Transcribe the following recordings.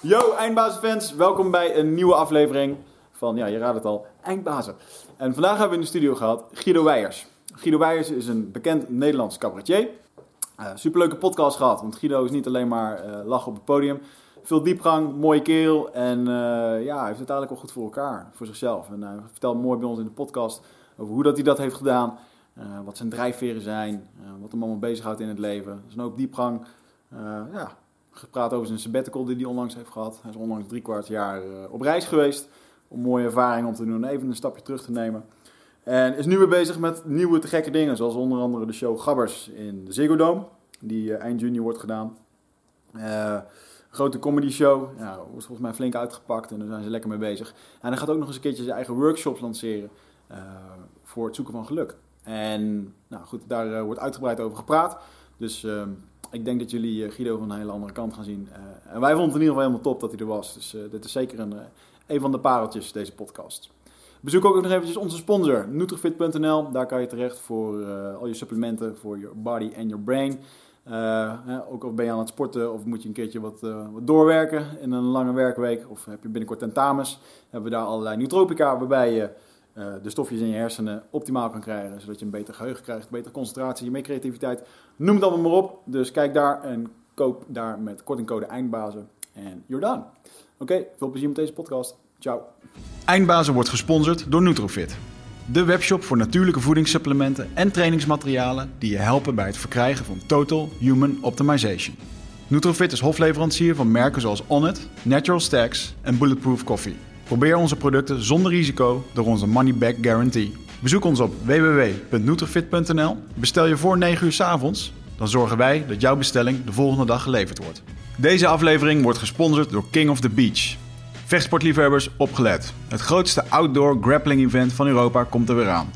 Yo, Eindbazenfans, welkom bij een nieuwe aflevering van, ja, je raadt het al, Eindbazen. En vandaag hebben we in de studio gehad Guido Weijers. Guido Weijers is een bekend Nederlands cabaretier. Uh, superleuke podcast gehad, want Guido is niet alleen maar uh, lachen op het podium. Veel diepgang, mooie kerel en uh, ja, hij heeft het eigenlijk wel goed voor elkaar, voor zichzelf. En hij vertelt mooi bij ons in de podcast over hoe dat hij dat heeft gedaan. wat zijn drijfveren zijn, wat hem allemaal bezighoudt in het leven. Er is een hoop diepgang. ja, gepraat over zijn sabbatical die hij onlangs heeft gehad. Hij is onlangs drie kwart jaar op reis geweest om mooie ervaringen om te doen. Even een stapje terug te nemen. En is nu weer bezig met nieuwe te gekke dingen. Zoals onder andere de show Gabbers in de Ziggo Dome. Die uh, eind juni wordt gedaan. Uh, grote comedy show. Ja, wordt volgens mij flink uitgepakt. En daar zijn ze lekker mee bezig. En hij gaat ook nog eens een keertje zijn eigen workshops lanceren. Voor het zoeken van geluk. En nou goed, daar wordt uitgebreid over gepraat. Dus ehm, ik denk dat jullie Guido van een hele andere kant gaan zien. en wij vonden het in ieder geval helemaal top dat hij er was. Dus dit is zeker een, een van de pareltjes, deze podcast. Bezoek ook nog eventjes onze sponsor, Nutrifit.nl. Daar kan je terecht voor al je supplementen voor je body en your brain. Ook al ben je aan het sporten of moet je een keertje wat, wat, doorwerken in een lange werkweek. Of heb je binnenkort tentamens. Hebben we daar allerlei nootropica waarbij je de stofjes in je hersenen optimaal kan krijgen. Zodat je een beter geheugen krijgt, betere concentratie, meer creativiteit. Noem het allemaal maar op. Dus kijk daar en koop daar met kortingcode eindbazen. En you're done. Oké, veel plezier met deze podcast. Ciao. Eindbazen wordt gesponsord door Nutrofit. De webshop voor natuurlijke voedingssupplementen en trainingsmaterialen die je helpen bij het verkrijgen van Total Human Optimization. Nutrofit is hofleverancier van merken zoals Onnit, Natural Stacks en Bulletproof Coffee. Probeer onze producten zonder risico door onze money back guarantee. Bezoek ons op www.nutrofit.nl. Bestel je voor 9 uur s avonds, dan zorgen wij dat jouw bestelling de volgende dag geleverd wordt. Deze aflevering wordt gesponsord door King of the Beach. Vechtsportliefhebbers, opgelet. Het grootste outdoor grappling event van Europa komt er weer aan.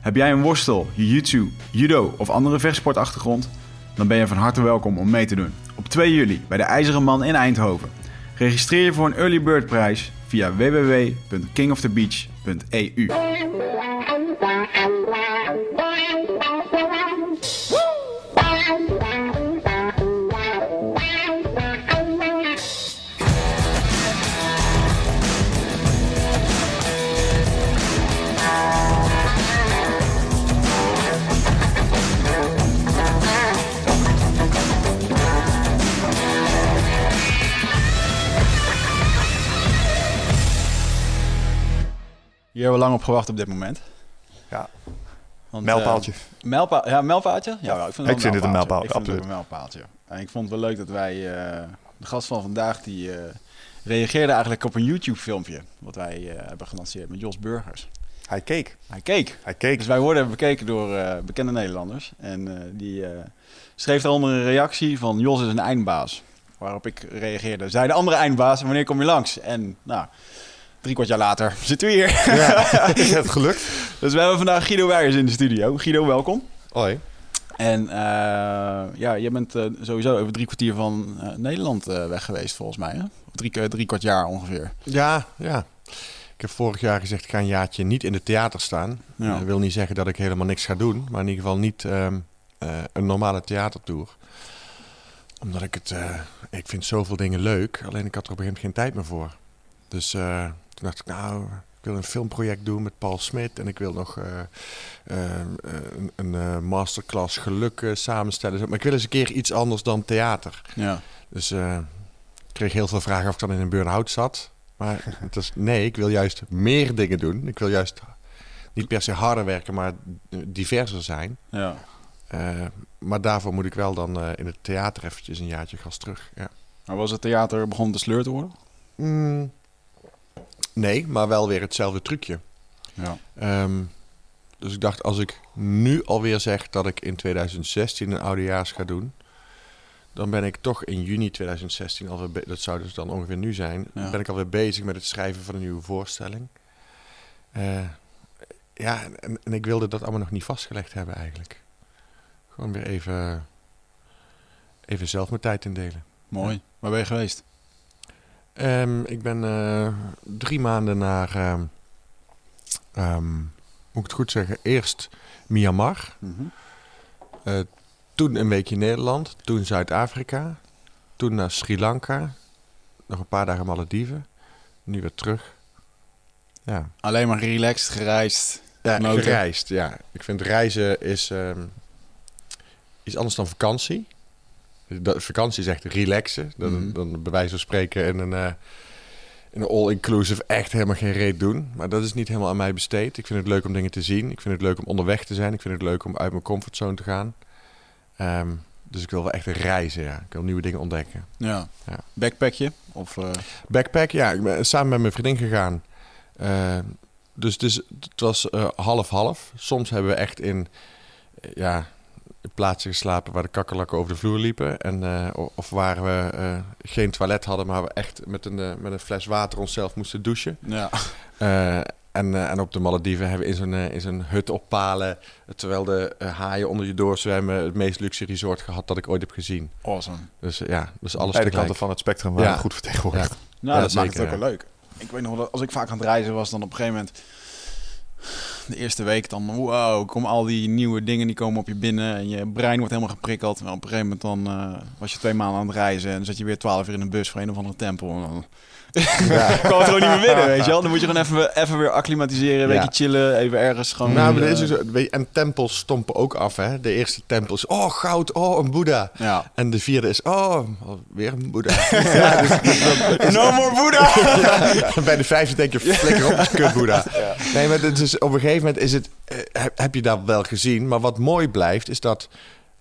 Heb jij een worstel, jiu-jitsu, judo of andere vechtsportachtergrond? Dan ben je van harte welkom om mee te doen. Op 2 juli bij de IJzeren Man in Eindhoven. Registreer je voor een early bird prijs via www.kingofthebeach.eu. Hier hebben we lang op gewacht op dit moment. Ja. Want, mijlpaaltje. Uh, mijlpa ja, mijlpaaltje? Ja, ik vind, het, ik vind een mijlpaaltje. Ik vind het een mijlpaaltje. En ik vond het wel leuk dat wij, uh, de gast van vandaag, die uh, reageerde eigenlijk op een YouTube-filmpje. Wat wij hebben gelanceerd met Jos Burgers. Hij keek. Hij keek. Hij keek. Dus wij worden bekeken door bekende Nederlanders. En die schreef daaronder een reactie van Jos is een eindbaas. Waarop ik reageerde. Zij de andere eindbaas, wanneer kom je langs? En nou drie kwart jaar later zitten we hier. Ja, is het gelukt? dus we hebben vandaag Guido Weijers in de studio. Guido, welkom. Hoi. En uh, ja, jij bent uh, sowieso over drie kwartier van uh, Nederland weg geweest, volgens mij. Hè? Drie, drie kwart jaar ongeveer. Ja, ja. Ik heb vorig jaar gezegd, ik ga een jaartje niet in het theater staan. Ja. Dat wil niet zeggen dat ik helemaal niks ga doen. Maar in ieder geval niet um, een normale theatertour. Omdat ik het... ik vind zoveel dingen leuk. Alleen ik had er op een gegeven moment geen tijd meer voor. Dus toen dacht ik, nou, ik wil een filmproject doen met Paul Smit. En ik wil nog uh, uh, een, een uh, masterclass geluk samenstellen. Maar ik wil eens een keer iets anders dan theater. Ja. Dus ik kreeg heel veel vragen of ik dan in een burn-out zat. Maar het is, nee, ik wil juist meer dingen doen. Ik wil juist niet per se harder werken, maar diverser zijn. Ja. maar daarvoor moet ik wel dan in het theater eventjes een jaartje gas terug. Ja. Maar was het theater begon te sleur te worden? Mm, Nee, maar wel weer hetzelfde trucje. Ja. Um, dus ik dacht, als ik nu alweer zeg dat ik in 2016 een oudejaars ga doen, dan ben ik toch in juni 2016 alweer, dat zou dus dan ongeveer nu zijn, ja. ben ik alweer bezig met het schrijven van een nieuwe voorstelling. Uh, ja, en, en, ik wilde dat allemaal nog niet vastgelegd hebben eigenlijk. Gewoon weer even, even zelf mijn tijd indelen. Mooi. Ja. Waar ben je geweest? Um, ik ben uh, drie maanden naar, um, um, moet ik het goed zeggen, eerst Myanmar. Mm -hmm. uh, toen een weekje Nederland, toen Zuid-Afrika, toen naar Sri Lanka, nog een paar dagen Malediven. Nu weer terug. Ja. Alleen maar relaxed, gereisd. Ja, genoten. gereisd, ja. Ik vind reizen is ehm, iets anders dan vakantie. Dat, vakantie is echt relaxen. Dan, Mhm. dan bij wijze van spreken in een, in een all-inclusive echt helemaal geen reet doen. Maar dat is niet helemaal aan mij besteed. Ik vind het leuk om dingen te zien. Ik vind het leuk om onderweg te zijn. Ik vind het leuk om uit mijn comfortzone te gaan. Ehm, dus ik wil wel echt reizen, ja. Ik wil nieuwe dingen ontdekken. Ja. Ja. Backpackje? Of, eh, Backpack, ja. Ik ben samen met mijn vriendin gegaan. Eh, dus het, is, het was eh, half-half. Soms hebben we echt in, ja, plaatsen geslapen waar de kakkerlakken over de vloer liepen. En, eh, of waar we eh, geen toilet hadden, maar we echt met een, eh, met een fles water onszelf moesten douchen. ja. Eh, en, eh, en op de Malediven hebben we in zo'n, in zo'n hut op palen, terwijl de haaien onder je doorzwemmen, het meest luxe resort gehad dat ik ooit heb gezien. Awesome. Dus ja, dus alles Beide tegelijk. kanten van het spectrum waren Ja. goed vertegenwoordigd. Nou, Ja, dat maakt het ook wel leuk. Ik weet nog wel als ik vaak aan het reizen was, dan op een gegeven moment... De eerste week dan, wow, komen al die nieuwe dingen die komen op je binnen en je brein wordt helemaal geprikkeld. Maar op een gegeven moment dan eh, was je twee maanden aan het reizen en dan je weer twaalf uur in een bus voor een of andere tempel. En dan kwam het gewoon niet meer binnen, weet je wel. Dan moet je gewoon even, even weer acclimatiseren, een Ja. beetje chillen, even ergens gewoon... Nou, maar eh, is ook zo, weet je, en tempels stompen ook af, hè. De eerste tempel is, oh, goud, oh, een boeddha. Ja. En de vierde is, oh, weer een boeddha. ja, dus, dus No more dan- bij de vijfde denk je, flikker op, kut boeddha. Nee, maar het is, op een gegeven moment is het, eh, heb, heb je dat wel gezien. Maar wat mooi blijft, is dat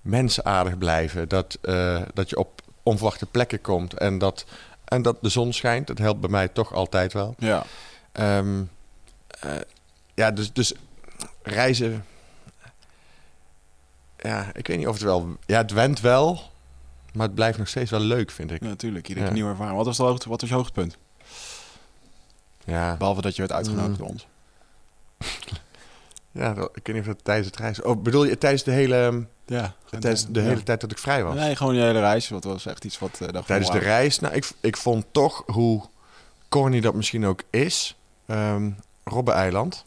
mensen aardig blijven. Dat, eh, dat je op onverwachte plekken komt. En dat, en dat de zon schijnt. Dat helpt bij mij toch altijd wel. Ja. Ehm, eh, ja, dus, dus reizen. Ja, ik weet niet of het wel. Ja, het went wel. Maar het blijft nog steeds wel leuk, vind ik. Ja, natuurlijk. Iedere Ja. nieuwe ervaring. Wat was, hoogte, wat was je hoogtepunt? Ja, Behalve dat je werd uitgenodigd Mm. door ons. ja ik weet niet of dat tijdens het reizen. Oh, bedoel je tijdens de hele, Ja. tijdens de hele tijd dat ik vrij was? Nee, gewoon die hele reis. Dat was echt iets wat... eh Tijdens de reis, nou, ik, ik vond toch hoe corny dat misschien ook is. ehm Robben-eiland.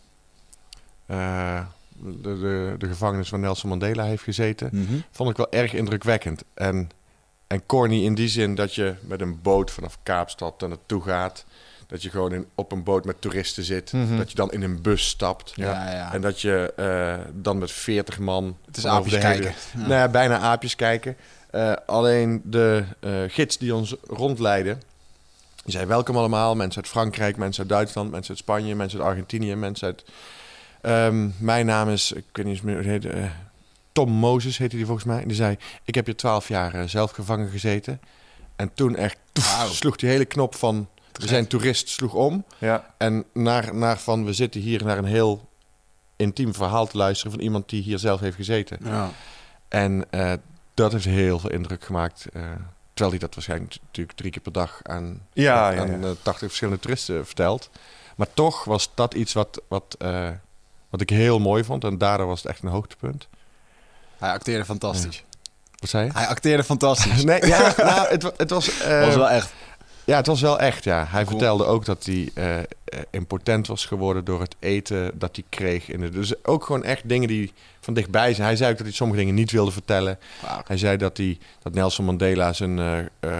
Eh, de, de, de gevangenis waar Nelson Mandela heeft gezeten. Mhm. vond ik wel erg indrukwekkend. En, en corny in die zin dat je met een boot vanaf Kaapstad daar naartoe gaat. Dat je gewoon in, op een boot met toeristen zit. Mhm. Dat je dan in een bus stapt. Ja, ja. En dat je eh, dan met 40 man... Het is aapjes hele- kijken. Ja. Nou ja, bijna aapjes kijken. Eh, alleen de eh, gids die ons rondleidde... Die zei welkom allemaal. Mensen uit Frankrijk, mensen uit Duitsland, mensen uit Spanje, mensen uit Argentinië, mensen uit... Ehm, mijn naam is, ik weet niet eens meer hoe het heet... eh, Tom Moses heette die volgens mij. Die zei, ik heb hier twaalf jaar zelf gevangen gezeten. En toen echt sloeg die hele knop van... We zijn toerist, sloeg om. Ja. En naar, naar van, we zitten hier naar een heel intiem verhaal te luisteren... van iemand die hier zelf heeft gezeten. Ja. En eh, dat heeft heel veel indruk gemaakt. eh, terwijl hij dat waarschijnlijk natuurlijk drie keer per dag aan, Ja, aan ja. eh, 80 verschillende toeristen vertelt. Maar toch was dat iets wat, wat, wat ik heel mooi vond. En daardoor was het echt een hoogtepunt. Hij acteerde fantastisch. Wat zei je? Hij acteerde fantastisch. Nee, ja, nou, het, het was... was wel echt. Ja, het was wel echt, ja. Hij Cool. vertelde ook dat hij eh, impotent was geworden door het eten dat hij kreeg. In de, dus ook gewoon echt dingen die van dichtbij zijn. Hij zei ook dat hij sommige dingen niet wilde vertellen. Hij zei dat, hij, dat Nelson Mandela zijn eh,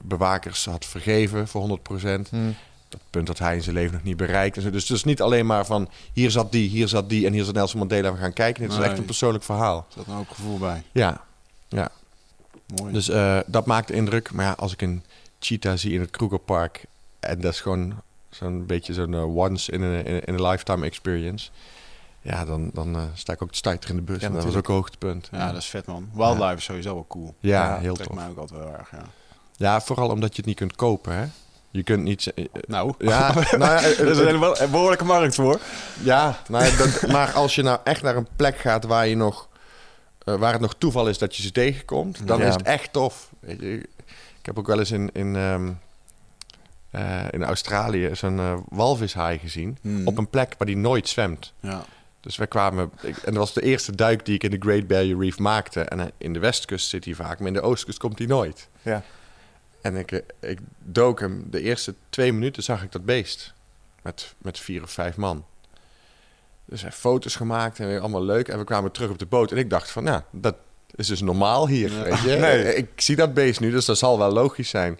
bewakers had vergeven voor 100%. Hm. Dat punt dat hij in zijn leven nog niet bereikt. en zo. Dus het is niet alleen maar van hier zat die, hier zat die en hier zat Nelson Mandela. We gaan kijken. Het is echt een persoonlijk verhaal. Er zat een hoop gevoel bij. Ja, Mooi. dus dat maakt indruk. Maar ja, als ik een cheetah zie in het Krugerpark... en dat is gewoon zo'n beetje zo'n eh, once in a, in a- lifetime experience... ja, dan, dan eh, sta ik ook te stuiter in de bus. Ja, en dat was ook een hoogtepunt. ja, dat is vet man. Wildlife is sowieso wel cool. Ja, heel tof. mij ook altijd wel erg, ja. Ja, vooral omdat je het niet kunt kopen, hè? Je kunt niet... eh, Nou, Ja, nou ja, er is een behoorlijke markt voor. Ja, nou dat, maar als je nou echt naar een plek gaat waar je nog waar het nog toeval is dat je ze tegenkomt, dan is het echt tof. Weet je, ik heb ook wel eens in, in, ehm, eh, in Australië zo'n eh, walvishaai gezien. Hmm. Op een plek waar die nooit zwemt. Ja. Dus wij kwamen, ik- en dat was de eerste duik die ik in de Great Barrier Reef maakte. En eh, in de westkust zit hij vaak, maar in de oostkust komt hij nooit. Ja. En ik, ik dook hem, de eerste twee minuten zag ik dat beest. Met, met vier of vijf man. Dus hij foto's gemaakt en weer allemaal leuk. En we kwamen terug op de boot. En ik dacht van, ja, dat is dus normaal hier. Ja. Weet je? Nee. Ik zie dat beest nu, dus dat zal wel logisch zijn.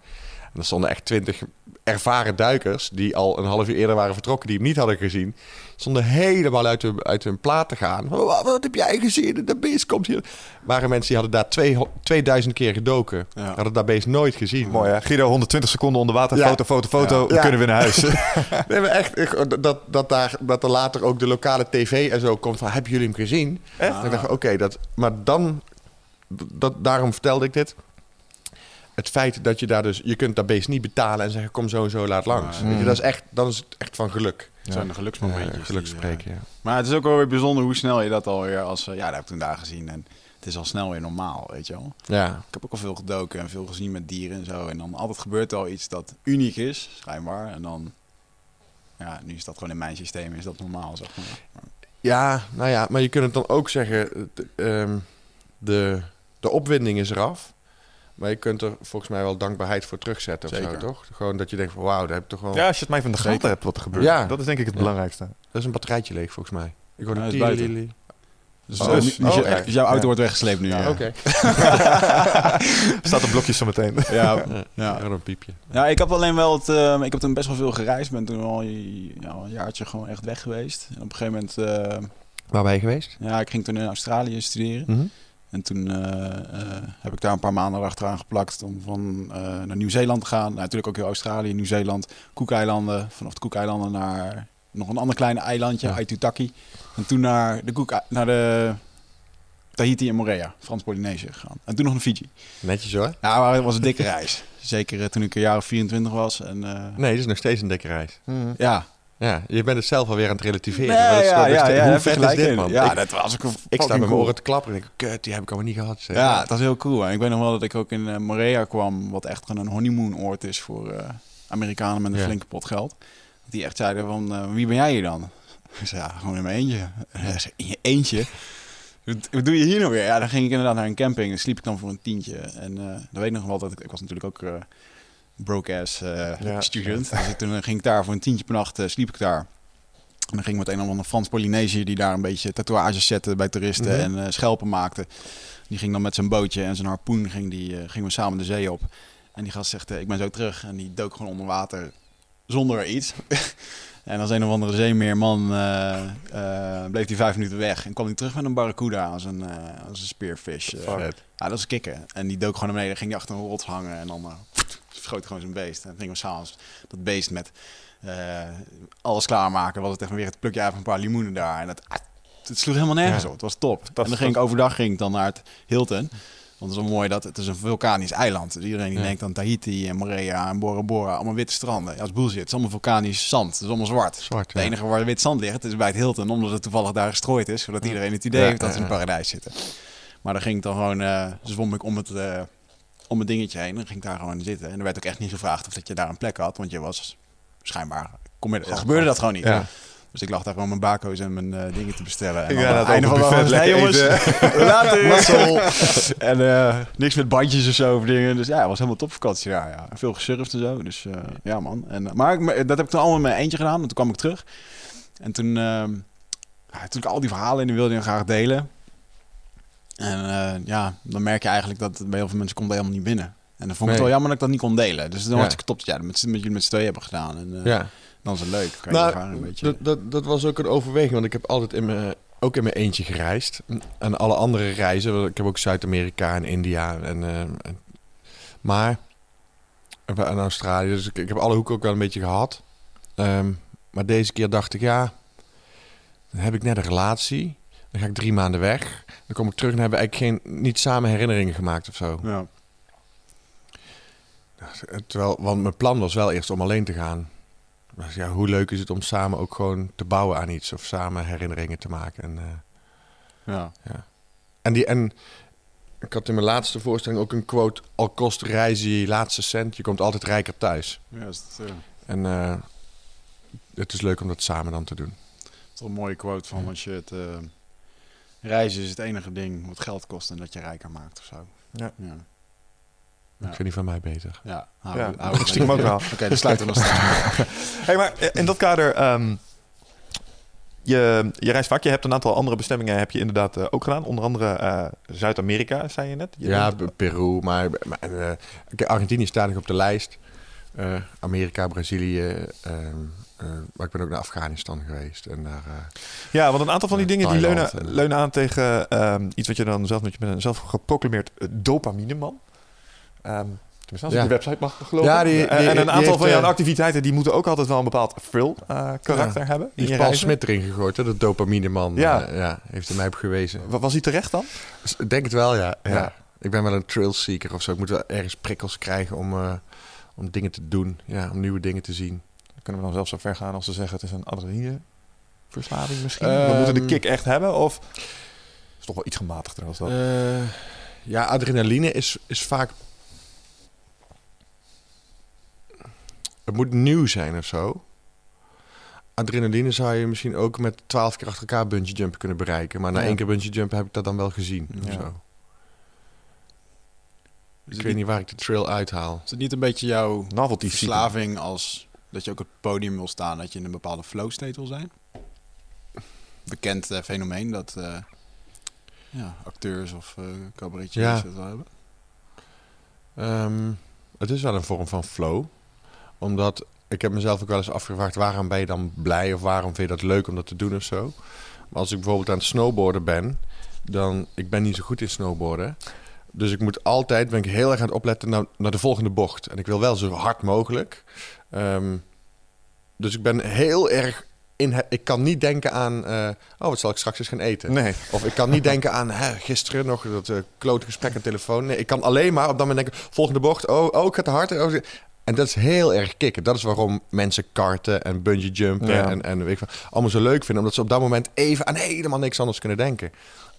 En er stonden echt twintig ervaren duikers die al een half uur eerder waren vertrokken, die hem niet hadden gezien. Stonden helemaal uit hun, uit hun plaat te gaan. Wat, wat heb jij gezien? De beest komt hier. waren mensen die hadden daar twee, 2000 keer gedoken. Ja. Hadden dat beest nooit gezien. Mooi hè? Guido, 120 seconden onder water, Ja. foto, foto, foto. Ja. We kunnen weer naar huis. Nee, maar echt, dat, dat, daar, dat er later ook de lokale tv en zo komt van, hebben jullie hem gezien? Echt? Ik dacht, oké, dat, maar dan, dat, daarom vertelde ik dit. Het feit dat je daar dus, je kunt dat beest niet betalen en zeggen, kom zo en zo laat langs. Weet je, dat is echt, dan is het echt van geluk. Het zijn de geluksmomentjes. Ja, geluk die, spreken, ja. eh, Maar het is ook wel weer bijzonder hoe snel je dat alweer als... eh, ja, dat heb ik toen daar gezien. En het is al snel weer normaal, weet je wel. Ja, Ik heb ook al veel gedoken en veel gezien met dieren en zo. En dan altijd gebeurt er al iets dat uniek is, schijnbaar. En dan... Ja, nu is dat gewoon in mijn systeem, is dat normaal, zeg maar. ja, nou ja, maar je kunt het dan ook zeggen, ehm, de, de opwinding is eraf. Maar je kunt er volgens mij wel dankbaarheid voor terugzetten of zo, toch? Gewoon dat je denkt van, wauw, daar heb ik toch wel... ja, als je het mij van de gaten Zeker. hebt wat er gebeurt. Ja. Dat is denk ik het Ja. belangrijkste. Dat is een batterijtje leeg, volgens mij. Ik hoor Ja, een tierenlilie. Dus, Oh, eh, dus- oh, dus jouw auto Ja. wordt weggesleept nu. Ja, ja. oké. Staat op blokjes zo meteen. Ja, Ja, een piepje. Ja, ik heb alleen wel het. eh, ik heb toen best wel veel gereisd. Ben toen al een jaartje gewoon echt weg geweest. En op een gegeven moment. eh, Waar ben je geweest? ja, ik ging toen in Australië studeren. Mhm. En toen eh, eh, heb ik daar een paar maanden achteraan geplakt om van eh, naar Nieuw-Zeeland te gaan. Nou, natuurlijk ook heel Australië, Nieuw-Zeeland, Cookeilanden. Vanaf de Cookeilanden naar nog een ander klein eilandje, Ja. Aitutaki. En toen naar de, Cook, naar de Tahiti en Moorea, Frans-Polynesië gegaan. En toen nog naar Fiji. Netjes hoor. Ja, maar het was een dikke reis. Zeker toen ik een jaar of 24 was. En, eh, Nee, dit is nog steeds een dikke reis. Ja, Ja, je bent het zelf alweer aan het relativeren. Nee, maar dat is ja, gewoon nog ja, steeds- ja, hoe vet is dit, man? Ja, ik, dat was ook ik sta met mijn cool. oren te klapperen en denk, kut, die heb ik allemaal niet gehad. zeg. Ja, het was heel cool. En ik weet nog wel dat ik ook in eh, Morea kwam, wat echt gewoon een honeymoon-oord is voor eh, Amerikanen met een Ja. flinke pot geld. Dat die echt zeiden van, eh, wie ben jij hier dan? Ik zei, ja, gewoon in mijn eentje. Zei, in je eentje? Wat, doe je hier nou weer? Ja, dan ging ik inderdaad naar een camping en sliep ik dan voor een tientje. En eh dan weet ik nog wel dat ik, ik was natuurlijk ook broke-ass eh, Ja. student. Dus ik, toen ging ik daar voor een tientje per nacht, eh, sliep ik daar. En dan ging ik met een of andere Frans Polynesië die daar een beetje tatoeages zette bij toeristen Mhm. en eh, schelpen maakte. Die ging dan met zijn bootje en zijn harpoen ging die, eh, gingen we samen de zee op. En die gast zegt, eh, ik ben zo terug. En die dook gewoon onder water zonder iets. en als een of andere zeemeerman eh, eh, bleef hij vijf minuten weg. En kwam hij terug met een barracuda als een, eh, als een spearfish. eh. Vet. Ja, dat is kicken. En die dook gewoon naar beneden, ging die achter een rots hangen en dan eh, schoot gewoon zijn beest. En dan gingen we s'avonds dat beest met eh, alles klaarmaken. Was het echt weer het plukje uit van een paar limoenen daar. En dat, ah, het sloeg helemaal nergens Ja. op. Het was top. En dan ging ik overdag ging ik dan naar het Hilton. Want het is wel mooi dat het is een vulkanisch eiland. Dus iedereen die Ja. denkt aan Tahiti en Morea en Bora Bora, allemaal witte stranden. Ja, dat is bullshit. Het is allemaal vulkanisch zand. Het is allemaal zwart. Zwart, Het enige waar wit zand ligt, is bij het Hilton, omdat het toevallig daar gestrooid is, zodat iedereen het idee heeft dat ze in een paradijs zitten. Maar dan ging ik dan gewoon, eh zwom ik om het, eh, om het dingetje heen. Dan ging ik daar gewoon zitten. En er werd ook echt niet gevraagd of dat je daar een plek had, want je was schijnbaar, kom je, gebeurde dat gewoon niet. Ja. Dus ik lag daar gewoon mijn bako's en mijn eh, dingen te bestellen. En ga aan het einde van de buffet, avond, lekker "Hey, jongens, later. Mazzel. en eh, niks met bandjes of zo of dingen. Dus ja, het was helemaal topvakantie daar. Ja. Veel gesurfd en zo. Dus eh, ja, man. En, eh, maar ik, dat heb ik toen allemaal in mijn eentje gedaan. En toen kwam ik terug. En toen, ja, toen ik al die verhalen in die wilde ik graag delen. En eh, ja, dan merk je eigenlijk dat het bij heel veel mensen komt dat helemaal niet binnen. En dan vond ik Nee. het wel jammer dat ik dat niet kon delen. Dus dan Ja. was ik top. Ja, met, met jullie met z'n tweeën hebben gedaan. En eh, Ja. dan is het leuk. Kan je ervaren een Nou, beetje. dat, dat, dat was ook een overweging, want ik heb altijd in mijn, ook in mijn eentje gereisd. En alle andere reizen, ik heb ook Zuid-Amerika en India en, eh, en- maar en Australië, dus ik, ik heb alle hoeken ook wel een beetje gehad. Ehm, maar deze keer dacht ik, ja, dan heb ik net een relatie. Dan ga ik drie maanden weg. Dan kom ik terug en hebben we eigenlijk geen, niet samen herinneringen gemaakt of zo. ja. Terwijl, want mijn plan was wel eerst om alleen te gaan. Dus ja, hoe leuk is het om samen ook gewoon te bouwen aan iets of samen herinneringen te maken. En, eh, ja. en, die, en ik had in mijn laatste voorstelling ook een quote: Al kost reizen je laatste cent, je komt altijd rijker thuis. ja is het, eh, En eh, het is leuk om dat samen dan te doen. Dat is een mooie quote van als je het reizen is het enige ding wat geld kost en dat je rijker maakt of zo. Ja. Ja. Ik vind die van mij beter. Ja, hou- Ja, hou- ik stiekem ook wel. Oké, dan sluiten we nog steeds. Hey, maar in dat kader, ehm, je, je reist vaak. Je hebt een aantal andere bestemmingen heb je inderdaad eh, ook gedaan. Onder andere eh, Zuid-Amerika, zei je net. Je ja, bent- Peru, maar, maar eh, Argentinië staat nog op de lijst. eh, Amerika, Brazilië. Eh, maar ik ben ook naar Afghanistan geweest. En naar, eh, Ja, want een aantal van die dingen die leunen, en- leunen aan tegen ehm, iets wat je dan zelf, met je bent zelf geproclameerd dopamineman. Ehm tenminste, als Ja. ik de website mag geloven. Ja, die- En- die- en een aantal heeft, van jouw eh, activiteiten die moeten ook altijd wel een bepaald thrill eh, karakter hebben. die heeft Paul. Smit erin gegooid, hè, de dopamineman. Ja. Ja. ja, heeft er mij op gewezen. Wa- Was hij terecht dan? Ik denk het wel, ja. Ja. Ik ben wel een trail seeker of zo. Ik moet wel ergens prikkels krijgen om, eh, om dingen te doen. Ja, om nieuwe dingen te zien. Kunnen we dan zelfs zo ver gaan als ze zeggen het is een adrenalineverslaving misschien. we Ehm, moeten de kick echt hebben of is toch wel iets gematigder als dat. Eh, ja, adrenaline is, is vaak... Het moet nieuw zijn of zo. Adrenaline zou je misschien ook met twaalf keer achter elkaar bungee jumpen kunnen bereiken. Maar na Ja. één keer bungee jumpen heb ik dat dan wel gezien. of Ja. zo. Is Ik weet niet, niet waar ik de trail uithaal. is het niet een beetje jouw Novelty verslaving als dat je ook op het podium wil staan, dat je in een bepaalde flow state wil zijn? Bekend eh, fenomeen dat eh, ja, acteurs of eh cabaretiers Ja. dat wel hebben. Ehm, het is wel een vorm van flow. Omdat ik heb mezelf ook wel eens afgevraagd... waarom ben je dan blij of waarom vind je dat leuk om dat te doen of zo. Maar als ik bijvoorbeeld aan het snowboarden ben... dan... Ik ben niet zo goed in snowboarden. Dus ik moet altijd... ben ik heel erg aan het opletten naar, naar de volgende bocht. En ik wil wel zo hard mogelijk. Ehm, dus ik ben heel erg... In ik kan niet denken aan... eh, oh, wat zal ik straks eens gaan eten? Nee. Of ik kan niet denken aan hè, gisteren nog dat uh, klote gesprek aan telefoon. Nee, ik kan alleen maar op dat moment denken: volgende bocht. Oh, oh ik ga te hard. Oh, en dat is heel erg kicken. Dat is waarom mensen karten en bungee jumpen Ja. en, en weet ik allemaal zo leuk vinden. Omdat ze op dat moment even aan helemaal niks anders kunnen denken.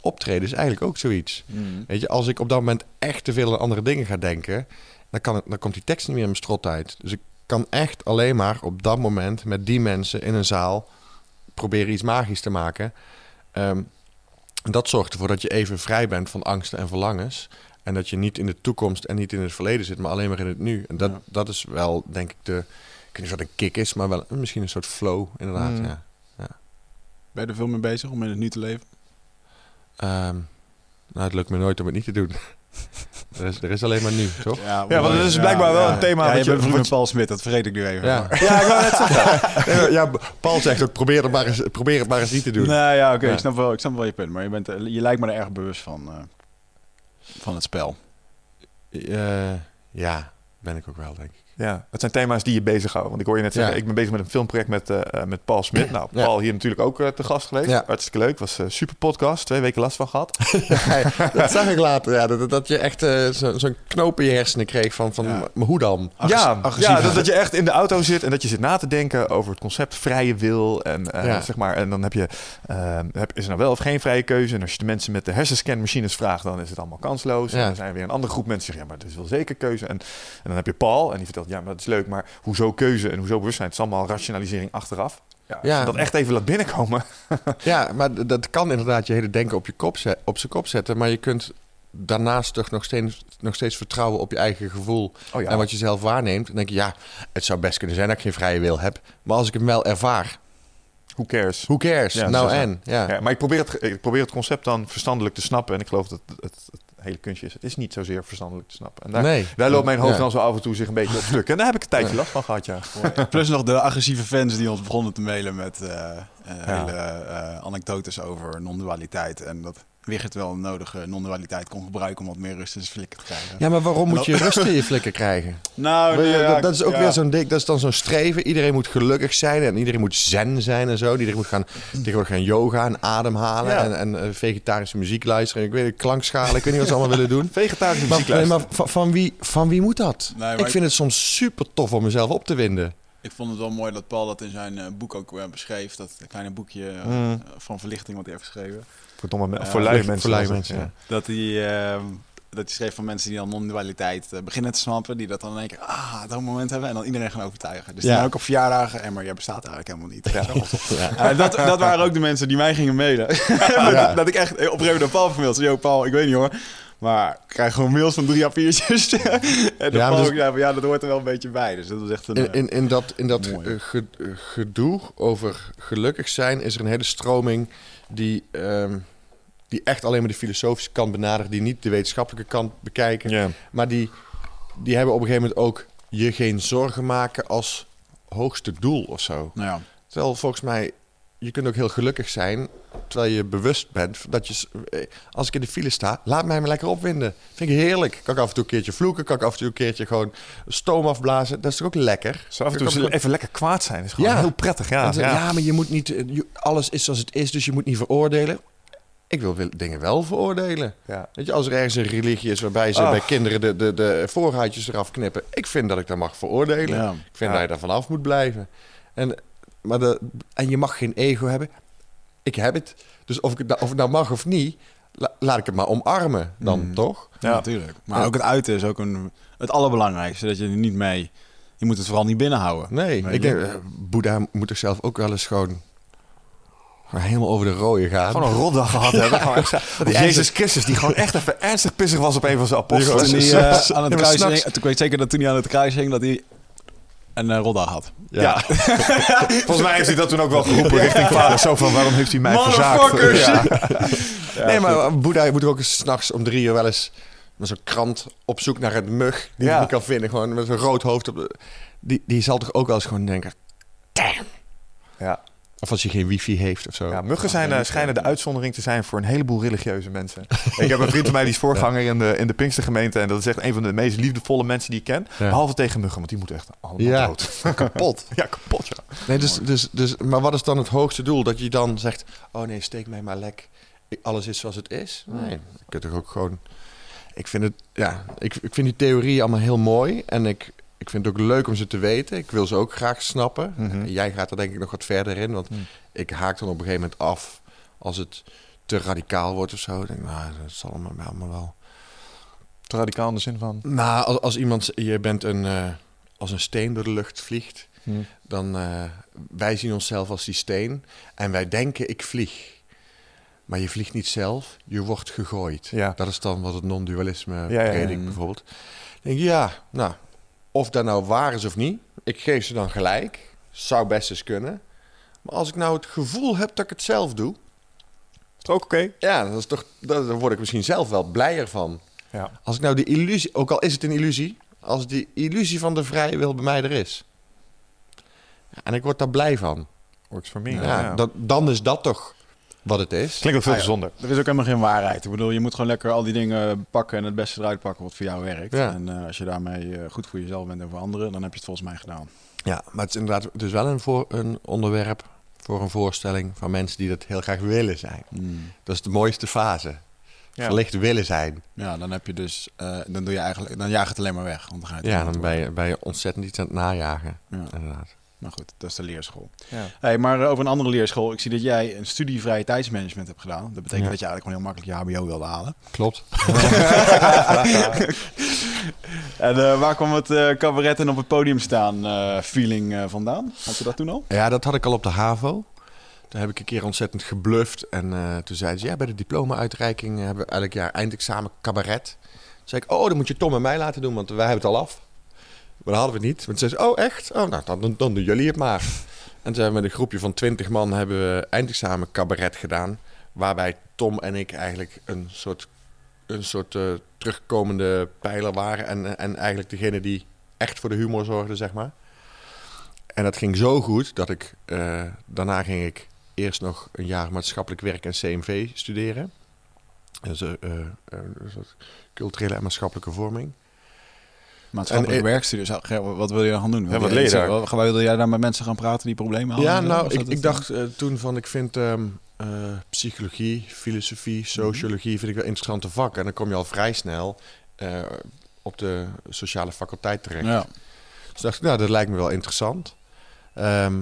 Optreden is eigenlijk ook zoiets. Weet je, als ik op dat moment echt te veel aan andere dingen ga denken, dan, kan het, dan komt die tekst niet meer in mijn strot uit. Dus ik kan echt alleen maar op dat moment met die mensen in een zaal proberen iets magisch te maken. Ehm, dat zorgt ervoor dat je even vrij bent van angsten en verlangens. En dat je niet in de toekomst en niet in het verleden zit, maar alleen maar in het nu. En dat, Ja. dat is wel, denk ik, de. Ik weet niet wat een kick is, maar wel misschien een soort flow, inderdaad. Mm. Ja. Ben je er veel mee bezig om in het nu te leven? Ehm, nou, het lukt me nooit om het niet te doen. er, is, er is alleen maar nu, toch? Ja, want dat is blijkbaar wel een thema Ja, je je- bent vriend met Paul Smit, dat vergeet ik nu even. Ja. Maar- Ja, ik wou net zeggen. Ja, Paul zegt ook: probeer het maar eens, probeer het maar eens niet te doen. Nee, ja, oké, Ja. ik, snap wel, ik snap wel je punt. Maar je, bent, je lijkt me er erg bewust van, eh, van het spel. Eh, ja, ben ik ook wel, denk ik. Ja, het zijn thema's die je bezighouden. Want ik hoor je net zeggen, Ja. ik ben bezig met een filmproject met, eh, eh, met Paul Smit. Nou, Ja. Paul hier natuurlijk ook eh, te gast geweest. Ja. Hartstikke leuk. Was een super podcast. Twee weken last van gehad. dat zag ik later, ja. Dat, dat je echt zo- zo'n knoop in je hersenen kreeg van, van maar hoe dan? ja, agressief. ja dat, dat je echt in de auto zit en dat je zit na te denken over het concept vrije wil. En, zeg maar, en dan heb je, heb, is er nou wel of geen vrije keuze? En als je de mensen met de hersenscanmachines vraagt, dan is het allemaal kansloos. En dan zijn er weer een andere groep mensen die zeggen, ja, maar het is wel zeker keuze. En, en dan heb je Paul en die vertelt, ja, maar dat is leuk, maar hoezo keuze en hoezo bewustzijn? Het is allemaal rationalisering achteraf. Ja, als Ja. je dat echt even laat binnenkomen. Ja, maar dat kan inderdaad je hele denken op, je kop zet, op zijn kop zetten. Maar je kunt daarnaast toch nog steeds, nog steeds vertrouwen op je eigen gevoel. Oh ja. En wat je zelf waarneemt. Dan denk je, ja, het zou best kunnen zijn dat ik geen vrije wil heb. Maar als ik hem wel ervaar, Who cares? who cares? Ja, nou is en? Ja. Ja, maar ik probeer, het, ik probeer het concept dan verstandelijk te snappen. En ik geloof dat het, het, het hele kunstje is. Het is niet zozeer verstandelijk te snappen. En daar, nee. daar loopt mijn hoofd Ja. dan zo af en toe zich een beetje op stuk. En daar heb ik een tijdje last van gehad, ja. Plus nog de agressieve fans die ons begonnen te mailen met eh, eh, hele eh, anekdotes over non-dualiteit. En dat Wigert wel een nodige non-dualiteit kon gebruiken om wat meer rust in zijn flikker te krijgen. Ja, maar waarom moet je rust in je flikker krijgen? Nou, nee, ja, dat, dat is ook ja. weer zo'n ding. Dat is dan zo'n streven. Iedereen moet gelukkig zijn en iedereen moet zen zijn en zo. Iedereen moet gaan, tegenwoordig gaan yoga en ademhalen Ja. en, en eh, vegetarische muziek luisteren. Ik weet het, klankschalen. Ik weet niet wat ze allemaal willen doen. Vegetarische Maar, muziek nee, luisteren. maar van, van wie, van wie moet dat? Nee, maar ik ik- vind het soms super tof om mezelf op te winden. Ik vond het wel mooi dat Paul dat in zijn eh, boek ook eh, beschreef. Dat kleine boekje Mm. van verlichting wat hij heeft geschreven. Voor, domme, me- Ja, voor lui voor- mensen. voor lui was het, mensen, ja. Dat hij, ehm, dat hij schreef van mensen die dan non-dualiteit eh, beginnen te snappen. Die dat dan in één keer, ah, dat moment hebben. En dan iedereen gaan overtuigen. Dus Ja. dan ook op verjaardagen. En maar jij bestaat eigenlijk helemaal niet. Ja. Eh, dat, dat waren ook de mensen die mij gingen mailen. Dat, dat ik echt op een gegeven moment Paul. Zei, Yo, Paul, ik weet niet hoor. Maar ik krijg gewoon mails van drie A4'tjes. en dan Ja, dus- ook van, ja, dat hoort er wel een beetje bij. Dus dat was echt een... In, in, in dat, in dat Mooi. eh, gedoe over gelukkig zijn is er een hele stroming die, ehm, die echt alleen maar de filosofische kant benadert, die niet de wetenschappelijke kant bekijken. Maar die, die hebben op een gegeven moment ook je geen zorgen maken als hoogste doel of zo. Nou ja. Terwijl volgens mij, je kunt ook heel gelukkig zijn terwijl je bewust bent dat je, eh, als ik in de file sta, laat mij maar lekker opwinden. Vind ik heerlijk. Kan ik af en toe een keertje vloeken, kan ik af en toe een keertje gewoon stoom afblazen. Dat is toch ook lekker? Zo af en toe Kan even lekker kwaad zijn. is gewoon Ja. heel prettig. Ja, ja. ja, maar je moet niet, eh, alles is zoals het is, dus je moet niet veroordelen. Ik wil dingen wel veroordelen. Ja. Weet je, als er ergens een religie is waarbij ze bij kinderen de, de, de voorhuidjes eraf knippen. Ik vind dat ik dat mag veroordelen. Ja. Ik vind dat je daar vanaf moet blijven. En, maar de, en je mag geen ego hebben. Ik heb het. Dus of, ik het, nou- of het nou mag of niet, la- laat ik het maar omarmen dan, Mm. toch? Ja, natuurlijk. Maar Ja. ook het uiten is ook een, het allerbelangrijkste. Dat je er niet mee... Je moet het vooral niet binnenhouden. Nee, ik denk, eh, Boeddha moet toch zelf ook wel eens gewoon, helemaal over de rode gaan. Gewoon een rotdag gehad hebben. Gewoon die Jezus Christus, die gewoon echt even ernstig pissig was op een van zijn apostelen. Toen hij Ja, eh, aan het kruis hing, toen weet ik zeker dat toen hij aan het kruis hing, dat hij een uh, rotdag had. Ja. Volgens mij heeft hij dat toen ook wel geroepen richting vader. Zo van, waarom heeft hij mij verzaakt? Ja. nee, maar Boeddha moet ook eens s'nachts om drie uur wel eens met zo'n krant op zoek naar het mug die Ja. hij niet kan vinden. Gewoon met zo'n rood hoofd. Op de, die, die zal toch ook wel eens gewoon denken, damn. Ja. Of als je geen wifi heeft of zo. Ja, muggen zijn, eh, schijnen de uitzondering te zijn voor een heleboel religieuze mensen. ik heb een vriend van mij die is voorganger in de, in de Pinkstergemeente. En dat is echt een van de meest liefdevolle mensen die ik ken. Ja. Behalve tegen muggen, want die moeten echt allemaal Ja. dood. kapot. Ja, kapot ja. Nee, dus, dus, dus, maar wat is dan het hoogste doel? Dat je dan zegt, oh nee, steek mij maar lek. Ik- Alles is zoals het is. Nee, je kunt toch ook gewoon... Ik vind, het, ja, ik, ik vind die theorieën allemaal heel mooi. En ik, ik vind het ook leuk om ze te weten. Ik wil ze ook graag snappen. Mhm. Jij gaat er denk ik nog wat verder in. Want Mhm. ik haak dan op een gegeven moment af als het te radicaal wordt of zo. Ik denk, nou, dat zal allemaal, allemaal wel. Te radicaal in de zin van... Nou, als, als iemand, je bent een, eh, als een steen door de lucht vliegt, dan uh, wij zien onszelf als die steen en wij denken ik vlieg. Maar je vliegt niet zelf, je wordt gegooid. Ja. Dat is dan wat het non-dualisme Ja, predikt bijvoorbeeld. Denk ja, nou, of dat nou waar is of niet, ik geef ze dan gelijk. Zou best eens kunnen. Maar als ik nou het gevoel heb dat ik het zelf doe, Is het ook oké? ja, dat is toch, dat, dan word ik misschien zelf wel blijer van. Ja. Als ik nou de illusie, ook al is het een illusie, als die illusie van de vrije wil bij mij er is. En ik word daar blij van. Works for me. Ja, Ja, Dat, dan is dat toch wat het is. Klinkt ook veel Ah, ja. gezonder. Er is ook helemaal geen waarheid. Ik bedoel, je moet gewoon lekker al die dingen pakken en het beste eruit pakken wat voor jou werkt. Ja. En eh, als je daarmee eh, goed voor jezelf bent en voor anderen, dan heb je het volgens mij gedaan. Ja, maar het is inderdaad het is wel een, voor, een onderwerp voor een voorstelling van mensen die dat heel graag willen zijn. Dat is de mooiste fase. Ja. Verlicht willen zijn. Ja, dan heb je dus, eh, dan doe je eigenlijk, dan jaag het alleen maar weg. Want dan ga je Ja, dan ben je, ben je ontzettend iets aan het najagen. Ja. Inderdaad. Maar goed, dat is de leerschool. Ja. Hey, maar eh, over een andere leerschool. Ik zie dat jij een studie vrije tijdsmanagement hebt gedaan. Dat betekent Ja. dat je eigenlijk gewoon heel makkelijk je HBO wilde halen. Klopt. En eh, waar kwam het eh, cabaret en op het podium staan eh, feeling eh, vandaan? Had je dat toen al? Ja, dat had ik al op de HAVO. Daar heb ik een keer ontzettend gebluft. En eh, toen zeiden ze, ja, bij de diploma-uitreiking hebben we elk jaar eindexamen cabaret. Toen zei ik, oh, dan moet je Tom en mij laten doen, want wij hebben het al af. Maar dat hadden we niet. Want toen zei ze, oh, echt? Oh, nou, dan, dan, doen jullie het maar. En toen we met een groepje van twintig man hebben we eindexamen cabaret gedaan. Waarbij Tom en ik eigenlijk een soort, een soort eh, terugkomende pijler waren. En, en eigenlijk degene die echt voor de humor zorgde, zeg maar. En dat ging zo goed dat ik... eh, daarna ging ik eerst nog een jaar maatschappelijk werk en CMV studeren. Dus, een soort culturele en maatschappelijke vorming. En, werkstudie. Zou- Ger, Wat wil je dan gaan doen? Ja, wat leer je daar? Wat- Wil jij daar met mensen gaan praten die problemen hadden? Ja, en nou, ik, dacht eh, toen van, ik vind ehm, eh, psychologie, filosofie, sociologie vind ik wel interessante vakken. En dan kom je al vrij snel eh, op de sociale faculteit terecht. Ja. Dus dacht ik, nou, dat lijkt me wel interessant. Ehm,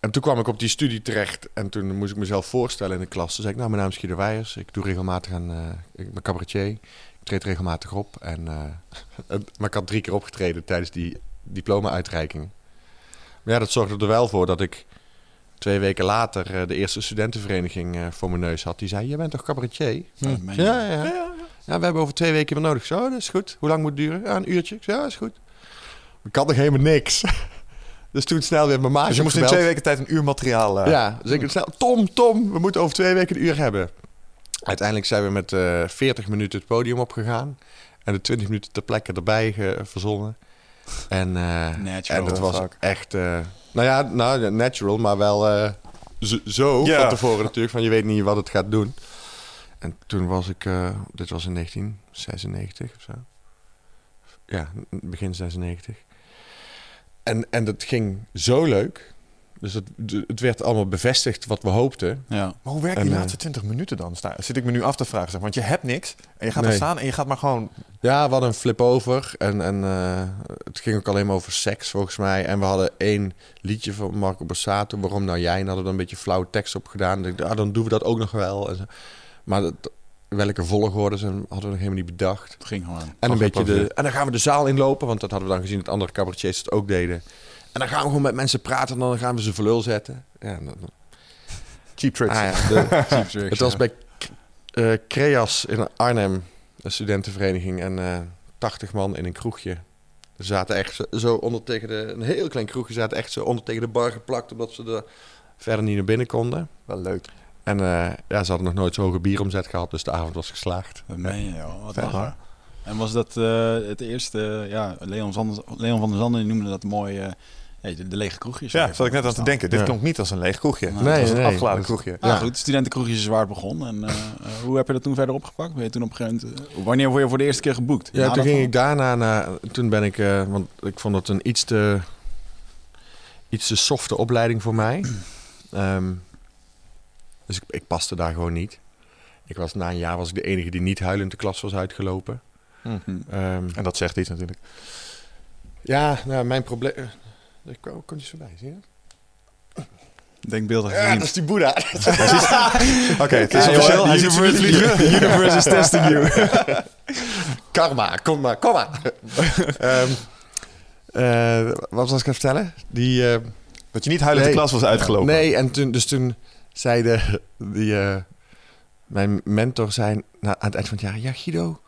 en toen kwam ik op die studie terecht en toen moest ik mezelf voorstellen in de klas. Toen zei ik, nou, mijn naam is Guido Weijers. Ik doe regelmatig aan, ik ben cabaretier. Treed regelmatig op. En, eh, maar ik had drie keer opgetreden tijdens die diploma-uitreiking. Maar ja, dat zorgde er wel voor dat ik twee weken later eh, de eerste studentenvereniging eh, voor mijn neus had. Die zei, jij bent toch cabaretier? Ja, je. Ja, ja, ja. We hebben over twee weken weer nodig. Zo, dat is goed. Hoe lang moet het duren? Ja, een uurtje. Ik zei, ja, dat is goed. Ik had nog helemaal niks. Dus toen snel weer mijn maatje Dus je moest in twee weken tijd een uur materiaal... Ja, dus ik snel, Tom, Tom, we moeten over twee weken een uur hebben. Uiteindelijk zijn we met eh 40 minuten het podium opgegaan. En de 20 minuten ter plekke erbij verzonnen. En, eh, en dat was fuck. echt... eh, nou ja, nou, natural, maar wel eh, zo, van tevoren natuurlijk. Van je weet niet wat het gaat doen. En toen was ik... eh, dit was in 1996 of zo. Ja, begin 96. En, en dat ging zo leuk. Dus het, het werd allemaal bevestigd wat we hoopten. Ja. Maar hoe werken En, die eh, laatste 20 minuten dan? Sta, zit ik me nu af te vragen. Zeg. Want je hebt niks. En je gaat Nee. er staan en je gaat maar gewoon... Ja, we hadden een flip over. En, en eh, het ging ook alleen maar over seks, volgens mij. En we hadden één liedje van Marco Borsato. Waarom nou jij? En hadden we er een beetje flauwe tekst op gedaan. Ik dacht, ah, dan doen we dat ook nog wel. En zo. Maar dat, welke volgorde zijn, hadden we nog helemaal niet bedacht. Het ging gewoon. En, een beetje de, en dan gaan we de zaal inlopen. Want dat hadden we dan gezien dat andere cabaretiers het ook deden. En dan gaan we gewoon met mensen praten. En dan gaan we ze voor lul zetten. Ja, dan- dan- Cheap tricks. ah, ja, de- Het was bij eh Creas in Arnhem, een studentenvereniging. En eh 80 man in een kroegje. Ze zaten echt zo, onder tegen de... Een heel klein kroegje zaten echt zo onder tegen de bar geplakt... omdat ze er verder niet naar binnen konden. Wel leuk. En eh, ja, ze hadden nog nooit zo'n hoge bieromzet gehad... dus de avond was geslaagd. Dat meen je, joh. Wat hoor. En was dat het eerste... ja, Leon, Zanders, Leon van der Zanden noemde dat mooi... ja, de, de lege kroegjes. Ja, zat ik net aan te denken. Dit Ja. klonk niet als een leeg kroegje. Nee, het was een nee. afgeladen Dat- kroegje. Ja, goed. Studentenkroegjes is waar het begon. En eh, eh, hoe heb je dat toen verder opgepakt? Ben je toen op een gegeven moment... eh, wanneer word je voor de eerste keer geboekt? Ja, Na toen dat ging van- ik daarna naar... Toen ben ik... eh, want ik vond het een iets te... Iets te softe opleiding voor mij. Ehm, dus ik, ik paste daar gewoon niet. Ik was, na een jaar was ik de enige die niet huilend de klas was uitgelopen. Hm. Ehm, En dat zegt iets natuurlijk. ja, nou, mijn probleem... Ik kom je zo bij, zie je? Denkbeeldig Ja, dat is die Boeddha. Oké, het is officieel. Hij ziet vliegen. Universe is testing you. Karma, kom maar, kom maar. Ehm, eh, wat was ik aan het vertellen? Die... eh, Dat je niet huilend de klas was uitgelopen. Nee, en toen, dus toen zei de, die, eh, mijn mentor zei aan het eind van het jaar... Ja, Guido,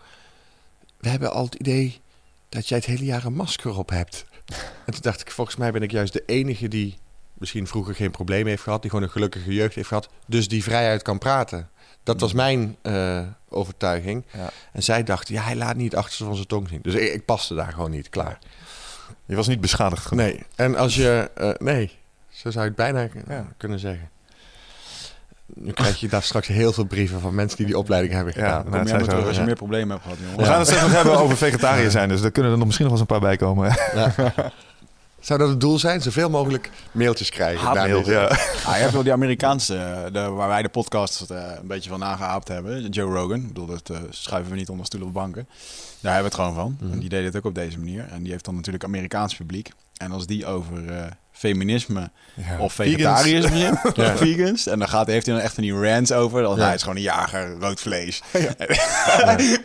we hebben al het idee dat jij het hele jaar een masker op hebt. En toen dacht ik, volgens mij ben ik juist de enige die misschien vroeger geen probleem heeft gehad... die gewoon een gelukkige jeugd heeft gehad, dus die vrijuit kan praten. Dat was mijn eh, overtuiging. Ja. En zij dachten, ja, hij laat niet achter van zijn tong zien. Dus ik, ik paste daar gewoon niet, klaar. Je was niet beschadigd genoeg. Nee, en als je... eh, nee, zo zou je het bijna k- Ja. kunnen zeggen. Nu krijg je daar straks heel veel brieven van mensen die die opleiding hebben Ja, gedaan. nou, het terug als je ja. meer problemen hebt gehad, jongen. We gaan het straks nog hebben over vegetariër zijn. Dus daar kunnen er nog misschien nog wel eens een paar bij komen. Ja. Zou dat het doel zijn? Zoveel mogelijk mailtjes krijgen. Haatmail, deze- ja. Ah, je hebt wel die Amerikaanse, eh, de, waar wij de podcast eh, een beetje van nagehaapt hebben. Joe Rogan. Ik bedoel, dat eh, schuiven we niet onder stoelen of banken. Daar hebben we het gewoon van. Mhm. En die deed het ook op deze manier. En die heeft dan natuurlijk Amerikaans publiek. En als die over eh, feminisme Ja. of vegetariërs begint, Ja. of vegans. En dan gaat, heeft hij dan echt van die rants over. Dan Ja. hij is gewoon een jager, rood vlees.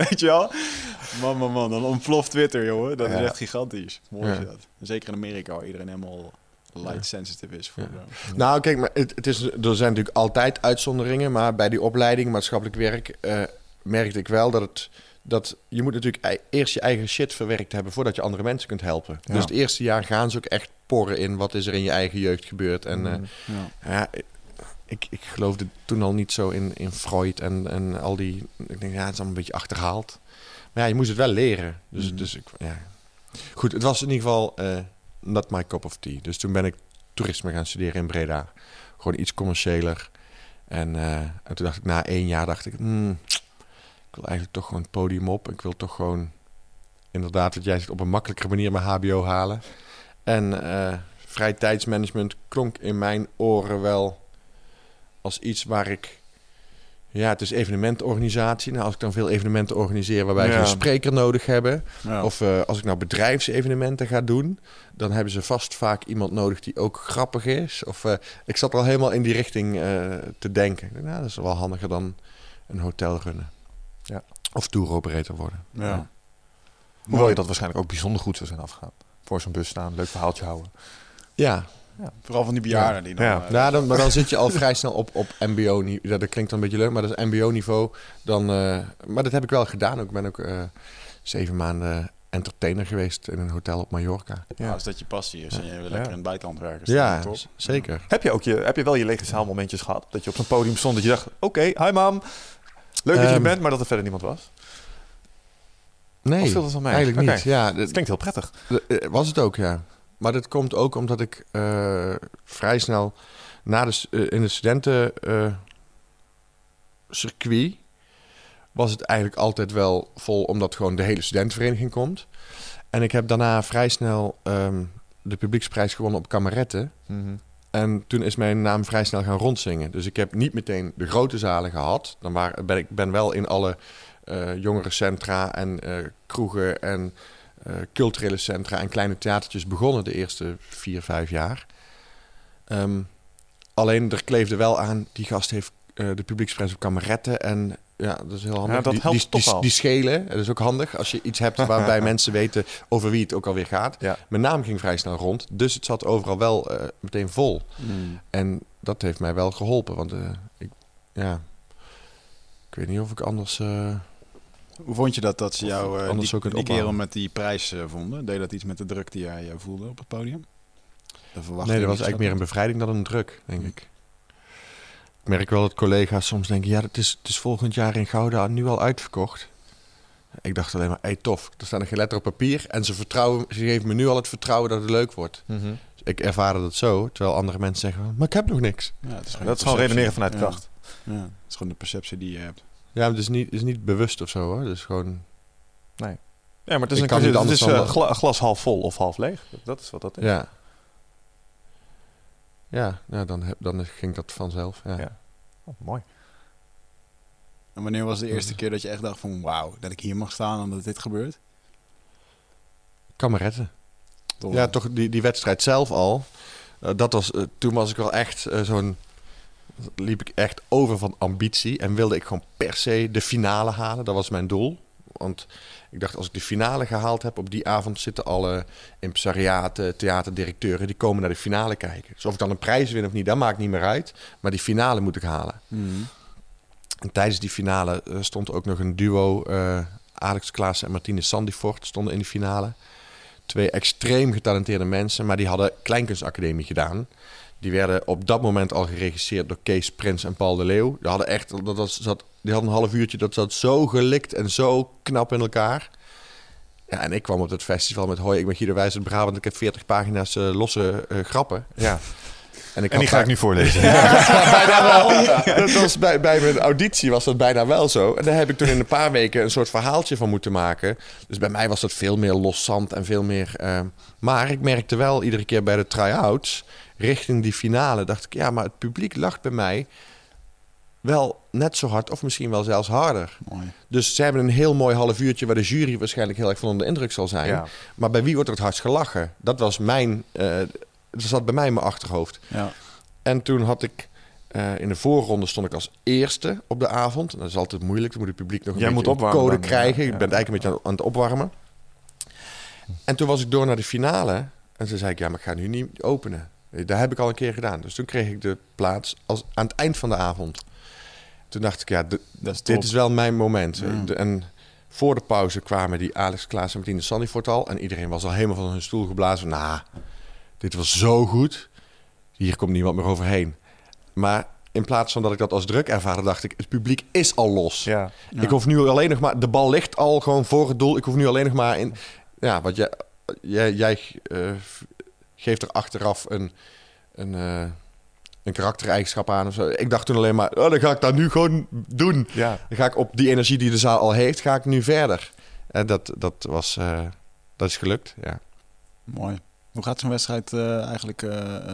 Weet je wel? Man, man, man. Dan ontploft Twitter, jongen. Dat is echt gigantisch. Mooi is dat. Zeker in Amerika, waar iedereen helemaal light sensitive is voor. Ja. Nou, kijk, maar het, het is, er zijn natuurlijk altijd uitzonderingen. Maar bij die opleiding maatschappelijk werk eh, merkte ik wel dat het... Dat je moet natuurlijk eerst je eigen shit verwerkt hebben voordat je andere mensen kunt helpen. Ja. Dus het eerste jaar gaan ze ook echt porren in wat is er in je eigen jeugd gebeurd. En Mm. eh, ja. Ja, ik, ik geloofde toen al niet zo in, in Freud en, en al die... Ik denk, ja, het is allemaal een beetje achterhaald. Maar ja, je moest het wel leren. Dus, Mhm. dus ik, ja. Goed, het was in ieder geval eh, not my cup of tea. Dus toen ben ik toerisme gaan studeren in Breda. Gewoon iets commerciëler. En, eh, en toen dacht ik, na één jaar dacht ik... hmm, ik wil eigenlijk toch gewoon het podium op. Ik wil toch gewoon inderdaad, wat jij zegt, op een makkelijkere manier mijn hbo halen. En eh vrij tijdsmanagement klonk in mijn oren wel als iets waar ik... Ja, het is evenementenorganisatie. Nou, als ik dan veel evenementen organiseer waarbij ze een spreker nodig hebben... Of eh, als ik nou bedrijfsevenementen ga doen, dan hebben ze vast vaak iemand nodig die ook grappig is. Of eh, ik zat al helemaal in die richting eh, te denken. Dacht, Nou, dat is wel handiger dan een hotel runnen. Ja. Of tour operator worden. Ja. Hoewel je dat waarschijnlijk ook bijzonder goed zou zijn afgegaan. Voor zo'n bus staan, leuk verhaaltje houden. Ja, Vooral van die bejaarden die dan... Ja. eh, nou, dan, maar dan zit je al vrij snel op, op mbo-niveau. Ja, dat klinkt dan een beetje leuk, maar dat is mbo-niveau. Dan, eh, maar dat heb ik wel gedaan. Ik ben ook eh, zeven maanden entertainer geweest in een hotel op Mallorca. ja. Als dat je passie is en je wil lekker Ja. in het buitenland werken. Ja, top. zeker. Heb je, ook je, heb je wel je lege zaalmomentjes gehad? Dat je op zo'n podium stond dat je dacht... Oké, hi mam. Leuk dat je er Ehm. bent, maar dat er verder niemand was. Nee, Of viel dat eigenlijk niet. Ja, Dat klinkt heel prettig. was het ook, ja. Maar dat komt ook omdat ik eh, vrij snel na de, eh, in de studenten eh, circuit was het eigenlijk altijd wel vol, omdat gewoon de hele studentenvereniging komt. En ik heb daarna vrij snel ehm, de publieksprijs gewonnen op kameretten. Mhm. En toen is mijn naam vrij snel gaan rondzingen. Dus ik heb niet meteen de grote zalen gehad. Dan ben ik ben wel in alle eh jongerencentra en kroegen en culturele centra en kleine theatertjes begonnen de eerste vier, vijf jaar. Ehm, alleen er kleefde wel aan, die gast heeft eh, de publieksprijs op kameretten. En ja, dat is heel handig. Ja, dat helpt die, toch die, die schelen. Dat is ook handig als je iets hebt waarbij mensen weten over wie het ook alweer gaat. Ja. Mijn naam ging vrij snel rond, dus het zat overal wel eh, meteen vol. En dat heeft mij wel geholpen, want eh, ik, ja, ik weet niet of ik anders... eh, Hoe vond je dat, dat ze jou eh, anders die, die kerel met die prijs eh, vonden? Deed dat iets met de druk die jij voelde op het podium? Nee, dat was eigenlijk meer een bevrijding dan een druk, denk ik. Ik merk wel dat collega's soms denken, ja, het is, het is volgend jaar in Gouda nu al uitverkocht. Ik dacht alleen maar, hey, tof, er staan er geen letter op papier en ze, vertrouwen, ze geven me nu al het vertrouwen dat het leuk wordt. Mhm. Dus ik ervaarde dat zo, terwijl andere mensen zeggen, maar ik heb nog niks. Ja, het is Dat is gewoon redeneren vanuit Ja. kracht. Ja, het is gewoon de perceptie die je hebt. Ja, maar het is niet, het is niet bewust of zo hoor, het is gewoon... Ja, maar het is, Ik een, het is eh, gla- glas half vol of half leeg. Dat is wat dat is. Ja. Ja, ja dan, heb, dan ging dat vanzelf. Ja. Ja. Oh, mooi. En wanneer was de eerste keer dat je echt dacht van... Wauw, dat ik hier mag staan en dat dit gebeurt? Kameretten. Toch? Ja, toch die, die wedstrijd zelf al. eh, dat was, eh, toen was ik wel echt zo'n... liep ik echt over van ambitie. En wilde ik gewoon per se de finale halen. Dat was mijn doel. Want ik dacht, als ik de finale gehaald heb... op die avond zitten alle impresariaten, theaterdirecteuren... die komen naar de finale kijken. Dus of ik dan een prijs win of niet, dat maakt niet meer uit. Maar die finale moet ik halen. Mhm. En tijdens die finale eh, stond ook nog een duo. eh, Alex Klaas en Martine Sandifort stonden in de finale. Twee extreem getalenteerde mensen, maar die hadden Kleinkunstacademie gedaan. Die werden op dat moment al geregisseerd door Kees Prins en Paul de Leeuw. Die hadden echt, dat was, zat, die hadden een half uurtje, dat zat zo gelikt en zo knap in elkaar. Ja, en ik kwam op het festival met hoi, ik ben Guido Wijs uit Brabant. Ik heb 40 pagina's eh, losse eh, grappen. Ja. En, ik En die ga ik nu voorlezen. bijna wel. Dat was bij, bij mijn auditie was dat bijna wel zo. En daar heb ik toen in een paar weken een soort verhaaltje van moeten maken. Dus bij mij was dat veel meer loszand en veel meer... eh, maar ik merkte wel iedere keer bij de try-outs... richting die finale dacht ik... ja, maar het publiek lacht bij mij wel net zo hard... of misschien wel zelfs harder. Mooi. Dus ze hebben een heel mooi half uurtje... waar de jury waarschijnlijk heel erg van onder de indruk zal zijn. Ja. Maar bij wie wordt er het hardst gelachen? Dat was mijn... eh dat zat bij mij in mijn achterhoofd. Ja. En toen had ik eh, in de voorronde stond ik als eerste op de avond. Dat is altijd moeilijk. Dan moet het publiek nog een Jij beetje moet opwarmen code dan, krijgen. ja, Ik ben eigenlijk een beetje aan, aan het opwarmen. En toen was ik door naar de finale. En toen zei ik, ja, maar ik ga nu niet openen. Daar heb ik al een keer gedaan. Dus toen kreeg ik de plaats als, aan het eind van de avond. Toen dacht ik, ja, is dit is wel mijn moment. Ja. De- En voor de pauze kwamen die Alex Klaas en Martine Sandifort al. En iedereen was al helemaal van hun stoel geblazen. Nou, dit was zo goed. Hier komt niemand meer overheen. Maar in plaats van dat ik dat als druk ervaarde, dacht ik, het publiek is al los. Ja. Ja. Ik hoef nu alleen nog maar, de bal ligt al gewoon voor het doel. Ik hoef nu alleen nog maar in, ja, wat jij, jij, jij eh, geeft er achteraf een, een, eh, een karaktereigenschap aan of zo. Ik dacht toen alleen maar, oh, dan ga ik dat nu gewoon doen. Ja. Dan ga ik op die energie die de zaal al heeft, ga ik nu verder. En dat, dat was, eh, dat is gelukt, ja. Mooi. Hoe gaat zo'n wedstrijd eh, eigenlijk... eh, eh,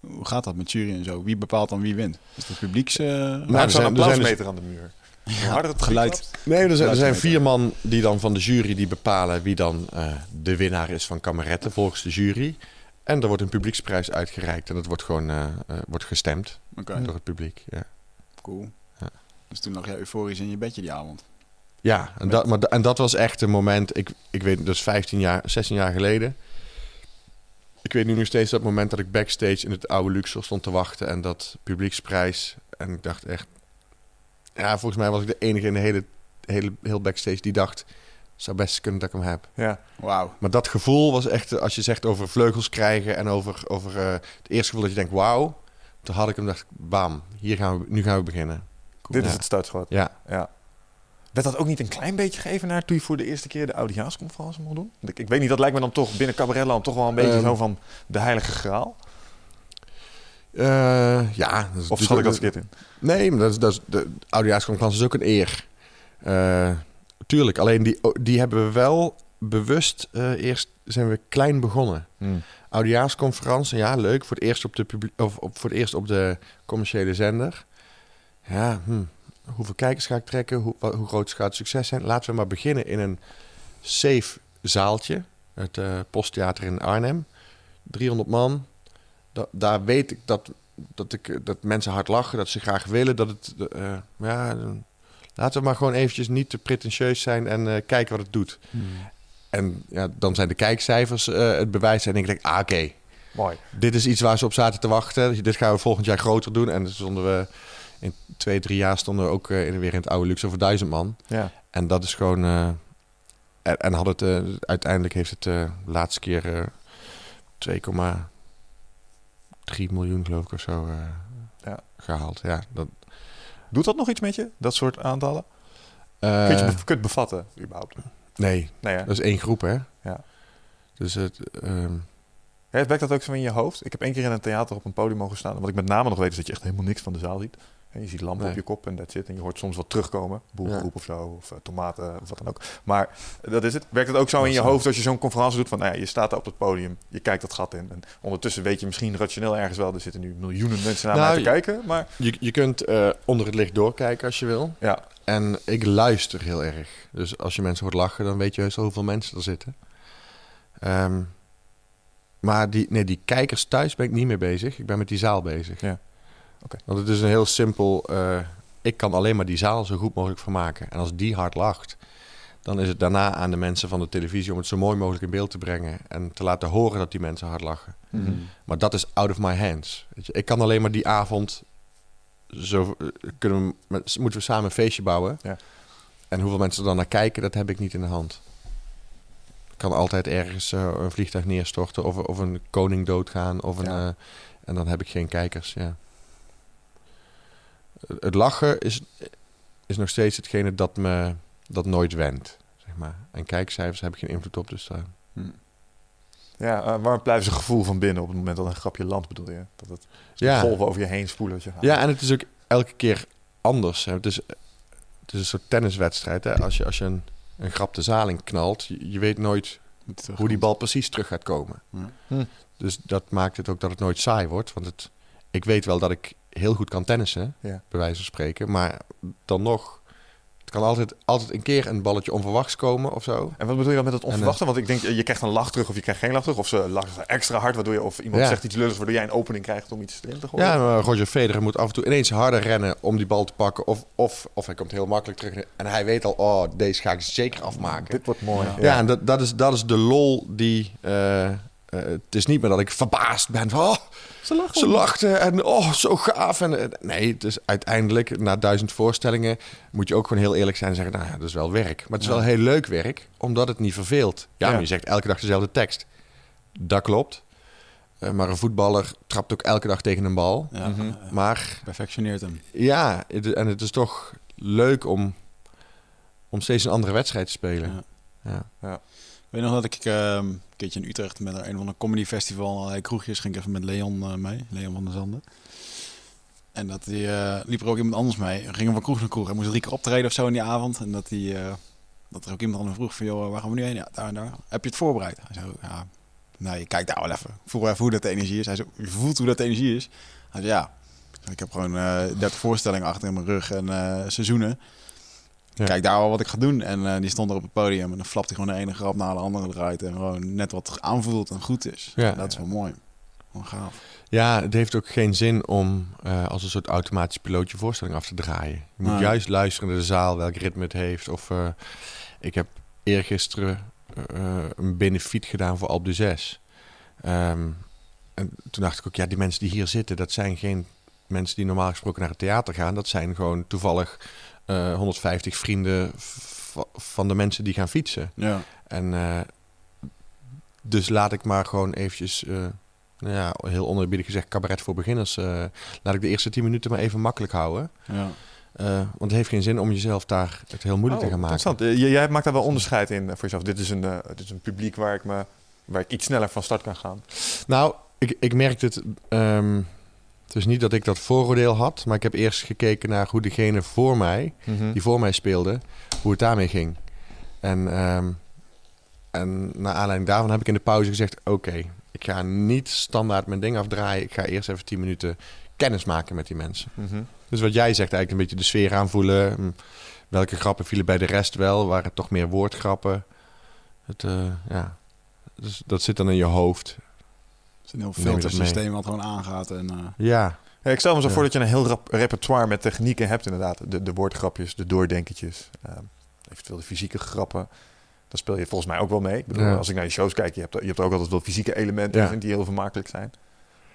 hoe gaat dat met jury en zo? Wie bepaalt dan wie wint? Is het publieks... eh, Nou, er zijn- er zijn aan de muur. Harder het geluid. Nee, er zijn, er zijn vier man die dan van de jury die bepalen wie dan eh, de winnaar is van Kameretten volgens de jury. En er wordt een publieksprijs uitgereikt en dat wordt gewoon eh, eh, wordt gestemd door het publiek. Ja, cool. Ja. Dus toen lag jij euforisch in je bedje die avond. ja en, dat, maar, en dat was echt een moment, ik, ik weet dus 15 jaar, 16 jaar geleden. Ik weet nu nog steeds dat moment dat ik backstage in het oude Luxor stond te wachten en dat publieksprijs. En ik dacht echt, ja, volgens mij was ik de enige in de hele, hele heel backstage die dacht, zou best kunnen dat ik hem heb. Ja. Wauw. Maar dat gevoel was echt, als je zegt over vleugels krijgen en over, over eh, het eerste gevoel dat je denkt, wauw. Toen had ik hem dacht, bam, hier gaan we, nu gaan we beginnen. Dit is het startschot. Ja, Ja. Werd dat ook niet een klein beetje gegeven naar toen je voor de eerste keer de oudejaarsconferentie mocht doen? Ik, ik weet niet, dat lijkt me dan toch binnen Cabaretland toch wel een beetje Ehm. zo van de heilige graal. Eh, ja. Of schat ik dat verkeerd in? Nee, maar dat is, dat is, de oudejaarsconferentie is ook een eer. Eh, tuurlijk, alleen die, die hebben we wel bewust eh, eerst zijn we klein begonnen. Hmm. Oudejaarsconferentie, ja, leuk. Voor het eerst op de, of op, voor het eerst op de commerciële zender. Ja, hm, hoeveel kijkers ga ik trekken? Hoe, hoe groot gaat het succes zijn? Laten we maar beginnen in een safe zaaltje. Het eh, Posttheater in Arnhem. 300 man. Da- daar weet ik dat, dat, ik, dat mensen hard lachen, dat ze graag willen. Dat het, eh, ja, laten we maar gewoon eventjes niet te pretentieus zijn en eh, kijken wat het doet. En ja, dan zijn de kijkcijfers eh, het bewijs. En ik denk, ah, oké, Mooi. dit is iets waar ze op zaten te wachten. Dit gaan we volgend jaar groter doen. En stonden we in twee, drie jaar stonden we ook eh, weer in het oude luxe over duizend man. Ja. En dat is gewoon. en, en had het, uiteindelijk heeft het de laatste keer eh 2,3 miljoen, geloof ik, of zo Ja. gehaald. Ja, dat, Doet dat nog iets met je, dat soort aantallen? eh, Kun je het be- bevatten, überhaupt? nee, Nee, hè? dat is één groep, hè? Ja. Dus het. Ja, werkt dat ook zo in je hoofd? Ik heb één keer in een theater op een podium mogen staan. Wat ik met name nog weet is dat je echt helemaal niks van de zaal ziet. En je ziet lampen Nee. op je kop en dat zit. En je hoort soms wat terugkomen. Boelgroep Ja. of zo. Of eh, tomaten of wat dan ook. Maar dat is het. Werkt het ook zo in je zo. hoofd als je zo'n conferentie doet? Van nou ja, je staat daar op het podium. Je kijkt dat gat in. En ondertussen weet je misschien rationeel ergens wel. Er zitten nu miljoenen mensen naar Nou, mij te je- kijken. Maar je, je kunt eh, onder het licht doorkijken als je wil. ja, En ik luister heel erg. Dus als je mensen hoort lachen, dan weet je heus wel hoeveel mensen er zitten. Ehm, maar die, nee, die kijkers thuis ben ik niet mee bezig. Ik ben met die zaal bezig. Ja. Oké. Want het is een heel simpel... eh, ik kan alleen maar die zaal zo goed mogelijk vermaken. En als die hard lacht, dan is het daarna aan de mensen van de televisie... om het zo mooi mogelijk in beeld te brengen. En te laten horen dat die mensen hard lachen. Mhm. Maar dat is out of my hands. Weet je, ik kan alleen maar die avond. Zo, eh, kunnen we, met- moeten we samen een feestje bouwen. Ja. En hoeveel mensen er dan naar kijken, dat heb ik niet in de hand. Ik kan altijd ergens eh, een vliegtuig neerstorten. Of, of een koning doodgaan. Of een, Ja. eh, en dan heb ik geen kijkers. Ja. Het lachen is, is nog steeds hetgene dat me dat nooit wendt. Zeg maar. En kijkcijfers heb ik geen invloed op. Dus daar ja uh, waar blijft een gevoel van binnen op het moment dat een grapje landt, bedoel je? Dat het Ja. golven over je heen spoelen. je gaat. Ja, en het is ook elke keer anders. Hè. Het, is, het is een soort tenniswedstrijd. Hè. Als je, als je een, een grap de zaal in knalt, je, je weet nooit hoe die bal precies terug gaat komen. Ja. Hm. Dus dat maakt het ook dat het nooit saai wordt. Want het, ik weet wel dat ik heel goed kan tennissen, Ja. bij wijze van spreken. Maar dan nog, het kan altijd, altijd een keer een balletje onverwachts komen of zo. En wat bedoel je dan met het En, eh, onverwachte? Want ik denk, je krijgt een lach terug of je krijgt geen lach terug. Of ze lachen extra hard, waardoor je, of iemand Ja. zegt iets lulligs, waardoor jij een opening krijgt om iets erin te gooien. Ja, maar Roger Federer moet af en toe ineens harder rennen om die bal te pakken. Of, of, of hij komt heel makkelijk terug. En hij weet al, oh, deze ga ik zeker afmaken. Dit wordt mooi. Ja, en dat, dat, is, dat is de lol die. eh, eh, het is niet meer dat ik verbaasd ben van. Oh, Ze lachen. ze lachten en oh, zo gaaf. En, eh, nee, het is uiteindelijk, na duizend voorstellingen, moet je ook gewoon heel eerlijk zijn en zeggen: Nou ja, dat is wel werk. Maar het is wel heel leuk werk, omdat het niet verveelt. Ja, je zegt elke dag dezelfde tekst. Dat klopt. Eh, maar een voetballer trapt ook elke dag tegen een bal. Ja, Mhm. Maar perfectioneert hem. ja, het- en het is toch leuk om, om steeds een andere wedstrijd te spelen. Ja. Ja. Weet nog dat ik ehm, een keertje in Utrecht met een van een comedy festival, allerlei kroegjes, ging ik even met Leon eh, mee, Leon van der Zanden. En dat die, eh, liep er ook iemand anders mee. We gingen van kroeg naar kroeg. Hij moest drie keer optreden of zo in die avond. En dat, die, eh, dat er ook iemand aan vroeg van, joh, waar gaan we nu heen? Ja, daar en daar. Heb je het voorbereid? Hij zo, ja, nou, je kijkt daar wel even. Voel even hoe dat de energie is. Hij zo, je voelt hoe dat de energie is. Hij zei, ja, ik heb gewoon eh 30 voorstellingen achter in mijn rug en eh, seizoenen. Ja. Kijk daar wel wat ik ga doen. En eh, die stond er op het podium en dan flapt hij gewoon de ene grap na de andere eruit. En gewoon net wat aanvoelt en goed is. Ja. En dat is wel mooi. Wel gaaf. Ja, het heeft ook geen zin om eh, als een soort automatisch pilootje voorstelling af te draaien. Je moet Nee. juist luisteren naar de zaal, welk ritme het heeft. Of eh, ik heb eergisteren een benefiet gedaan voor Alpe d'Huez. Ehm, en toen dacht ik ook, ja, die mensen die hier zitten, dat zijn geen mensen die normaal gesproken naar het theater gaan. Dat zijn gewoon toevallig eh, 150 vrienden v- van de mensen die gaan fietsen. Ja. En eh, dus laat ik maar gewoon eventjes, eh, nou ja, heel onerbiedig gezegd, cabaret voor beginners. eh, laat ik de eerste tien minuten maar even makkelijk houden. ja. Eh, want het heeft geen zin om jezelf daar het heel moeilijk Oh, te gaan maken. interessant. Eh, Jij maakt daar wel onderscheid in eh, voor jezelf. Dit is een, eh, dit is een publiek waar ik, me, waar ik iets sneller van start kan gaan. Nou, ik, ik merkte het. ehm, het is niet dat ik dat vooroordeel had, maar ik heb eerst gekeken naar hoe degene voor mij, Mhm. die voor mij speelde, hoe het daarmee ging. En, ehm, en naar aanleiding daarvan heb ik in de pauze gezegd: Oké, ik ga niet standaard mijn ding afdraaien. Ik ga eerst even 10 minuten kennis maken met die mensen. Mhm. Dus wat jij zegt, eigenlijk een beetje de sfeer aanvoelen. Hm, Welke grappen vielen bij de rest wel? Waren het toch meer woordgrappen? Het, eh, ja. Dus dat zit dan in je hoofd. Is een heel filtersysteem wat gewoon aangaat. En, eh, Ja, Ja, ik stel me zo Ja. voor dat je een heel rap- repertoire met technieken hebt inderdaad. De, de woordgrapjes, de doordenkertjes, ehm, eventueel de fysieke grappen. Daar speel je volgens mij ook wel mee. Ik bedoel, Ja. als ik naar je shows kijk, je hebt, je hebt ook altijd wel fysieke elementen die heel vermakelijk zijn.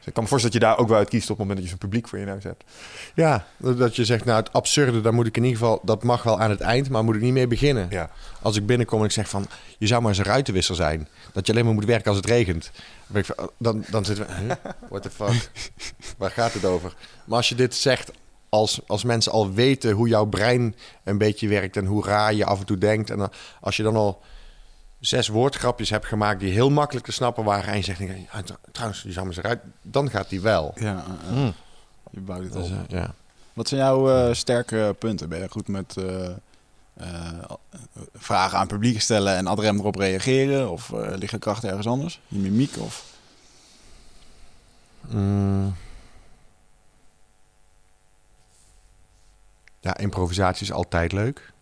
Ik kan me voorstellen dat je daar ook wel uit kiest op het moment dat je zo'n publiek voor je neus hebt. Ja, dat je zegt, nou het absurde, daar moet ik in ieder geval, dat mag wel aan het eind, maar moet ik niet mee beginnen. Ja. Als ik binnenkom en ik zeg van, je zou maar eens een ruitenwisser zijn. Dat je alleen maar moet werken als het regent. Dan, ik dan, dan zitten we, huh? what the fuck, waar gaat het over? Maar als je dit zegt, als, als mensen al weten hoe jouw brein een beetje werkt en hoe raar je af en toe denkt. En als je dan al zes woordgrapjes hebt gemaakt die heel makkelijk te snappen waren. En je zegt, trouwens, je zou maar eens eruit, dan gaat die wel. ja, eh, eh, je bouwt het Dus, op. eh, ja. Wat zijn jouw sterke punten? Ben je goed met vragen aan publiek stellen en ad rem erop reageren? Of liggen krachten ergens anders? Je mimiek? Of... Mm. Ja, improvisatie is altijd leuk.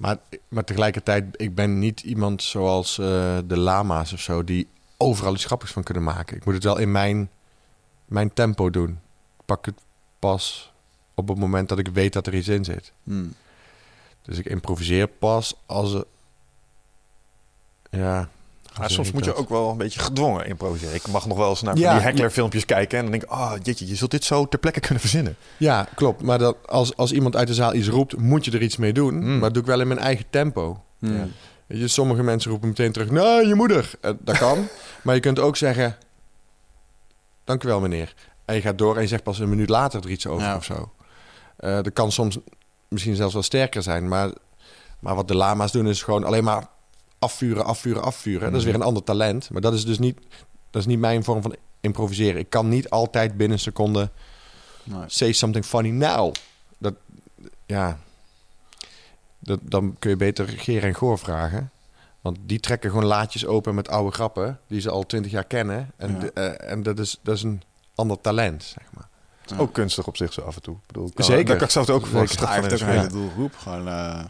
Maar, maar tegelijkertijd, ik ben niet iemand zoals eh, de lama's of zo... die overal iets grappigs van kunnen maken. Ik moet het wel in mijn, mijn tempo doen. Ik pak het pas op het moment dat ik weet dat er iets in zit. Hmm. Dus ik improviseer pas als... Ja... Maar zeg soms moet je ook wel een beetje gedwongen improviseren. Ik mag nog wel eens naar Ja, die heckler filmpjes kijken en dan denk ik, ah, jeetje, je zult dit zo ter plekke kunnen verzinnen. Ja, klopt. Maar dat, als, als iemand uit de zaal iets roept, moet je er iets mee doen. Mm. Maar dat doe ik wel in mijn eigen tempo. Hmm. Ja. Je, sommige mensen roepen meteen terug, nou, je moeder. Eh, dat kan. maar je kunt ook zeggen, dank u wel meneer. En je gaat door en je zegt pas een minuut later er iets over Ja. of zo. Eh, dat kan soms misschien zelfs wel sterker zijn. Maar, maar wat de lama's doen is gewoon alleen maar afvuren, afvuren, afvuren. Dat is weer een ander talent. Maar dat is dus niet, dat is niet mijn vorm van improviseren. Ik kan niet altijd binnen een seconde Nee. say something funny now. Dat, ja, dat, dan kun je beter Geer en Goor vragen. Want die trekken gewoon laadjes open met oude grappen... die ze al twintig jaar kennen. En, Ja. de- eh, en dat, is, dat is een ander talent, zeg maar. Ook kunstig op zich zo af en toe. Ik bedoel, kan, Zeker. Daar kan ik zelf ook straf Hij heeft ook een hele doelgroep. Gewoon eh,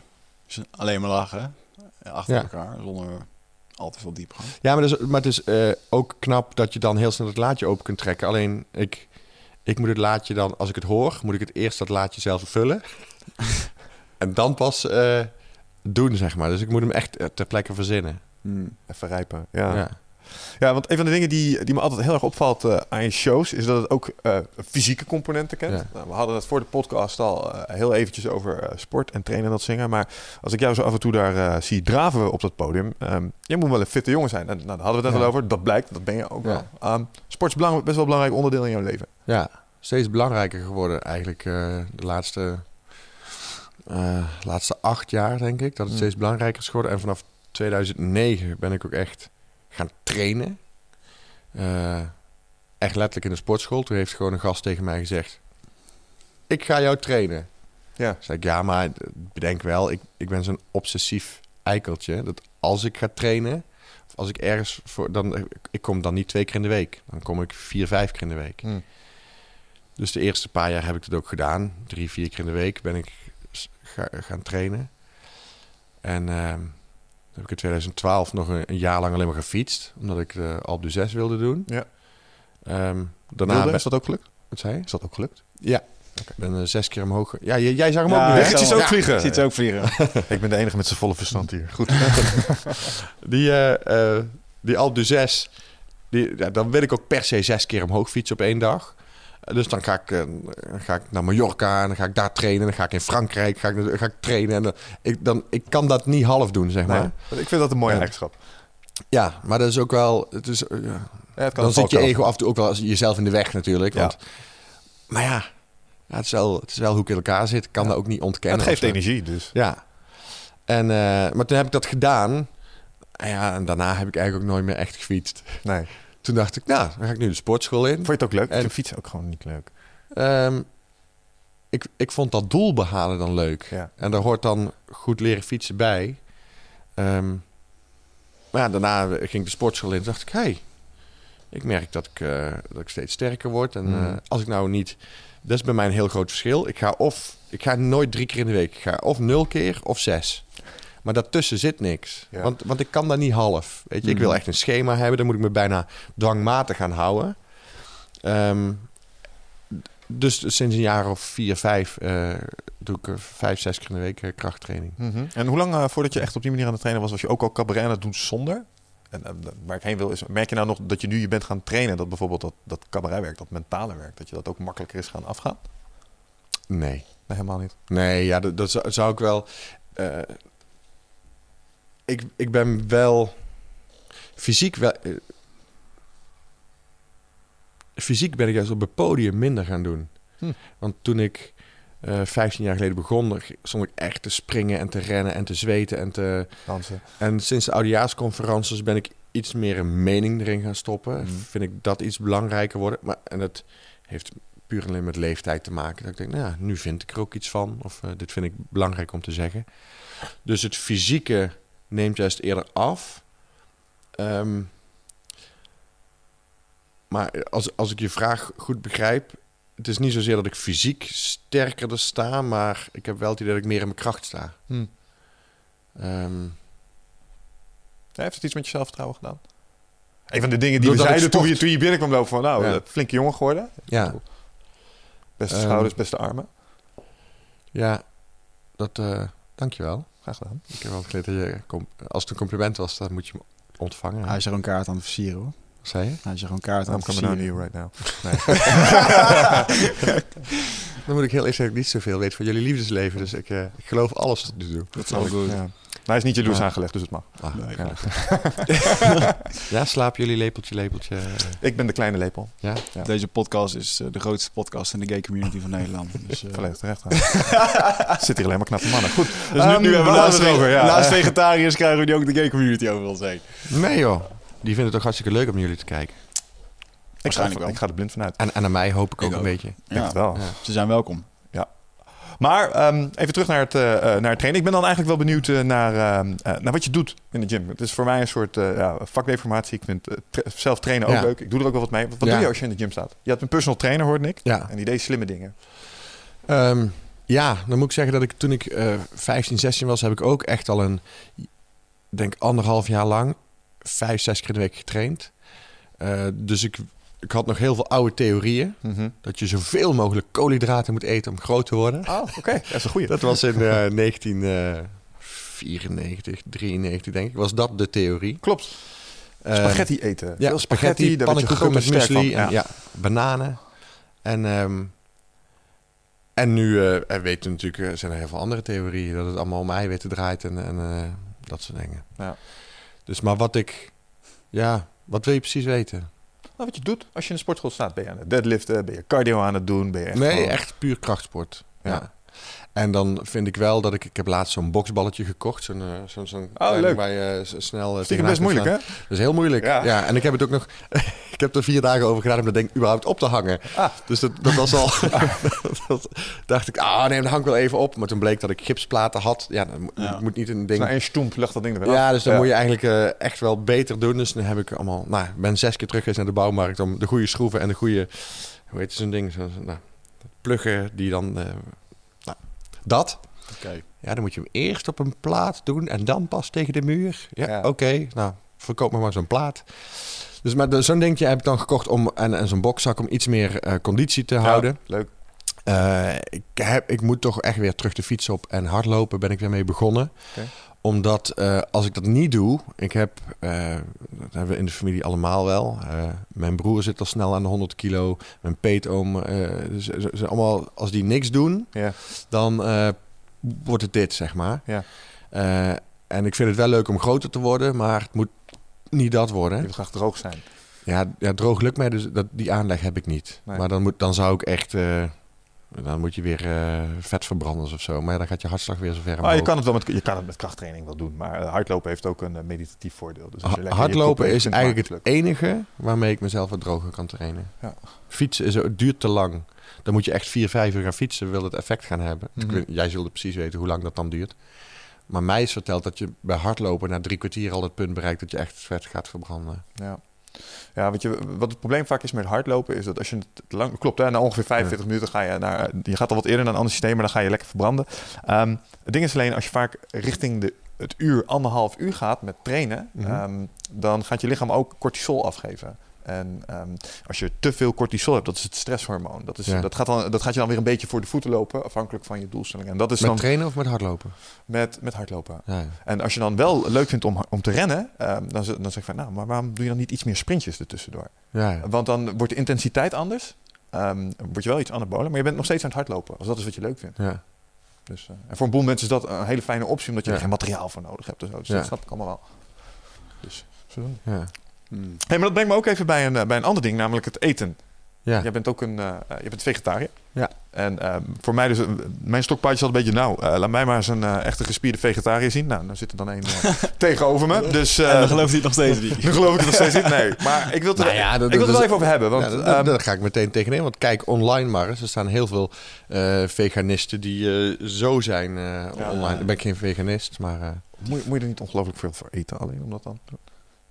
alleen maar lachen. Hè? Achter Ja. elkaar. Zonder al te veel diepgang. Ja, maar, is, maar het is eh, ook knap dat je dan heel snel het laadje open kunt trekken. Alleen, ik, ik moet het laadje dan... Als ik het hoor, moet ik het eerst dat laadje zelf vullen. en dan pas eh, doen, zeg maar. Dus ik moet hem echt eh, ter plekke verzinnen. Hmm. Even rijpen. Ja. ja. Ja, want een van de dingen die, die me altijd heel erg opvalt eh, aan je shows... is dat het ook eh, fysieke componenten kent. Ja. Nou, we hadden het voor de podcast al eh, heel eventjes over sport en trainen en dat zingen. Maar als ik jou zo af en toe daar zie draven op dat podium... ehm jij moet wel een fitte jongen zijn. En, nou, daar hadden we het net Ja. al over. Dat blijkt, dat ben je ook Ja. wel. Ehm, sport is belang- best wel een belangrijk onderdeel in jouw leven. Ja, steeds belangrijker geworden eigenlijk de laatste, laatste acht jaar, denk ik. Dat het Mm. steeds belangrijker is geworden. En vanaf 2009 ben ik ook echt gaan trainen. Eh, echt letterlijk in de sportschool. Toen heeft gewoon een gast tegen mij gezegd... Ik ga jou trainen. Ja. Zei ik, ja, maar bedenk wel, ik, ik ben zo'n obsessief eikeltje. Dat als ik ga trainen, of als ik ergens voor, dan, ik kom dan niet twee keer in de week. Dan kom ik vier, vijf keer in de week. Hmm. Dus de eerste paar jaar heb ik het ook gedaan. Drie, vier keer in de week ben ik ga, gaan trainen. En ehm, heb ik in 2012 nog een, een jaar lang alleen maar gefietst. Omdat ik de Alpe d'Huez wilde doen. Ja. Ehm, daarna Wilde, ben- is dat ook gelukt? Wat zei je? Is dat ook gelukt? Ja. Ik ben eh, zes keer omhoog. Ja, jij, jij zag hem Ja, ook niet. ik ook ja, vliegen. Ziet ze ook vliegen. Ik ben de enige met zijn volle verstand hier. Goed. Die, eh, eh, die Alpe d'Huez, die, ja, dan wil ik ook per se zes keer omhoog fietsen op één dag. Eh, Dus dan ga ik, eh, ga ik naar Mallorca en dan ga ik daar trainen. Dan ga ik in Frankrijk ga ik, ga ik trainen. En dan, ik, dan, ik kan dat niet half doen, zeg maar. Nee, ik vind dat een mooie eigenschap. Ja, maar dat is ook wel... Het is, eh, ja. Ja, het kan Dan zit je ego af en toe ook wel jezelf in de weg natuurlijk. Ja. Want, maar ja, het, is wel, het is wel hoe ik in elkaar zit. Ik kan dat ook niet ontkennen. het geeft energie, dus. Ja. En, eh, maar toen heb ik dat gedaan. En, ja, en daarna heb ik eigenlijk ook nooit meer echt gefietst. Nee. Toen dacht ik, nou, dan ga ik nu de sportschool in. Vond je het ook leuk? En- vind fietsen ook gewoon niet leuk. Ehm, ik, ik vond dat doel behalen dan leuk. Ja. En daar hoort dan goed leren fietsen bij. Ehm, maar ja, daarna ging ik de sportschool in. Toen dacht ik, hé, hey, ik merk dat ik, eh, dat ik steeds sterker word. En Mhm. eh, als ik nou niet... Dat is bij mij een heel groot verschil. Ik ga of... Ik ga nooit drie keer in de week. Ik ga of nul keer of zes. Maar daartussen zit niks. Ja. Want, want ik kan dat niet half. Weet je, ik wil Mhm. echt een schema hebben. Dan moet ik me bijna dwangmatig gaan houden. Ehm, dus sinds een jaar of vier, vijf eh, doe ik vijf, zes keer in de week eh, krachttraining. Mhm. En hoe lang eh, voordat je echt op die manier aan het trainen was, was je ook al cabaret aan het doen zonder? En waar ik heen wil is, merk je nou nog dat je nu je bent gaan trainen, dat bijvoorbeeld dat, dat cabaretwerk, dat mentale werk, dat je dat ook makkelijker is gaan afgaan? Nee. Nee, helemaal niet. Nee, ja, dat, dat zou, zou ik wel. Ik, ik ben wel fysiek wel. eh, fysiek ben ik juist op het podium minder gaan doen. Hm. Want toen ik eh 15 jaar geleden begon, stond ik echt te springen en te rennen en te zweten en te. Dansen. En sinds de oudejaarsconferences ben ik iets meer een mening erin gaan stoppen. Mhm. Vind ik dat iets belangrijker worden. Maar, en dat heeft puur alleen met leeftijd te maken. Dat ik denk, nou, ja, nu vind ik er ook iets van. Of eh, dit vind ik belangrijk om te zeggen. Dus het fysieke neemt juist eerder af. Ehm, maar als, als ik je vraag goed begrijp... Het is niet zozeer dat ik fysiek sterker sta... maar ik heb wel het idee dat ik meer in mijn kracht sta. Hm. Ehm, Ja, heeft het iets met je zelfvertrouwen gedaan? Een van de dingen die Doordat we zeiden toen je, toen je binnenkwam lopen van, nou, Ja. flinke jongen geworden. ja. Beste Ehm. schouders, beste armen. Ja, dat, eh dankjewel. Graag gedaan. Ik heb wel geleerd dat je, als het een compliment was, dan moet je hem ontvangen. Hij is er een kaart aan het versieren hoor. Wat zei je? Hij is er een kaart aan I'm het coming versieren. to you right now. Nee. Dan moet ik heel eerlijk zeggen dat ik niet zoveel weet van jullie liefdesleven. Dus ik, eh, ik geloof alles tot nu toe. Dat is wel goed. Ja. Nou, hij is niet jaloers Ja. aangelegd, dus het mag. Ah, Nee. Ja. Ja, slaap jullie lepeltje, lepeltje. Ik ben de kleine lepel. Ja? Ja. Deze podcast is eh, de grootste podcast in de gay community van Nederland. Dus, eh, Volledig terecht. Zit hier alleen maar knappe mannen. Goed. dus nu, Ehm, nu hebben we naast, over? Ja, naast vegetariërs krijgen we nu ook de gay community over ons heen. Nee joh. Die vinden het toch hartstikke leuk om jullie te kijken. ik, ga, Waarschijnlijk wel. ik ga er blind vanuit. En, en aan mij hoop ik ook een ook. beetje. Ik denk Ja, het wel. Ja. ze zijn welkom. Maar ehm, even terug naar het, eh, eh, naar het trainen. Ik ben dan eigenlijk wel benieuwd eh, naar, ehm, eh, naar wat je doet in de gym. Het is voor mij een soort ja, vakdeformatie. Ik vind tra- zelf trainen ook Ja. leuk. Ik doe er ook wel wat mee. Wat Ja. doe je als je in de gym staat? Je had een personal trainer, hoorde ik. Ja. En die deed slimme dingen. Ehm, ja, dan moet ik zeggen dat ik toen ik eh 15, 16 was, heb ik ook echt al een, denk anderhalf jaar lang, vijf, zes keer in de week getraind. Dus ik, ik had nog heel veel oude theorieën. Dat je zoveel mogelijk koolhydraten moet eten om groot te worden. Oh, oké. Dat is een goeie. Dat was in eh 1994, 93 denk ik, was dat de theorie. Klopt. Eh, Spaghetti eten. ja, Veel spaghetti, je pannenkoeken en met muesli en ja. bananen. En, ehm, en nu eh, er weten natuurlijk, eh, zijn er heel veel andere theorieën. Dat het allemaal om eiwitten draait en, en eh, dat soort dingen. Ja. Dus maar wat ik, ja, wat wil je precies weten? Nou, wat je doet als je in de sportschool staat. Ben je aan het deadliften? Ben je cardio aan het doen? Ben je echt nee, gewoon- echt puur krachtsport. Ja. Ja. En dan vind ik wel dat ik... Ik heb laatst zo'n boksballetje gekocht. Zo'n, eh, zo'n, zo'n klein leuk. waar je s- snel... uh, Stiekem best moeilijk, hè? Dat is heel moeilijk. Ja. Ja. en ik heb het ook nog... ik heb er vier dagen over gedaan om dat ding überhaupt op te hangen. Ah. Dus dat, dat was al... dat, dacht ik, ah nee, dan hang ik wel even op. Maar toen bleek dat ik gipsplaten had. Ja, dan moet, Ja. moet niet een ding... één stoemp lag dat ding er weer af. Ja, dus dan Ja. moet je eigenlijk eh, echt wel beter doen. Dus dan heb ik allemaal... Nou, ben zes keer terug geweest naar de bouwmarkt... om de goede schroeven en de goede... Hoe heet zo'n ding? Zo, nou, pluggen die dan... eh, dat. Ja, dan moet je hem eerst op een plaat doen en dan pas tegen de muur. Ja, Ja. oké. Nou, verkoop me maar zo'n plaat. Dus maar de- zo'n dingetje heb ik dan gekocht om en, en zo'n bokzak om iets meer eh, conditie te Ja, houden. Leuk. Eh, ik, heb, ik moet toch echt weer terug de fiets op en hardlopen ben ik weer mee begonnen. Omdat eh, als ik dat niet doe, ik heb, eh, dat hebben we in de familie allemaal wel. Eh, mijn broer zit al snel aan de 100 kilo, mijn peetoom. ze, ze- allemaal, als die niks doen, Ja. dan wordt het dit, zeg maar. Ja. En ik vind het wel leuk om groter te worden, maar het moet niet dat Je worden. wil graag droog zijn. Ja, ja droog lukt mij, dus dat, die aanleg heb ik niet. Nee. Maar dan, moet, dan zou ik echt... eh, Dan moet je weer uh, vetverbranders of zo. Maar dan gaat je hartslag weer zo ver omhoog. je, kan het wel met, je kan het met krachttraining wel doen. Maar hardlopen heeft ook een meditatief voordeel. Dus hardlopen is eigenlijk het enige waarmee ik mezelf wat droger kan trainen. Ja. Fietsen is, duurt te lang. Dan moet je echt vier, vijf uur gaan fietsen, wil het effect gaan hebben. Mm Jij zult precies weten hoe lang dat dan duurt. Maar mij is verteld dat je bij hardlopen na drie kwartier al het punt bereikt dat je echt vet gaat verbranden. Ja. Ja, weet je, wat het probleem vaak is met hardlopen is dat als je het lang klopt, hè, na ongeveer 45 minuten ga je naar, je gaat al wat eerder naar een ander systeem, maar dan ga je lekker verbranden. Um, het ding is alleen als je vaak richting de, het uur, anderhalf uur gaat met trainen, mhm. ehm, dan gaat je lichaam ook cortisol afgeven. En ehm, als je te veel cortisol hebt, dat is het stresshormoon. Dat, is, dat, gaat dan, dat gaat je dan weer een beetje voor de voeten lopen, afhankelijk van je doelstelling. En dat is met dan, trainen of met hardlopen? Met, met hardlopen. Ja, en als je dan wel leuk vindt om, om te rennen, um, dan, dan zeg ik van, nou, maar waarom doe je dan niet iets meer sprintjes ertussendoor? Ja, Want dan wordt de intensiteit anders. Um, word je wel iets anabolen, maar je bent nog steeds aan het hardlopen. Als dat is wat je leuk vindt. Ja. Dus, uh, en voor een boel mensen is dat een hele fijne optie, omdat je er geen materiaal voor nodig hebt. Dus, dat snap ik allemaal wel. Dus, zo. Ja. Hmm. Hey, maar dat brengt me ook even bij een, eh, bij een ander ding, namelijk het eten. Ja. Jij bent ook een, uh, je bent vegetariër. Ja. En uh, voor mij dus, mijn stokpaardje altijd een beetje, nou, laat mij maar eens een echte gespierde vegetariër zien. Nou, dan zit er dan een tegenover me. Dus, en dan geloof je het nog steeds niet. dan geloof ik het nog steeds niet, nee. Maar ik wil het, nou ja, dat, ik wil het wel even over hebben. Want, ja, dat, daar ga ik meteen tegenin. Want kijk online maar eens. Er staan heel veel veganisten die zo zijn online. Ik ben geen veganist, maar... Moet, moet je er niet ongelooflijk veel voor eten alleen, omdat dan...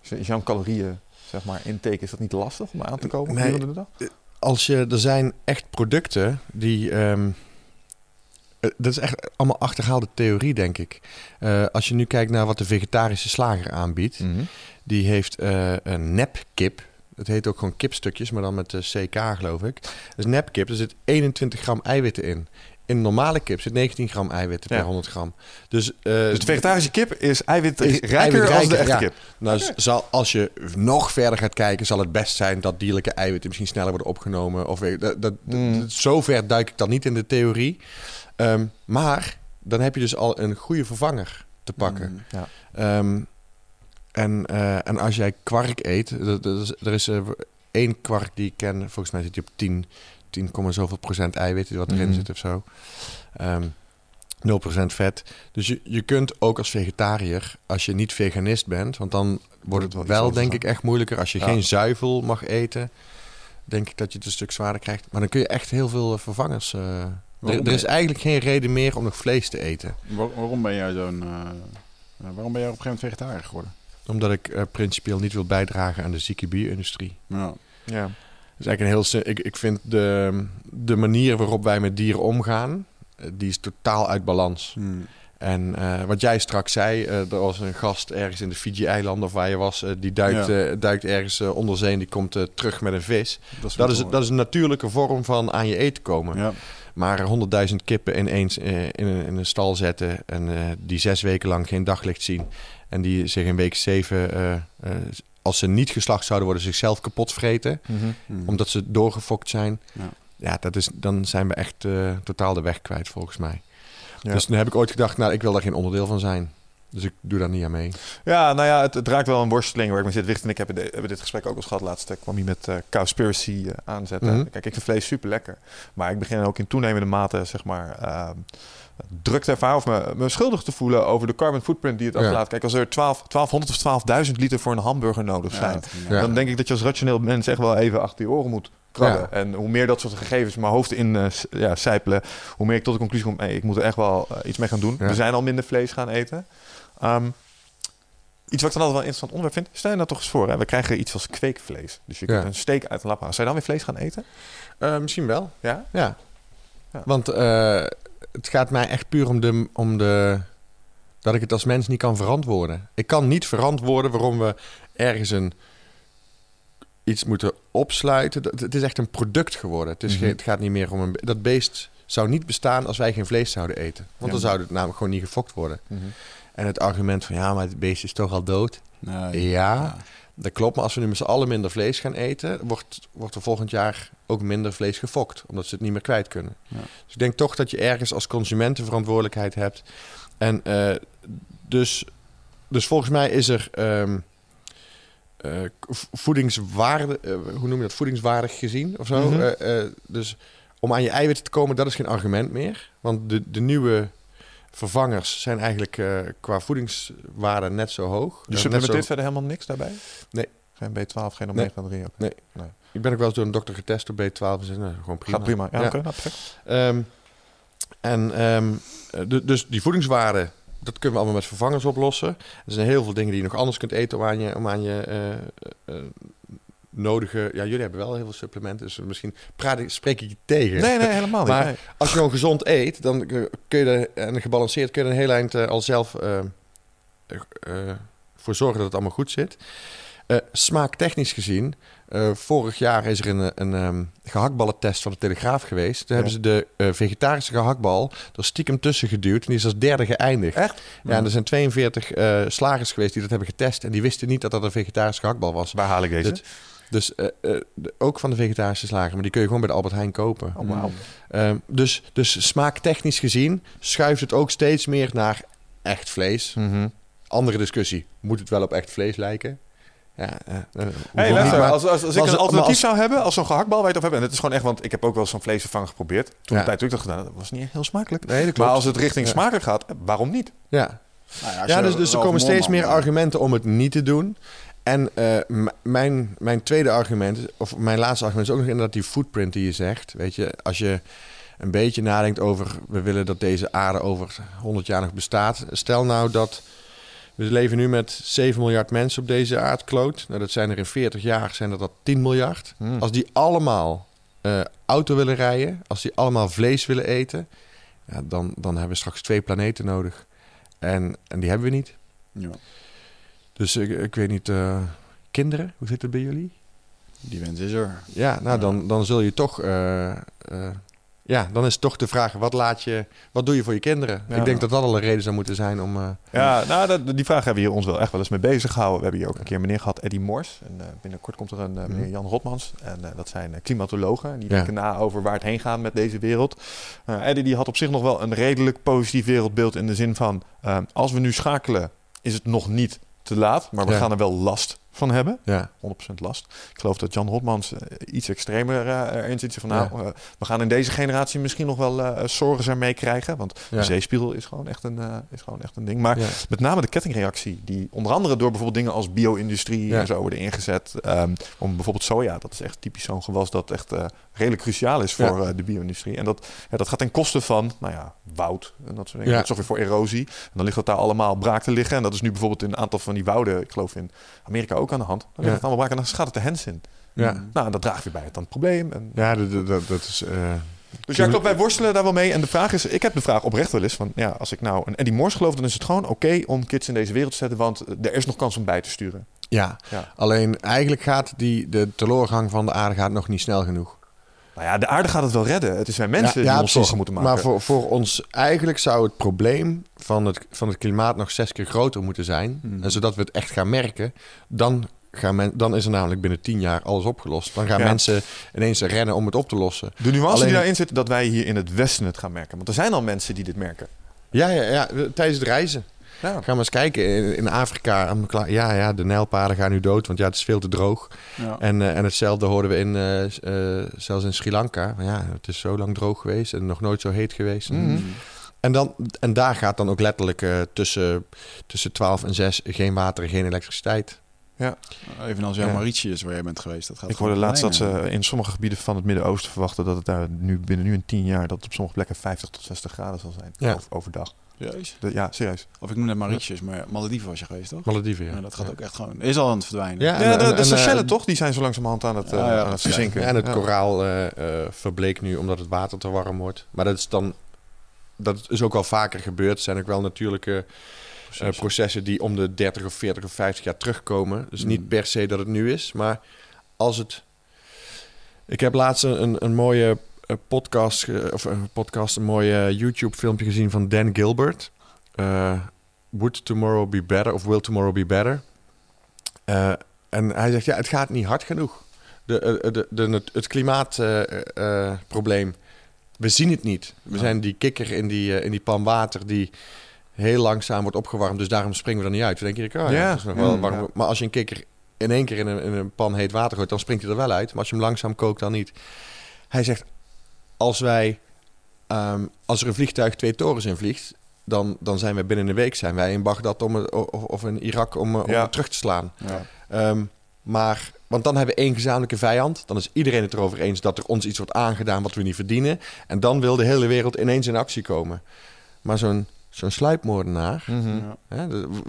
Is jouw calorieën, zeg maar, intake, is dat niet lastig om aan te komen nee, de dag? Eh, als je, er zijn echt producten die... Um, dat is echt allemaal achterhaalde theorie, denk ik. Uh, als je nu kijkt naar wat de vegetarische slager aanbiedt, mm -hmm. die heeft uh, een nepkip. Het heet ook gewoon kipstukjes, maar dan met de CK, geloof ik. Dat is nepkip. Er zit 21 gram eiwitten in. In een normale kip zit 19 gram eiwitten per 100 gram. Dus, uh, dus de vegetarische kip is eiwitrijker eiwit als de echte kip? Nou, zal, als je nog verder gaat kijken, zal het best zijn dat dierlijke eiwitten misschien sneller worden opgenomen. Of, dat, dat, mm. Zover duik ik dan niet in de theorie. Um, maar dan heb je dus al een goede vervanger te pakken. Mm, ja. um, en, uh, en als jij kwark eet, dat is, er is uh, één kwark die ik ken, volgens mij zit hij op 10 10, zoveel procent eiwitten wat erin mm zit of zo. Um, ehm, 0% vet. Dus je, je kunt ook als vegetariër, als je niet veganist bent, want dan wordt het wel, wel denk ik, echt moeilijker. Als je geen zuivel mag eten, denk ik dat je het een stuk zwaarder krijgt. Maar dan kun je echt heel veel eh, vervangers. Uh, er, is eigenlijk geen reden meer om nog vlees te eten. waarom ben jij zo'n. Uh, waarom ben jij op een gegeven moment vegetariër geworden? Omdat ik uh, principieel niet wil bijdragen aan de zieke bier-industrie. Ja. ja is eigenlijk een heel. Ik, ik vind de, de manier waarop wij met dieren omgaan, eh, die is totaal uit balans. Hmm. En uh, wat jij straks zei, uh, er was een gast ergens in de Fiji-eilanden of waar je was, uh, die duikt, duikt ergens onder zee en die komt terug met een vis. Dat is, dat is, dat is, een natuurlijke vorm van aan je eten komen. Ja. Maar honderdduizend kippen ineens in, een, in een stal zetten en die zes weken lang geen daglicht zien en die zich in week zeven als ze niet geslacht zouden worden, zichzelf kapot vreten. Mhm. Mhm. Omdat ze doorgefokt zijn. Ja, ja dat is, dan zijn we echt uh, totaal de weg kwijt, volgens mij. Dus nu heb ik ooit gedacht, nou, ik wil daar geen onderdeel van zijn. Dus ik doe daar niet aan mee. Ja, nou ja, het, het raakt wel een worsteling waar ik me zit. Wicht en ik hebben, de, hebben dit gesprek ook eens gehad. Laatst kwam hij met uh, Cowspiracy uh, aanzetten. Mhm. Kijk, ik vind vlees super lekker. Maar ik begin ook in toenemende mate, zeg maar... Uh, druk te ervaren of me, me schuldig te voelen over de carbon footprint die het ook laat. Kijk, als er 12, 1200 of 12.000 liter voor een hamburger nodig zijn, dan denk ik dat je als rationeel mens echt wel even achter je oren moet krabben. En hoe meer dat soort gegevens mijn hoofd in uh, ja, sijpelen, hoe meer ik tot de conclusie kom, hey, ik moet er echt wel uh, iets mee gaan doen. We zijn al minder vlees gaan eten. Um, Iets wat ik dan altijd wel een interessant onderwerp vind. Stel je nou toch eens voor, hè? we krijgen iets als kweekvlees. Dus je kunt een steek uit een lap halen. Zou je dan weer vlees gaan eten? Uh, misschien wel. Ja? Ja. ja. Want uh, het gaat mij echt puur om de, om de. dat ik het als mens niet kan verantwoorden. Ik kan niet verantwoorden waarom we ergens een. iets moeten opsluiten. Het is echt een product geworden. Het, is mhm. geen, het gaat niet meer om een. Dat beest zou niet bestaan als wij geen vlees zouden eten. Want dan zou het namelijk gewoon niet gefokt worden. Mhm. En het argument van ja, maar het beest is toch al dood. Nee, ja, dat klopt. Maar als we nu met z'n allen minder vlees gaan eten, wordt, wordt er volgend jaar ook minder vlees gefokt. Omdat ze het niet meer kwijt kunnen. Ja. Dus ik denk toch dat je ergens als consument de verantwoordelijkheid hebt. En uh, dus, dus volgens mij is er um, uh, voedingswaarde, uh, hoe noem je dat, voedingswaardig gezien of zo. Mm -hmm. dus om aan je eiwitten te komen, dat is geen argument meer. Want de, de nieuwe vervangers zijn eigenlijk uh, qua voedingswaarde net zo hoog. Je supplementeert zo... verder helemaal niks daarbij? Nee. Geen B12, geen omega-3? Nee. nee. nee. Ik ben ook wel eens door een dokter getest op B12 en zei, nou, gewoon prima. Gaat prima, ja, ja. oké, okay, nou, um, en um, dus die voedingswaarde, dat kunnen we allemaal met vervangers oplossen. Er zijn heel veel dingen die je nog anders kunt eten om aan je, om aan je uh, uh, nodige... Ja, jullie hebben wel heel veel supplementen, dus misschien praat ik, spreek ik je tegen. Nee, nee, helemaal niet. Maar nee. als je gewoon gezond eet, dan kun je er, en gebalanceerd kun je er een heel eind uh, al zelf voor zorgen dat het allemaal goed zit. smaaktechnisch gezien uh, vorig jaar is er een, een um, gehaktballentest van de Telegraaf geweest. Toen ja. hebben ze de uh, vegetarische gehaktbal er stiekem tussen geduwd. En die is als derde geëindigd. Echt? Ja, en er zijn 42 uh, slagers geweest die dat hebben getest. En die wisten niet dat dat een vegetarische gehaktbal was. Waar haal ik deze? Dus, dus de, ook van de vegetarische slager. Maar die kun je gewoon bij de Albert Heijn kopen. Oh, wow. um, dus, dus smaaktechnisch gezien schuift het ook steeds meer naar echt vlees. Mm -hmm. Andere discussie. Moet het wel op echt vlees lijken? Ja, hey, luister, als, als, als ik een alternatief als, zou hebben, als zo'n gehaktbal weet of hebben, en het is gewoon echt, want ik heb ook wel zo'n vleesvervanger geprobeerd. Toen ja. een tijd toen ik dat gedaan, dat was niet heel smakelijk. Nee, dat maar als het richting ja. smakelijk gaat, waarom niet? Ja, nou ja, ja dus, dus er komen steeds meer argumenten om het niet te doen. En uh, mijn, mijn tweede argument, of mijn laatste argument, is ook nog inderdaad die footprint die je zegt. Weet je, als je een beetje nadenkt over, we willen dat deze aarde over 100 jaar nog bestaat. Stel nou dat we leven nu met 7 miljard mensen op deze aardkloot. Nou, dat zijn er in 40 jaar zijn dat, dat 10 miljard. Hmm. Als die allemaal uh, auto willen rijden, als die allemaal vlees willen eten, ja, dan, dan hebben we straks twee planeten nodig. En, en die hebben we niet. Ja. Dus ik, ik weet niet, uh, kinderen, hoe zit het bij jullie? Die wens is er. Ja, nou dan, dan zul je toch uh, ja, dan is toch de vraag: wat, laat je, wat doe je voor je kinderen? Ja. Ik denk dat dat al een reden zou moeten zijn om. Uh, ja, nou, dat, die vraag hebben we hier ons wel echt wel eens mee bezig gehouden. We hebben hier ook een keer een meneer gehad, Eddie Mors. En uh, binnenkort komt er een uh, meneer Jan Rotmans. En dat zijn klimatologen. Die denken na over waar het heen gaat met deze wereld. Eddie die had op zich nog wel een redelijk positief wereldbeeld. In de zin van: als we nu schakelen, is het nog niet te laat. Maar we gaan er wel last van hebben. Ja. 100% last. Ik geloof dat Jan Hotmans uh, iets extremer uh, erin zit. Van, nou, ja. uh, we gaan in deze generatie misschien nog wel zorgen ermee krijgen. Want ja. de zeespiegel is gewoon echt een, is gewoon echt een ding. Maar met name de kettingreactie, die onder andere door bijvoorbeeld dingen als bio-industrie en zo worden ingezet. Um, om bijvoorbeeld soja, dat is echt typisch zo'n gewas dat echt redelijk cruciaal is voor de bio-industrie. En dat, dat gaat ten koste van, nou ja, woud en dat soort dingen. Dat zorgt weer voor erosie. En dan ligt dat daar allemaal braak te liggen. En dat is nu bijvoorbeeld in een aantal van die wouden, ik geloof in Amerika ook aan de hand. Dan ligt het allemaal braak en dan gaat het de hens in. Ja. Nou, dat draagt weer bij het dan het probleem. En... Ja, dat, dat, dat is... Uh... Dus ja, klopt, wij worstelen daar wel mee. En de vraag is, ik heb de vraag oprecht wel eens van, ja, als ik nou een Eddie Morse geloof, dan is het gewoon oké okay om kids in deze wereld te zetten, want er is nog kans om bij te sturen. Ja, ja. alleen eigenlijk gaat die, de teleurgang van de aarde gaat nog niet snel genoeg. Nou ja, de aarde gaat het wel redden. Het is wij mensen ja, ja, die ons zorgen moeten maken. Maar voor, voor ons, eigenlijk zou het probleem van het, van het klimaat nog zes keer groter moeten zijn. Mhm. Mm. En zodat we het echt gaan merken, dan gaan men, dan is er namelijk binnen tien jaar alles opgelost. Dan gaan Ja. mensen ineens rennen om het op te lossen. De nuance Alleen- die daarin zit, dat wij hier in het Westen het gaan merken. Want er zijn al mensen die dit merken. Ja, ja, ja, tijdens het reizen. Ja. Ga maar eens kijken. In, in Afrika, ja, ja, de nijlpaarden gaan nu dood, want ja, het is veel te droog. Ja. En, eh, en hetzelfde hoorden we in, eh, eh, zelfs in Sri Lanka. Maar ja, het is zo lang droog geweest en nog nooit zo heet geweest. Mhm. En, dan, en daar gaat dan ook letterlijk eh, tussen, tussen 12 en 6 geen water en geen elektriciteit. Evenals jouw Ja. Mauritius, waar jij bent geweest. Dat gaat Ik hoorde laatst dat ze in sommige gebieden van het Midden-Oosten verwachten dat het daar nu binnen nu een tien jaar dat het op sommige plekken 50 tot 60 graden zal zijn. Ja. Over- overdag. Serieus? De- ja, serieus. Of ik noem net Mauritius, maar Malediven was je geweest, toch? Malediven, ja. Ja, dat gaat ook echt gewoon... Is al aan het verdwijnen. Ja, Ja, en- de, de Seychellen eh, toch? Die zijn zo langzamerhand aan het, eh, Ja, ja, aan het verzinken. Ja, en het Ja. koraal eh, eh, verbleekt nu omdat het water te warm wordt. Maar dat is dan... Dat is ook wel vaker gebeurd. Er zijn ook wel natuurlijke eh, processen die om de 30 of 40 of 50 jaar terugkomen. Dus niet Mm. per se dat het nu is, maar als het... Ik heb laatst een, een, mooie podcast, ge- of een podcast, een mooie YouTube-filmpje gezien van Dan Gilbert. Eh, Would Tomorrow Be Better of Will Tomorrow Be Better? Eh, en hij zegt, ja, het gaat niet hard genoeg. De, eh, de, de, het klimaatprobleem, we zien het niet. We Ja. zijn die kikker in die, eh, in die pan water die heel langzaam wordt opgewarmd. Dus daarom springen we er niet uit. Dan denk je, oh, ja, is nog wel warm. ja. Maar als je een kikker in één keer in een, in een pan heet water gooit, dan springt hij er wel uit. Maar als je hem langzaam kookt, dan niet. Hij zegt, als wij, ehm, als er een vliegtuig twee torens in vliegt, dan, dan zijn we binnen een week zijn wij in Bagdad om, of, of in Irak om, om Ja. terug te slaan. Ja. Ehm, maar, want dan hebben we één gezamenlijke vijand. Dan is iedereen het erover eens dat er ons iets wordt aangedaan wat we niet verdienen. En dan wil de hele wereld ineens in actie komen. Maar zo'n zo'n sluipmoordenaar, Mhm. Hè,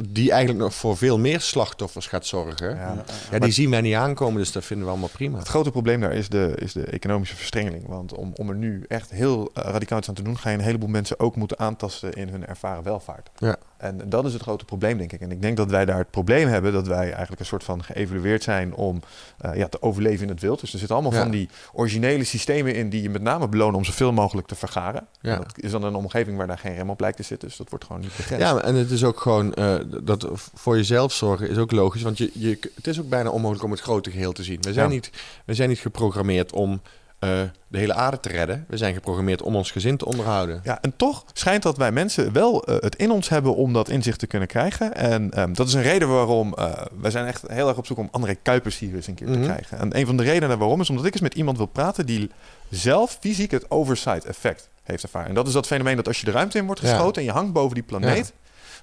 die eigenlijk nog voor veel meer slachtoffers gaat zorgen. Ja, Ja. die zien wij niet aankomen, dus dat vinden we allemaal prima. Het grote probleem daar is de, is de economische verstrengeling. Want om, om er nu echt heel eh, radicaal iets aan te doen, ga je een heleboel mensen ook moeten aantasten in hun ervaren welvaart. Ja. En dat is het grote probleem, denk ik. En ik denk dat wij daar het probleem hebben dat wij eigenlijk een soort van geëvalueerd zijn om eh, ja, te overleven in het wild. Dus er zitten allemaal Ja. van die originele systemen in die je met name belonen om zoveel mogelijk te vergaren. Ja. En Dat is dan een omgeving waar daar geen rem op lijkt te zitten. Dus dat wordt gewoon niet begrensd. Ja, en het is ook gewoon eh, dat voor jezelf zorgen is ook logisch. Want je, je, het is ook bijna onmogelijk om het grote geheel te zien. We zijn, Ja. niet, we zijn niet geprogrammeerd om eh, de hele aarde te redden. We zijn geprogrammeerd om ons gezin te onderhouden. Ja, en toch schijnt dat wij mensen wel eh, het in ons hebben om dat inzicht te kunnen krijgen. En ehm, dat is een reden waarom eh, wij zijn echt heel erg op zoek om André Kuipers hier eens een keer Mhm. te krijgen. En een van de redenen waarom is omdat ik eens met iemand wil praten die zelf fysiek het oversight effect heeft ervaren. En dat is dat fenomeen dat als je de ruimte in wordt geschoten en je hangt boven die planeet,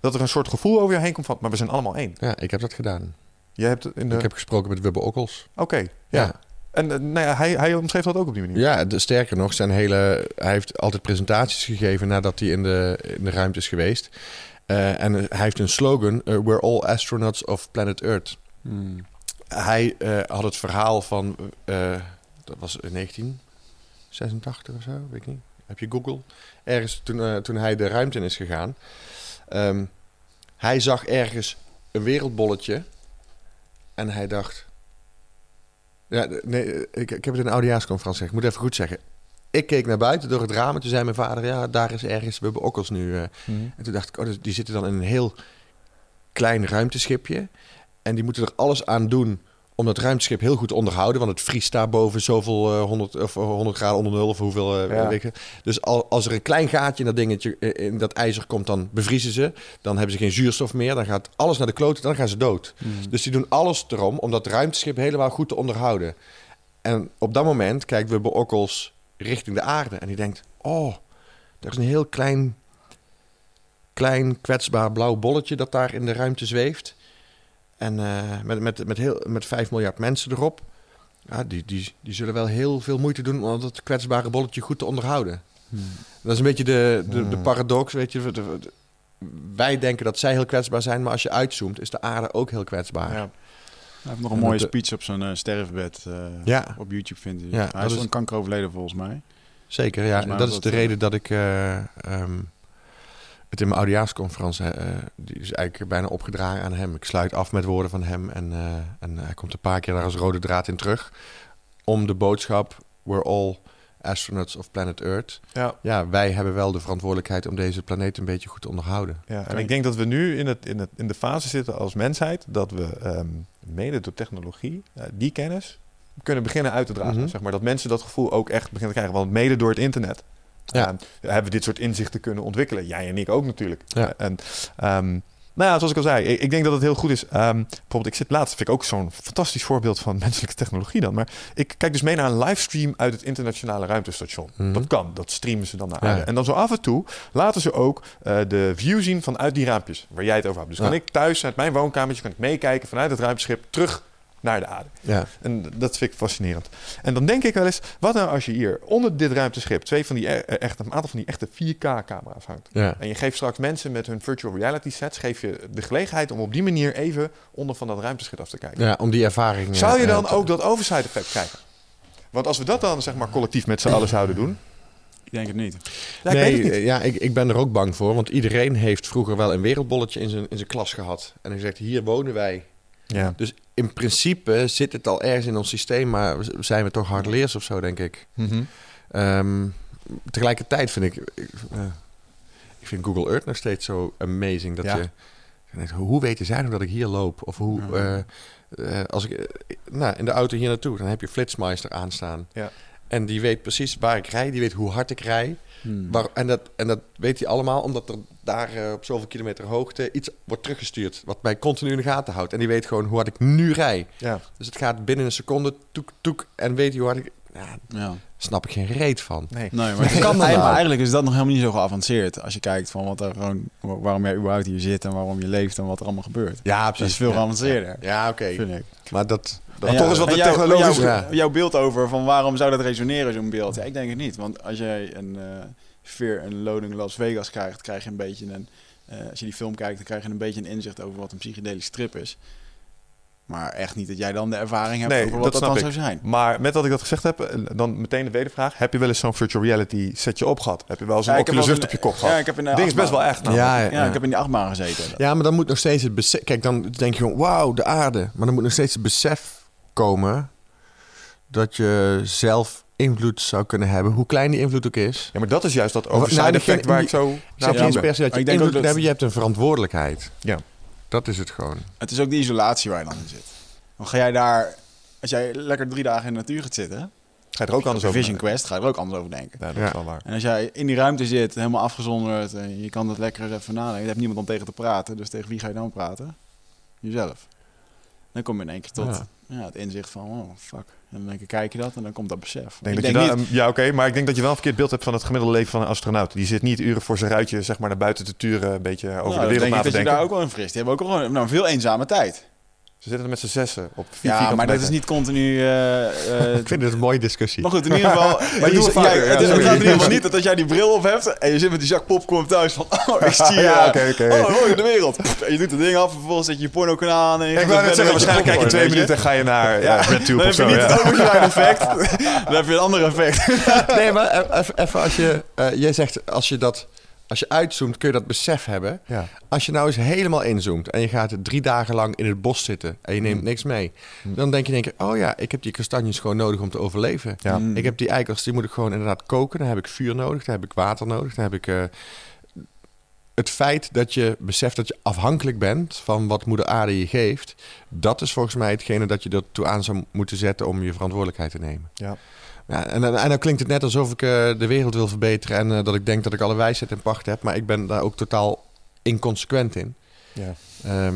dat er een soort gevoel over je heen komt van, maar we zijn allemaal één. Ja, ik heb dat gedaan. Je hebt in de... Ik heb gesproken met Wubbe Okkels. Oké, ja. Ja. En eh, nou ja, hij, hij omschreef dat ook op die manier. Ja, de, sterker nog, zijn hele, hij heeft altijd presentaties gegeven nadat hij in de, in de ruimte is geweest. Eh, en hij heeft een slogan: eh, We're all astronauts of planet Earth. Hmm. Hij eh, had het verhaal van, eh, dat was in 1986 of zo, weet ik niet. Heb je Google? Ergens toen, eh, toen hij de ruimte in is gegaan. Ehm, hij zag ergens een wereldbolletje en hij dacht... Ja, nee, ik, ik heb het in een oudejaarsconferentie gezegd. Ik moet even goed zeggen. Ik keek naar buiten door het raam en toen zei mijn vader... Ja, daar is ergens, we hebben okkels nu. eh. Mhm. En toen dacht ik, oh, dus die zitten dan in een heel klein ruimteschipje. En die moeten er alles aan doen om dat ruimteschip heel goed te onderhouden. Want het vriest daar boven zoveel eh, 100, of eh, 100 graden onder nul of hoeveel. eh, Ja. weet ik. Dus al, als er een klein gaatje in dat dingetje, eh, in dat ijzer komt, dan bevriezen ze. Dan hebben ze geen zuurstof meer. Dan gaat alles naar de kloten, dan gaan ze dood. Hmm. Dus die doen alles erom om dat ruimteschip helemaal goed te onderhouden. En op dat moment kijkt Wubbe Okkels richting de aarde. En die denkt, oh, er is een heel klein, klein kwetsbaar blauw bolletje dat daar in de ruimte zweeft. En eh, met, met, met, heel, met 5 miljard mensen erop. Ja, die, die, die zullen wel heel veel moeite doen om dat kwetsbare bolletje goed te onderhouden. Hmm. Dat is een beetje de, de, de Hmm. paradox, weet je. De- de- de- wij denken dat zij heel kwetsbaar zijn, maar als je uitzoomt, is de aarde ook heel kwetsbaar. Ja. Hij heeft nog een En mooie speech op zijn eh, sterfbed eh, Ja. op YouTube, vindt hij. Ja, hij dat is een kanker overleden volgens mij. Zeker, ja. Volgens mij Dat is de dat, reden dat ik eh, ehm, het in mijn oudejaarsconferentie, eh, die is eigenlijk bijna opgedragen aan hem. Ik sluit af met woorden van hem en, eh, en hij komt een paar keer daar als rode draad in terug. Om de boodschap, we're all astronauts of planet Earth. Ja. Ja, wij hebben wel de verantwoordelijkheid om deze planeet een beetje goed te onderhouden. Ja, en ik denk dat we nu in, het, in, het, in de fase zitten als mensheid dat we ehm, mede door technologie eh, die kennis kunnen beginnen uit te dragen. Mhm. Zeg maar, dat mensen dat gevoel ook echt beginnen te krijgen. Want mede door het internet Ja. ehm, hebben we dit soort inzichten kunnen ontwikkelen. Jij en ik ook natuurlijk. Ja. En ehm, nou ja, zoals ik al zei, ik, ik denk dat het heel goed is. Ehm, bijvoorbeeld, ik zit laatst, vind ik ook zo'n fantastisch voorbeeld van menselijke technologie dan. Maar ik kijk dus mee naar een livestream uit het internationale ruimtestation. Mhm. Dat kan, dat streamen ze dan naar Ja. aarde. En dan zo af en toe laten ze ook eh, de view zien vanuit die raampjes waar jij het over hebt. Dus kan ik thuis uit mijn woonkamertje kan ik meekijken vanuit het ruimteschip terug naar de aarde. Ja, En dat vind ik fascinerend. En dan denk ik wel eens, wat nou als je hier onder dit ruimteschip twee van die e- eh, echt, een aantal van die echte 4K-camera's hangt. ja. En je geeft straks mensen met hun virtual reality sets, geef je de gelegenheid om op die manier even onder van dat ruimteschip af te kijken. ja om die ervaring... Zou je eh, dan ook dat oversight effect krijgen? Want als we dat dan zeg maar collectief met z'n allen zouden doen. Ik denk het niet. Ja, ik nee, weet het niet. eh, ja, ik, ik ben er ook bang voor. Want iedereen heeft vroeger wel een wereldbolletje in zijn, in zijn klas gehad. En hij zegt, hier wonen wij. Ja. Dus in principe zit het al ergens in ons systeem, maar zijn we toch hardleers of zo, denk ik. Mhm. Ehm, tegelijkertijd vind ik, ik, eh, ik vind Google Earth nog steeds zo amazing dat Ja. je, hoe weten zij nog dat ik hier loop? Of hoe, Ja. eh, eh, als ik, nou, in de auto hier naartoe, dan heb je Flitsmeister aanstaan. Ja. En die weet precies waar ik rij, die weet hoe hard ik rij. Hmm. Waar, en, dat, en dat weet hij allemaal omdat er daar eh, op zoveel kilometer hoogte iets wordt teruggestuurd. Wat mij continu in de gaten houdt. En die weet gewoon hoe hard ik nu rij. Ja. Dus het gaat binnen een seconde, toek, toek. En weet hij hoe hard ik... Ja, Ja. snap ik geen reet van. Nee. Nee, maar, Kan dat eigenlijk, nou? maar eigenlijk is dat nog helemaal niet zo geavanceerd. Als je kijkt van wat er gewoon, waarom jij überhaupt hier zit en waarom je leeft en wat er allemaal gebeurt. Ja, Dat is veel geavanceerder, Ja, oké. vind ik. Maar dat... Dat En toch is wat en de jouw- technologisch... Jouw, Ja. jouw beeld over van waarom zou dat resoneren, zo'n beeld? Ja, ik denk het niet. Want als jij een eh Fear and Loading Las Vegas krijgt, krijg je een beetje een... eh, als je die film kijkt, dan krijg je een beetje een inzicht over wat een psychedelische trip is. Maar echt niet dat jij dan de ervaring hebt Nee, over wat dat dat, snap dan ik. zou zijn. Maar met dat ik dat gezegd heb, eh, dan meteen de wedervraag. Heb je wel eens zo'n virtual reality setje op gehad? Heb je wel zo'n Ja, ik heb Oculus Rift eens op je kop gehad? Ja, ik heb in de ding is best wel echt. namelijk. Ja, ja, Ja, ik heb in die achtbaan gezeten. Ja, maar dan moet nog steeds het besef... Kijk, dan denk je gewoon, wauw, de aarde. Maar dan moet nog steeds het besef komen... dat je zelf invloed zou kunnen hebben. Hoe klein die invloed ook is. Ja, maar dat is juist dat nou, overside effect waar ik zo naar dat je ik denk invloed dat- hebben. Je hebt een verantwoordelijkheid. Ja. Dat is het gewoon. Het is ook die isolatie waar je dan in zit. Dan ga jij daar... Als jij lekker drie dagen in de natuur gaat zitten... Ga je er ook anders over Vision. Quest, ga je er ook anders over denken. Ja, dat Ja. is wel waar. En als jij in die ruimte zit, helemaal afgezonderd... en je kan het lekker even nadenken... je hebt niemand om tegen te praten. Dus tegen wie ga je dan praten? Jezelf. Dan kom je in één keer tot ja. het inzicht van... oh, fuck. En dan denk ik, kijk je dat en dan komt dat besef. Denk ik dat denk je niet... ja, oké, maar ik denk dat je wel een verkeerd beeld hebt van het gemiddelde leven van een astronaut. Die zit niet uren voor zijn ruitje zeg maar, naar buiten te turen, een beetje over Nou, de wereld denk na ik te dat je denken. daar ook wel in frist. Die hebben ook gewoon nou, een veel eenzame tijd. Ze zitten er met z'n zessen op vier Ja, maar dat is niet continu... eh, eh, Ik vind het een mooie discussie. Maar goed, in ieder geval. Maar doe het jij- vaker, ja, het, is- het gaat in ieder geval niet dat als jij die bril op hebt en je zit met die zak popcorn thuis van. Oh, ik zie Ja, eh, oké, oké. Oh, mooi de wereld. En je doet het ding af en vervolgens zet je je porno-kanaal aan. En je Ik wou net zeggen, je waarschijnlijk kijk je twee minuten en ga je naar ja, RedTube Dan of heb je zo. niet het effect. Dan heb je een ander effect. Nee, maar even, als je... eh, jij zegt, als je dat... Als je uitzoomt, kun je dat besef hebben. Ja. Als je nou eens helemaal inzoomt en je gaat drie dagen lang in het bos zitten en je neemt niks mee, dan denk je in één keer, oh ja, ik heb die kastanjes gewoon nodig om te overleven. Ja. Ik heb die eikels, die moet ik gewoon inderdaad koken. Dan heb ik vuur nodig, dan heb ik water nodig, dan heb ik... eh, het feit dat je beseft dat je afhankelijk bent van wat moeder aarde je geeft, dat is volgens mij hetgene dat je ertoe aan zou moeten zetten om je verantwoordelijkheid te nemen. Ja. Ja, en, en, en dan klinkt het net alsof ik eh, de wereld wil verbeteren en eh, dat ik denk dat ik alle wijsheid in pacht heb, maar ik ben daar ook totaal inconsequent in. Ja. Ehm,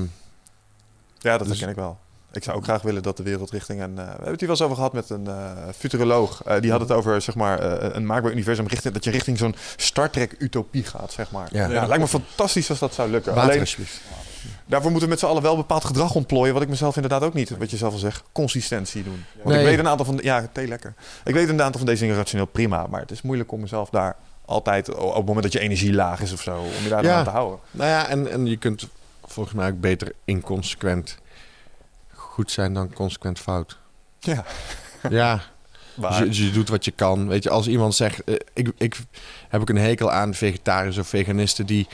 ja, dat Dus- herken ik wel. Ik zou ook graag willen dat de wereld richting een... eh, we hebben het hier wel eens over gehad met een eh, futuroloog. Eh, die had het over zeg maar, eh, een maakbaar universum. Richting, dat je richting zo'n Star Trek utopie gaat, zeg maar. Ja. Lijkt me fantastisch als dat zou lukken. water Alleen, alsjeblieft. Daarvoor moeten we met z'n allen wel bepaald gedrag ontplooien. Wat ik mezelf inderdaad ook niet, wat je zelf al zegt, consistentie doen. Want Nee. ik weet een aantal van... de- Ja, thee lekker. Ik weet een aantal van deze dingen rationeel prima. Maar het is moeilijk om mezelf daar altijd, op het moment dat je energie laag is of zo, om je daar Ja. aan te houden. Nou ja, en, en je kunt volgens mij ook beter inconsequent goed zijn dan consequent fout. Ja. Ja, dus je, dus je doet wat je kan. Weet je, als iemand zegt, eh, ik, ik heb ook een hekel aan vegetariërs of veganisten die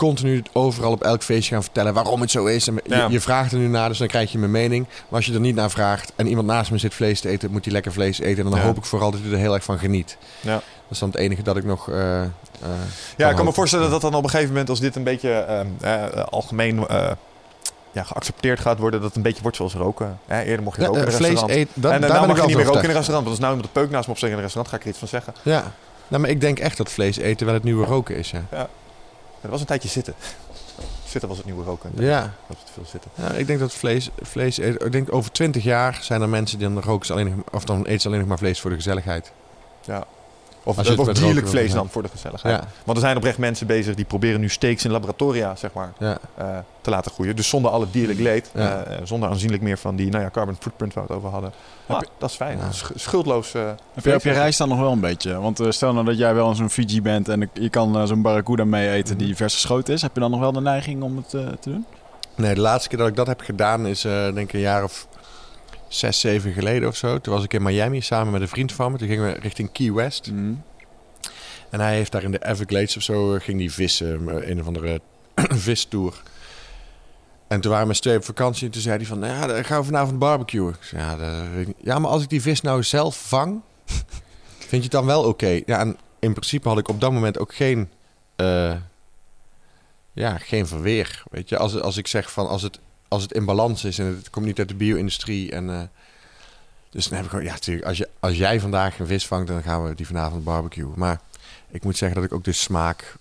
continu overal op elk feestje gaan vertellen waarom het zo is. En je, Ja. je vraagt er nu naar, dus dan krijg je mijn mening. Maar als je er niet naar vraagt en iemand naast me zit vlees te eten, moet hij lekker vlees eten. En dan Ja. hoop ik vooral dat hij er heel erg van geniet. Ja. Dat is dan het enige dat ik nog. eh, eh, Ja, ik kan me voorstellen dat dan op een gegeven moment, als dit een beetje ehm, eh, algemeen ja, geaccepteerd gaat worden, dat het een beetje wordt zoals roken. Hè, eerder mocht je Ja, roken in een restaurant. eten, dat, en daar nou mag je niet meer roken in een restaurant. Want als nou iemand de peuk naast me opsteekt in een restaurant, ga ik er iets van zeggen. Ja, nou, maar ik denk echt dat vlees eten wel het nieuwe roken is. Ja, Maar dat was een tijdje zitten. Zitten was het nieuwe roken. ja. Dat was te veel zitten. ja ik denk dat vlees, vlees eten. Ik denk over twintig jaar zijn er mensen die dan roken alleen of dan eten ze alleen nog maar vlees voor de gezelligheid. Of, Als je het of met dierlijk vlees dan voor de gezelligheid. Ja, Want er zijn oprecht mensen bezig die proberen nu steaks in laboratoria zeg maar, ja. eh, te laten groeien. Dus zonder alle dierlijk leed. Ja. eh, zonder aanzienlijk meer van die nou ja, carbon footprint waar we het over hadden. Ah, dat is fijn. Ja. Sch- Schuldloos. eh, Heb je op je reis dan nog wel een beetje? Want eh, stel nou dat jij wel in zo'n Fiji bent en je kan eh, zo'n barracuda mee eten die vers geschoten is. Heb je dan nog wel de neiging om het eh, te doen? Nee, de laatste keer dat ik dat heb gedaan is eh, denk ik een jaar of zes, zeven geleden of zo. Toen was ik in Miami samen met een vriend van me. Toen gingen we richting Key West. En hij heeft daar in de Everglades of zo, eh, ging die vissen, eh, een of andere vistour. En toen waren we met z'n tweeën op vakantie en toen zei hij van, nou ja, dan gaan we vanavond barbecuen. Ik zei, ja, dat ja, maar als ik die vis nou zelf vang, vind je het dan wel oké? Ja, en in principe had ik op dat moment ook geen, eh, ja, geen verweer. Weet je, als, als ik zeg van, als het, als het in balans is en het komt niet uit de bio-industrie en... eh, dus dan heb ik gewoon, ja, natuurlijk, als, je, als jij vandaag een vis vangt, dan gaan we die vanavond barbecuen. Maar ik moet zeggen dat ik ook de smaak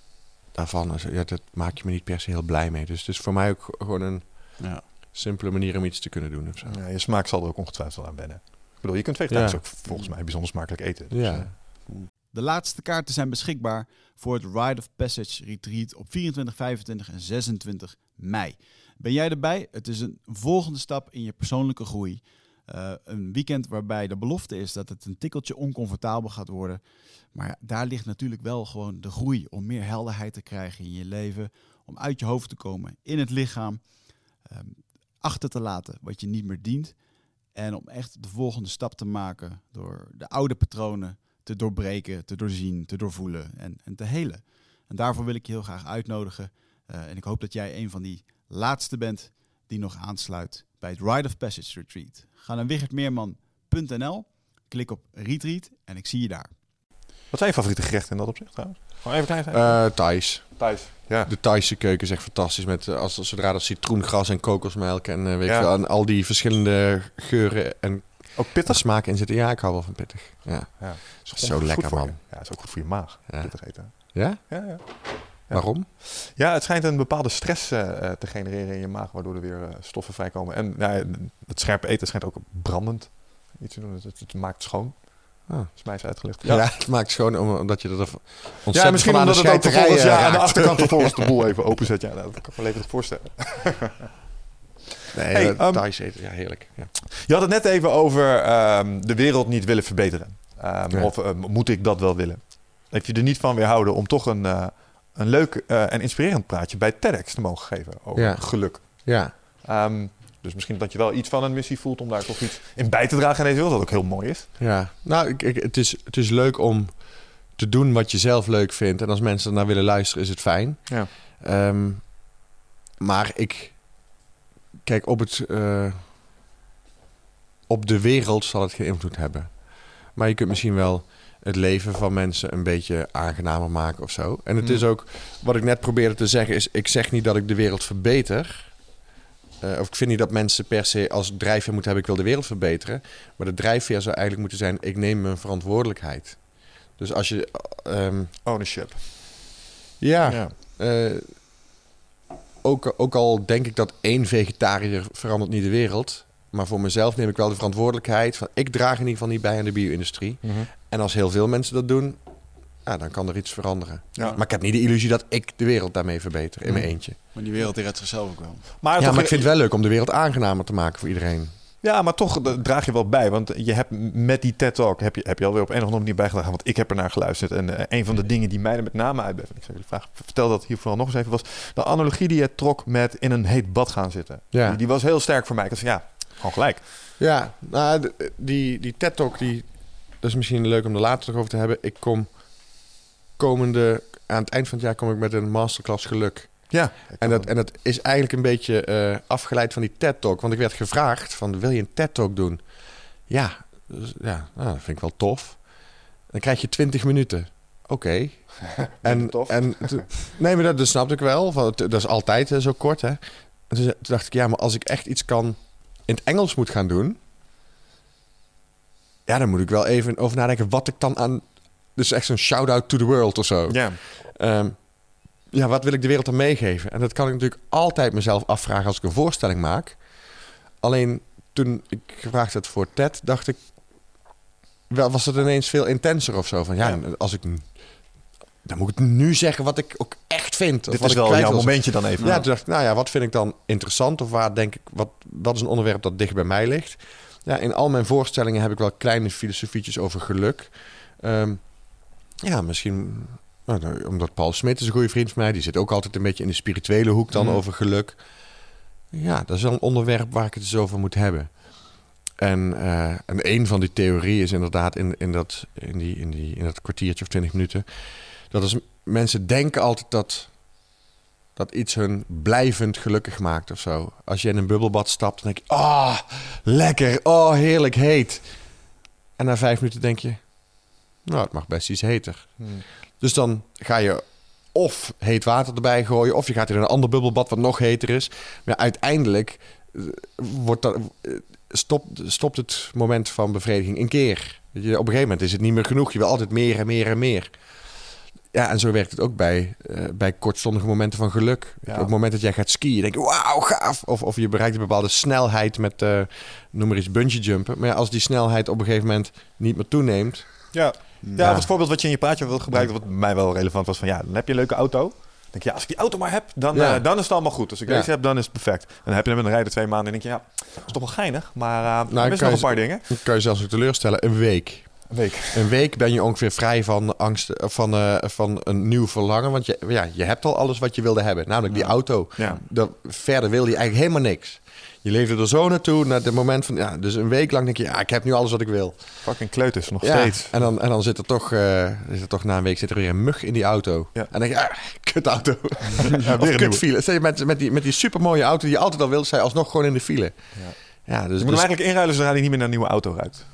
daarvan, ja, dat maak je me niet per se heel blij mee. Dus het is voor mij ook gewoon een Ja. simpele manier om iets te kunnen doen. Of zo. ja, je smaak zal er ook ongetwijfeld aan wennen. Ik bedoel, je kunt vegetarisch ook volgens mij bijzonder smakelijk eten. Dus, Ja. De laatste kaarten zijn beschikbaar voor het Ride of Passage Retreat op 24, 25 en 26 mei. Ben jij erbij? Het is een volgende stap in je persoonlijke groei. Eh, een weekend waarbij de belofte is dat het een tikkeltje oncomfortabel gaat worden. Maar daar ligt natuurlijk wel gewoon de groei om meer helderheid te krijgen in je leven. Om uit je hoofd te komen, in het lichaam. ehm, achter te laten wat je niet meer dient. En om echt de volgende stap te maken door de oude patronen te doorbreken, te doorzien, te doorvoelen en, en te helen. En daarvoor wil ik je heel graag uitnodigen. Eh, en ik hoop dat jij een van die laatste bent die nog aansluit bij het Ride of Passage Retreat. Ga naar wichertmeerman.nl, klik op Retreat en ik zie je daar. Wat zijn je favoriete gerechten in dat opzicht trouwens? Gewoon even klein zijn. Eh, Thais. Thuis. Ja. De Thaise keuken is echt fantastisch. Met, eh, als, zodra dat citroengras en kokosmelk en, weet Ja. je wel, en al die verschillende geuren en Ook pittig. smaken in zitten. Ja, ik hou wel van pittig. Ja. Ja. Is zo lekker, man. Ja, is ook goed voor je maag. Ja. Pittig eten. Ja? Ja, ja. Waarom? ja, het schijnt een bepaalde stress eh, eh, te genereren in je maag, waardoor er weer eh, stoffen vrijkomen. En ja, het scherpe eten schijnt ook brandend iets te doen. Het, het, het maakt schoon. Ah. is mij eens uitgelegd. Ja, het maakt schoon om- omdat je er ontzettend Ja, misschien van aan omdat de het ook scheiterij, vervolgens ja, aan de achterkant vervolgens de boel even openzet. Ja, dat kan ik me levendig voorstellen. Nee, Hey, eh, um, Thais eten, ja, heerlijk. Ja. Je had het net even over ehm, de wereld niet willen verbeteren. Ehm. Of moet ik dat wel willen? Heb je er niet van weerhouden om toch een, eh, een leuk eh, en inspirerend praatje bij TEDx te mogen geven over Ja. geluk? ja. Ehm, dus misschien dat je wel iets van een missie voelt om daar toch iets in bij te dragen in deze wereld, wat ook heel mooi is. Ja, nou, ik, ik- het, is, het is leuk om te doen wat je zelf leuk vindt. En als mensen naar willen luisteren, is het fijn. Ja. Ehm, maar ik... Kijk, op, het, eh, op de wereld zal het geen invloed hebben. Maar je kunt misschien wel het leven van mensen een beetje aangenamer maken of zo. En het Hmm. is ook, wat ik net probeerde te zeggen, is... Ik zeg niet dat ik de wereld verbeter... Eh, of ik vind niet dat mensen per se als drijfveer moeten hebben... ik wil de wereld verbeteren. Maar de drijfveer zou eigenlijk moeten zijn... ik neem mijn verantwoordelijkheid. Dus als je... ehm, Ownership. ja, Ja. eh, ook, ook al denk ik dat één vegetariër verandert niet de wereld... maar voor mezelf neem ik wel de verantwoordelijkheid... van ik draag in ieder geval niet bij aan de bio-industrie. Mhm. En als heel veel mensen dat doen... Ja, dan kan er iets veranderen. Ja. Maar ik heb niet de illusie dat ik de wereld daarmee verbeter in mijn Nee. eentje. Maar die wereld die redt zichzelf ook wel. Maar, Ja, toch, maar ik vind het wel leuk om de wereld aangenamer te maken voor iedereen. Ja, maar toch draag je wel bij. Want je hebt met die TED Talk heb je, heb je alweer op een of andere manier bijgedragen. Want ik heb er naar geluisterd. En eh, een van de dingen die mij er met name uitbeven. Ik zou jullie vragen, vertel dat hier vooral nog eens even. Was de analogie die je trok met in een heet bad gaan zitten. Ja. Die, die was heel sterk voor mij. Ik dacht, ja, gewoon gelijk. Ja, nou, die, die TED Talk, die, dat is misschien leuk om er later nog over te hebben. Ik kom komende, aan het eind van het jaar kom ik met een masterclass geluk. Ja. En dat, en dat is eigenlijk een beetje eh, afgeleid van die TED Talk. Want ik werd gevraagd van, wil je een TED Talk doen? Ja, dus, ja nou, dat vind ik wel tof. Dan krijg je 20 minuten. Oké. En, tof. en nee, maar dat, dat snapte ik wel. Van, dat is altijd eh, zo kort, hè. En toen, toen dacht ik, ja, maar als ik echt iets kan in het Engels moet gaan doen... Ja, dan moet ik wel even over nadenken wat ik dan aan... Dus echt zo'n shout-out to the world of zo. Ja. Ehm, ja, wat wil ik de wereld dan meegeven? En dat kan ik natuurlijk altijd mezelf afvragen als ik een voorstelling maak. Alleen toen ik gevraagd werd voor TED, dacht ik... Wel, was het ineens veel intenser of zo. Van ja, Ja. als ik... Dan moet ik nu zeggen wat ik ook echt vind. of Dit wat is ik wel jouw momentje dan even. Ja, toen dacht ik, nou ja, wat vind ik dan interessant? Of waar denk ik, wat, wat is een onderwerp dat dicht bij mij ligt? Ja, in al mijn voorstellingen heb ik wel kleine filosofietjes over geluk. Ehm, ja, misschien nou, nou, omdat Paul Smit is een goede vriend van mij. Die zit ook altijd een beetje in de spirituele hoek dan Mhm. over geluk. Ja, dat is wel een onderwerp waar ik het eens over moet hebben. En, eh, en een van die theorieën is inderdaad in, in, dat, in, die, in, die, in dat kwartiertje of twintig minuten... dat als mensen denken altijd dat, dat iets hun blijvend gelukkig maakt of zo. Als je in een bubbelbad stapt, dan denk je... Ah, lekker. Oh, heerlijk heet. En na vijf minuten denk je... Nou, het mag best iets heter. Hmm. Dus dan ga je of heet water erbij gooien... of je gaat in een ander bubbelbad wat nog heter is. Maar uiteindelijk eh, wordt dat, eh, stopt, stopt het moment van bevrediging een keer. Je, op een gegeven moment is het niet meer genoeg. Je wil altijd meer en meer en meer. ja, en zo werkt het ook bij, eh, bij kortstondige momenten van geluk. Ja. Op het moment dat jij gaat skiën, denk je, wauw, gaaf. Of, of je bereikt een bepaalde snelheid met, noem maar iets, bungee jumpen. Maar ja, als die snelheid op een gegeven moment niet meer toeneemt... Ja. Ja, het voorbeeld wat je in je praatje wil gebruiken, wat bij mij wel relevant was, van ja, dan heb je een leuke auto. Dan denk je, ja, als ik die auto maar heb, dan, Ja. eh, dan is het allemaal goed. Als ik Ja. deze heb, dan is het perfect. En dan heb je hem en dan rijden twee maanden en denk je, ja, dat is toch wel geinig. Maar uh, er is nog een paar dingen. Dan kan je zelfs ook teleurstellen, een week. Een week. Een week ben je ongeveer vrij van angst, eh, van, van een nieuw verlangen. Want je, ja, je hebt al alles wat je wilde hebben, namelijk die auto. Ja. Dat, verder wil je eigenlijk helemaal niks. Je leefde er zo naartoe, naar het moment van, ja, dus een week lang denk je, ja, ik heb nu alles wat ik wil. Fucking kleuters, nog Ja, steeds. En dan, en dan zit er toch, eh, zit er toch na een week zit er weer een mug in die auto. Ja. En dan denk je, ah, kut auto. Ja, of een kut file. Met, met, die, met die supermooie auto die je altijd al wilt, zij alsnog gewoon in de file. Ja. Ja, dus, Je moet hem dus- eigenlijk inruilen zodra hij niet meer naar een nieuwe auto ruikt.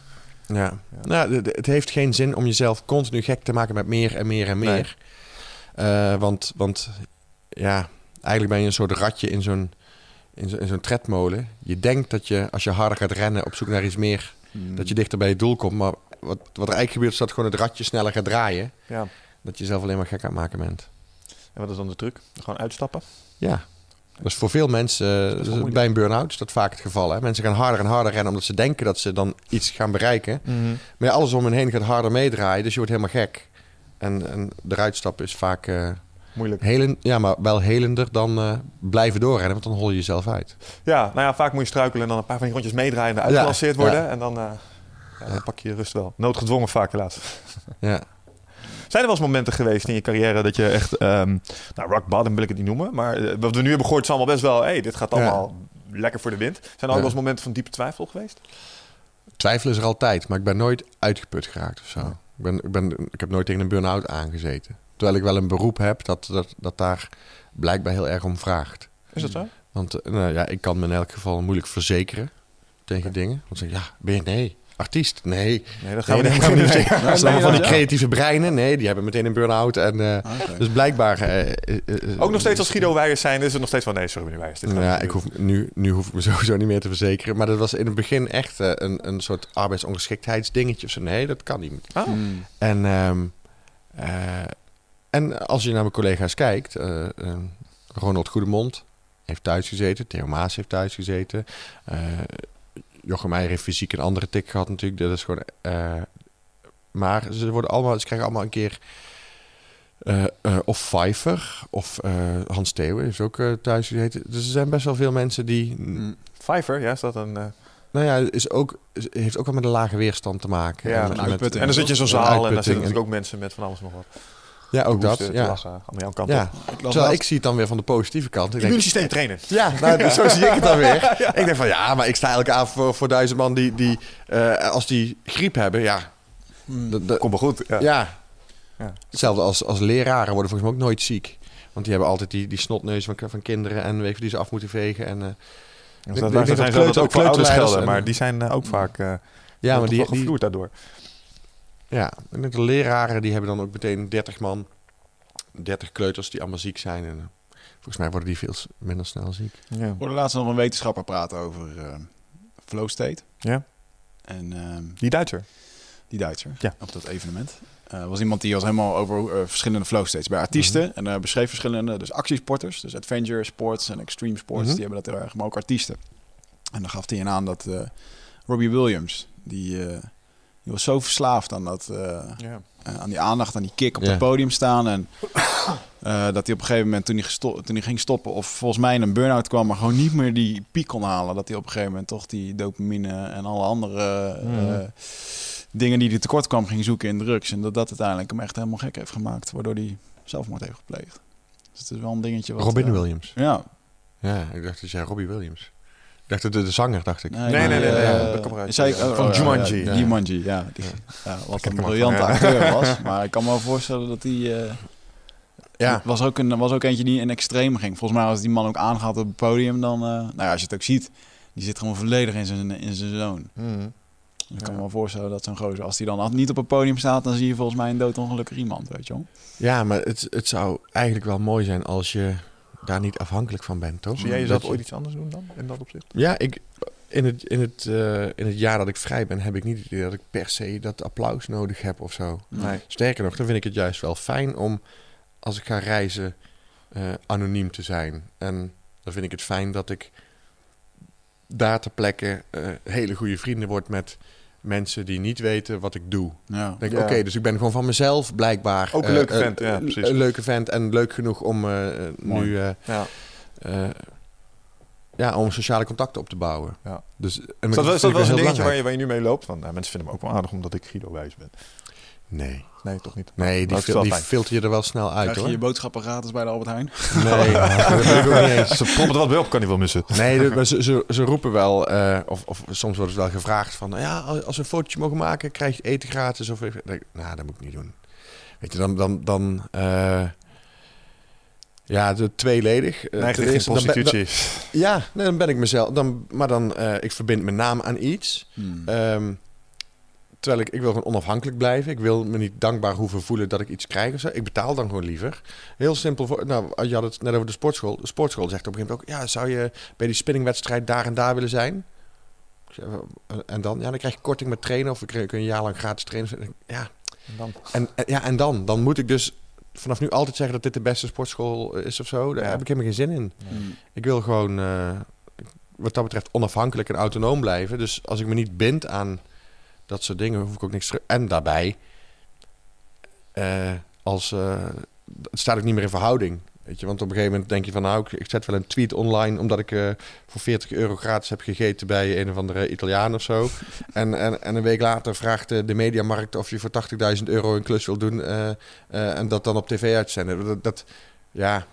Ja. Nou, het heeft geen zin om jezelf continu gek te maken met meer en meer en Nee. meer. Eh, want, want ja, eigenlijk ben je een soort ratje in zo'n, in zo- in zo'n tredmolen. Je denkt dat je, als je harder gaat rennen op zoek naar iets meer, dat je dichter bij je doel komt. Maar wat, wat er eigenlijk gebeurt, is dat gewoon het ratje sneller gaat draaien. Ja. Dat je jezelf alleen maar gek aan het maken bent. En wat is dan de truc? Gewoon uitstappen? Ja. Dat is voor veel mensen, eh, moeilijk. bij een burn-out is dat vaak het geval. Hè? Mensen gaan harder en harder rennen omdat ze denken dat ze dan iets gaan bereiken. Maar ja, alles om hen heen gaat harder meedraaien, dus je wordt helemaal gek. En, en eruit stappen is vaak eh Moeilijk. helen, ja, maar wel helender dan eh, blijven doorrennen, want dan hol je jezelf uit. Ja, nou ja, vaak moet je struikelen en dan een paar van die rondjes meedraaien en uitgelanceerd Ja, worden. ja. En dan, eh, ja, dan pak je je rust wel. Noodgedwongen vaak helaas. Ja. Zijn er wel eens momenten geweest in je carrière dat je echt, ehm nou rock bottom wil ik het niet noemen, maar eh, wat we nu hebben gehoord is allemaal best wel, hey, dit gaat allemaal lekker voor de wind. Zijn er ook wel eens momenten van diepe twijfel geweest? Twijfel is er altijd, maar ik ben nooit uitgeput geraakt of zo. Ik, ben, ik, ben, ik heb nooit tegen een burn-out aangezeten. Terwijl ik wel een beroep heb dat, dat, dat daar blijkbaar heel erg om vraagt. Is dat zo? Want eh, nou, ja, ik kan me in elk geval moeilijk verzekeren tegen dingen. Want zeg ja, ben je nee, artiest? Nee. Nee, dat gaan we Nee, niet dat gaan we niet zeggen. Nee, van die creatieve breinen? Nee, die hebben meteen een burn-out. En, eh, Oké. Dus blijkbaar... eh, Ook nog steeds als Guido Weijers zijn, is het nog steeds van nee, sorry meneer Weijers. Dit gaan Nou ik hoef, nu, nu hoef ik me sowieso niet meer te verzekeren. Maar dat was in het begin echt een, een soort arbeidsongeschiktheidsdingetje. Of zo. Nee, dat kan niet. Oh. En, ehm, eh, en als je naar mijn collega's kijkt, eh, eh, Ronald Goedemond heeft thuis gezeten, Theo Maas heeft thuis gezeten, eh, Jochem Meijer heeft fysiek een andere tik gehad natuurlijk. Dat is gewoon. maar ze worden allemaal, ze krijgen allemaal een keer. eh, eh, of Pfeiffer of Hans Theeuwen heeft ook thuis gezeten. Dus er zijn best wel veel mensen die. Fiverr, ja, is dat een... Nou ja, is ook, is- heeft ook wel met een lage weerstand te maken. Ja, En met- dan zit je zo'n zaal en daar zitten natuurlijk ook mensen met van alles nog wat. Ja, ook dat. te Ja. lachen, aan jouw kant op. Ja. Ik Terwijl ik zie het dan weer van de positieve kant. Ik denk, Immuunsysteem trainen. ja, nou, dus zo zie ik het dan weer. Ik denk van ja, maar ik sta elke avond voor, voor duizend man die, die eh, als die griep hebben, ja. de- Komt wel goed. Ja. Hetzelfde als, als leraren worden volgens mij ook nooit ziek. Want die hebben altijd die, die snotneus van, van kinderen en weet je, die ze af moeten vegen. En, eh, Dus Ik dat, denk zijn ze dat ook voor ouders gelden, maar die zijn eh, ook vaak eh ja, maar die, die, daardoor. Ja, denk de leraren die hebben dan ook meteen 30 man, 30 kleuters die allemaal ziek zijn. En, eh, volgens mij worden die veel minder snel ziek. Ja. Ik hoorde laatst nog een wetenschapper praten over eh, flow state. ja. En ehm, Die Duitser. die Duitser Ja. op dat evenement. Er was iemand die was helemaal over eh, verschillende flow states bij artiesten. En eh, beschreef verschillende, dus actiesporters, dus adventure sports en extreme sports, Mhm. die hebben dat heel erg, maar ook artiesten. En dan gaf hij een aan dat eh, Robbie Williams, die, die was zo verslaafd aan dat, eh, Ja. eh, aan die aandacht, aan die kick op Ja. het podium staan. En eh, dat hij op een gegeven moment, toen hij, toen hij ging stoppen, of volgens mij in een burn-out kwam, maar gewoon niet meer die piek kon halen. Dat hij op een gegeven moment toch die dopamine en alle andere eh, Mhm. dingen die hij tekort kwam ging zoeken in drugs. En dat dat uiteindelijk hem echt helemaal gek heeft gemaakt, waardoor hij zelfmoord heeft gepleegd. Dus het is wel een dingetje wat... Robin Williams. Ja. Ja, ik dacht dat jij Robbie Williams. Ik dacht dat de, de zanger, dacht ik. Nee, nee, nee, nee, eh, dat komt eruit. ik- Van oh, ja, Jumanji. Ja. Jumanji, ja. Die, wat een briljante acteur was. Maar ik kan me wel voorstellen dat hij... eh, Ja. was, ook een, was ook eentje die in extreem ging. Volgens mij als die man ook aangaat op het podium, dan... eh, nou ja, als je het ook ziet, die zit gewoon volledig in zijn, in zijn zone. Mhm. Ik kan Ja. me wel voorstellen dat zo'n gozer, als hij dan niet op het podium staat, dan zie je volgens mij een doodongelukkig iemand, weet je wel. Ja, maar het, het zou eigenlijk wel mooi zijn als je daar niet afhankelijk van bent, toch? Zie jij Dat jezelf ooit iets anders doen dan, in dat opzicht? Ja, ik, in het, in, het, eh, in het jaar dat ik vrij ben, heb ik niet het idee dat ik per se dat applaus nodig heb of zo. Nee. Sterker nog, dan vind ik het juist wel fijn om, als ik ga reizen, eh, anoniem te zijn. En dan vind ik het fijn dat ik daar ter plekke eh, hele goede vrienden word met mensen die niet weten wat ik doe. Ja. Denk, Ja. oké, dus ik ben gewoon van mezelf blijkbaar. Ook een eh, leuke eh, vent, ja, precies. Een leuke vent en leuk genoeg om eh, nu... eh, Ja. eh, ja, om sociale contacten op te bouwen. Ja. Dus, en Is dat, is dat wel een dingetje waar je, waar je nu mee loopt? Van, nou, mensen vinden me ook wel aardig omdat ik Guido Wijs ben. Nee, Nee, toch niet? nee die, fil- filter je er wel snel uit Krijg je hoor. je boodschappen gratis bij de Albert Heijn? Nee, dat ik ook niet eens. Ze proppen er wat bij op, kan niet wel missen. Nee, de- ze, ze, ze roepen wel, eh, of, of soms wordt het wel gevraagd van, ja, als we een fotootje mogen maken, krijg je eten gratis. Of, denk, nou, dat moet ik niet doen. Weet je, dan, dan, dan eh, ja, de tweeledig. Geen dan ben- prostitutie. dan- ja, nee, dan ben ik mezelf. Dan, maar dan, eh, ik verbind mijn naam aan iets. Hmm. Ehm, terwijl ik, ik wil gewoon onafhankelijk blijven. Ik wil me niet dankbaar hoeven voelen dat ik iets krijg of zo. Ik betaal dan gewoon liever. Heel simpel. Voor, nou, je had het net over de sportschool. De sportschool zegt op een gegeven moment ook... Ja, zou je bij die spinningwedstrijd daar en daar willen zijn? Ik zeg, eh, En dan? Ja, dan krijg je korting met trainen. Of ik kun je een jaar lang gratis trainen. Ja, En dan? en, en- ja, en dan? Dan moet ik dus vanaf nu altijd zeggen dat dit de beste sportschool is of zo. Daar Ja. heb ik helemaal geen zin in. Hmm. Ik wil gewoon, eh, wat dat betreft, onafhankelijk en autonoom blijven. Dus als ik me niet bind aan dat soort dingen, hoef ik ook niks terug. En daarbij, eh, als, eh, het staat ook niet meer in verhouding. Weet je, want op een gegeven moment denk je van nou, ik, ik zet wel een tweet online omdat ik eh, voor 40 euro gratis heb gegeten bij een of andere Italiaan of zo. en, en, en een week later vraagt de, de mediamarkt of je voor 80.000 euro een klus wil doen en dat dan op tv uitzenden. Dat, dat ja,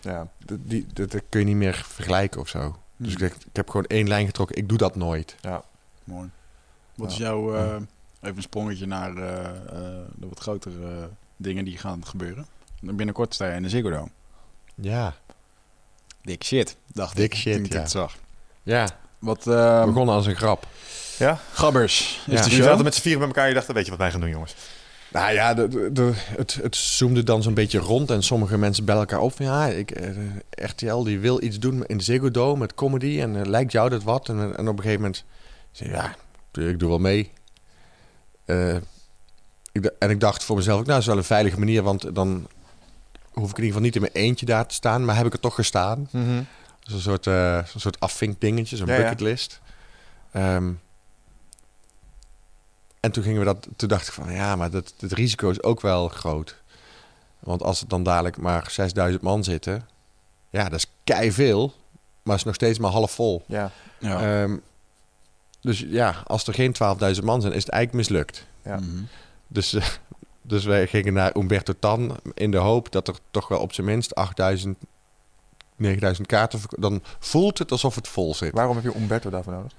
Ja. dat, die, dat, dat kun je niet meer vergelijken of zo. Dus ik, denk, ik heb gewoon één lijn getrokken. Ik doe dat nooit. Mooi. Wat Ja. is jouw, eh, even een sprongetje naar eh, eh, de wat grotere dingen die gaan gebeuren? Binnenkort sta je in de Ziggo Dome. Ja, Dik shit, dacht Dik ik. shit, toen ik ja. zag. ja. Wat, eh begonnen als een grap. Ja? Gabbers, is Ja. de Dus show? je zaten met z'n vieren bij elkaar en je dacht, weet je wat wij gaan doen, jongens? Nou ja, de, de, de- het, het zoomde dan zo'n beetje rond en sommige mensen bellen elkaar op van ja, ik, RTL die wil iets doen in de Ziggo Dome met comedy en lijkt jou dat wat? En, en op een gegeven moment ja, ik doe wel mee. Eh, ik, d- en ik dacht voor mezelf, ook, nou, dat is wel een veilige manier, want dan hoef ik in ieder geval niet in mijn eentje daar te staan, maar heb ik er toch gestaan. Dat is een soort, eh zo'n soort afvink dingetje, zo'n Ja, ja. bucketlist. Ehm, en toen gingen we dat, toen dacht ik van ja, maar dat, het risico is ook wel groot. Want als het dan dadelijk maar 6000 man zitten, ja, dat is kei veel, maar het is nog steeds maar half vol. Ja. Ja. Ehm, dus ja, als er geen 12.000 man zijn, is het eigenlijk mislukt. Ja. Mhm. Dus, eh, dus wij gingen naar Umberto Tan in de hoop dat er toch wel op zijn minst 8000, 9000 kaarten... Dan voelt het alsof het vol zit. Waarom heb je Umberto daarvoor nodig?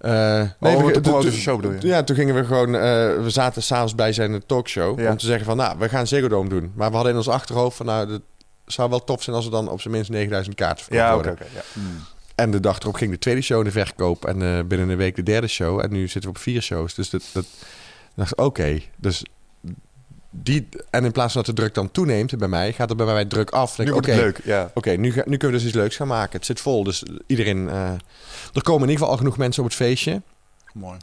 Oh, te toen- promoten toen- zijn show bedoel je? Ja, toen gingen we gewoon... eh, we zaten s'avonds bij zijn talkshow Ja. om te zeggen van... Nou, we gaan Ziggo Dome doen. Maar we hadden in ons achterhoofd van... Nou, het zou wel tof zijn als er dan op zijn minst 9000 kaarten verkocht Ja, oké. ja. Hmm. En de dag erop ging de tweede show in de verkoop. En eh, binnen een week de derde show. En nu zitten we op vier shows. Dus dat, dat ik dacht oké. dus die... En in plaats van dat de druk dan toeneemt bij mij... gaat er bij mij druk af. Dan Nu denk wordt leuk, ja. Oké, nu, nu kunnen we dus iets leuks gaan maken. Het zit vol, dus iedereen... eh, er komen in ieder geval al genoeg mensen op het feestje. Mooi.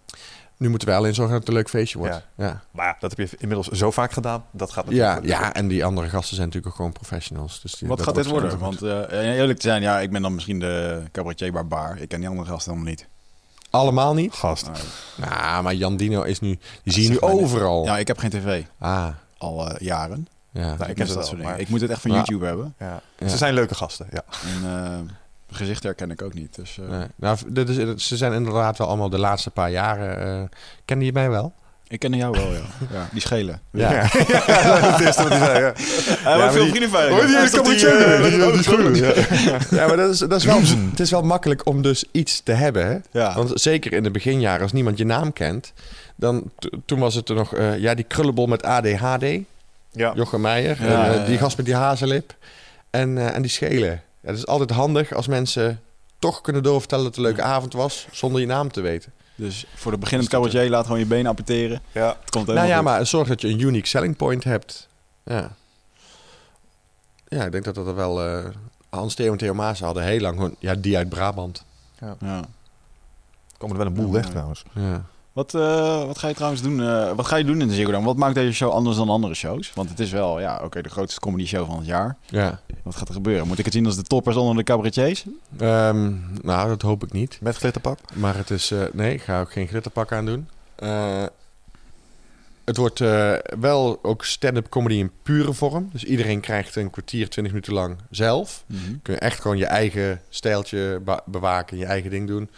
Nu moeten wij alleen zorgen dat het een leuk feestje wordt. Ja, ja. Maar ja, dat heb je inmiddels zo vaak gedaan. Dat gaat natuurlijk Ja, worden. en die andere gasten zijn natuurlijk ook gewoon professionals. Dus die, Wat dat gaat dit worden? Want eh, eerlijk te zijn, ja, ik ben dan misschien de cabaretier barbaar. Ik ken die andere gasten helemaal niet. Allemaal niet? Gast. Nou, maar Jan Dino is nu... Die zie je nu niet. overal. ja, ik heb geen tv. Ah, Al eh, jaren. ja. Nou, ik ken dat wel, soort dingen. Ik moet het echt van Ja. YouTube hebben. Ja. Ja. Ze zijn leuke gasten, ja. En eh gezichten herken ik ook niet. Dus, eh, Nee. Nou, dit is, ze zijn inderdaad wel allemaal de laatste paar jaren... eh kennen je mij wel? Ik ken jou wel, ja. ja die schelen. Ja. ja, dat is wat hij zei, ja. Hij maar veel vrienden van. Hoor je die eh, Die, die ja. Ja, maar dat is, dat is wel, het is wel makkelijk om dus iets te hebben. Hè? Ja. Want zeker in de beginjaren, als niemand je naam kent... Dan, toen was het er nog... eh, ja, die krullenbol met ADHD. Ja. Jochem Meijer. Ja, en, eh, ja, ja. Die gast met die hazenlip. En, eh, en die schelen. Ja, het is altijd handig als mensen toch kunnen doorvertellen dat het een leuke avond was... zonder je naam te weten. Dus voor de beginnend cabaretier, laat gewoon je benen amputeren. Ja. Het komt Nou ja, goed. maar zorg dat je een unique selling point hebt. Ja. Ja, ik denk dat dat er wel... eh Hans Theo en Theo Maas hadden heel lang gewoon... Ja, die uit Brabant. Ja. komen er wel een boel Ja, weg trouwens. Ja. Wat, eh, wat ga je trouwens doen? eh, wat ga je doen in de Ziggo Dome? Wat maakt deze show anders dan andere shows? Want het is wel, ja, oké, de grootste comedy show van het jaar. ja. Wat gaat er gebeuren? Moet ik het zien als de toppers onder de cabaretiers? Ehm, nou, dat hoop ik niet. Met glitterpak? Maar het is... eh, nee, ik ga ook geen glitterpak aan doen. Eh, het wordt eh, wel ook stand-up comedy in pure vorm. Dus iedereen krijgt een kwartier, twintig minuten lang zelf. Kun je echt gewoon je eigen stijltje bewaken, je eigen ding doen.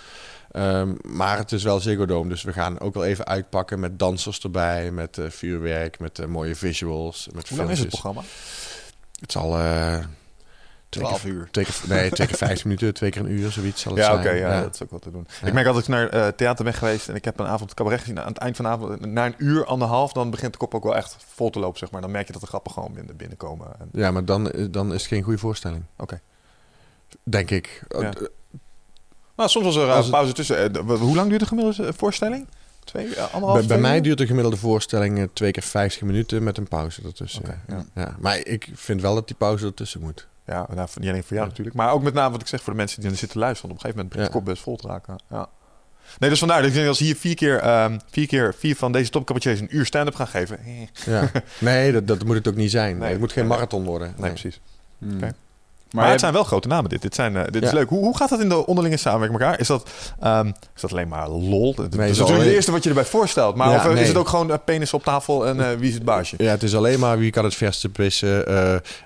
Ehm, maar het is wel Ziggo Dome, dus we gaan ook wel even uitpakken met dansers erbij, met eh, vuurwerk, met eh, mooie visuals, met Hoe lang is het programma? Het zal eh, twee 12 keer- uur. Twee keer, nee, twee keer 15 minuten, twee keer een uur, zoiets zal het Ja, zijn. oké, ja, dat is ook wat te doen. Ja. Ik merk altijd naar eh, theater ben geweest en ik heb een avond cabaret gezien. Aan het eind van de avond, na een uur, anderhalf, dan begint de kop ook wel echt vol te lopen, zeg maar. Dan merk je dat de grappen gewoon binnen, binnenkomen. En, Ja, maar dan, eh, dan is het geen goede voorstelling. Oké. Denk ik. Ja. Eh, nou, soms was er eh, Als het- pauze tussen. Eh, hoe lang duurt de gemiddelde eh, voorstelling? Twee, eh, anderhalf, Bij, bij mij uur? duurt de gemiddelde voorstelling eh, twee keer 50 minuten met een pauze ertussen. Oké, ja. ja. Ja. Maar ik vind wel dat die pauze ertussen moet. Ja, nou, niet alleen voor jou natuurlijk. Maar ook met name wat ik zeg voor de mensen die er zitten luisteren. Op een gegeven moment begint de Ja. kop best vol te raken. Ja. Nee, dus vandaar. dat Ik denk als hier vier keer, ehm, vier keer vier van deze topcabaretiers een uur stand-up gaan geven. eh, Ja. nee, dat, dat moet het ook niet zijn. Nee. het moet geen Nee. marathon worden. Nee, precies. Oké. Maar, het zijn wel grote namen dit. Dit, zijn, eh, dit is leuk. Hoe, hoe gaat dat in de onderlinge samenwerking met elkaar? Is dat, ehm, is dat alleen maar lol? Dat, dat is het is natuurlijk alleen- het eerste wat je erbij voorstelt. Maar Ja, of, eh, is nee. het ook gewoon eh, penis op tafel en wie is het baasje? Ja, het is alleen maar wie kan het verste pissen,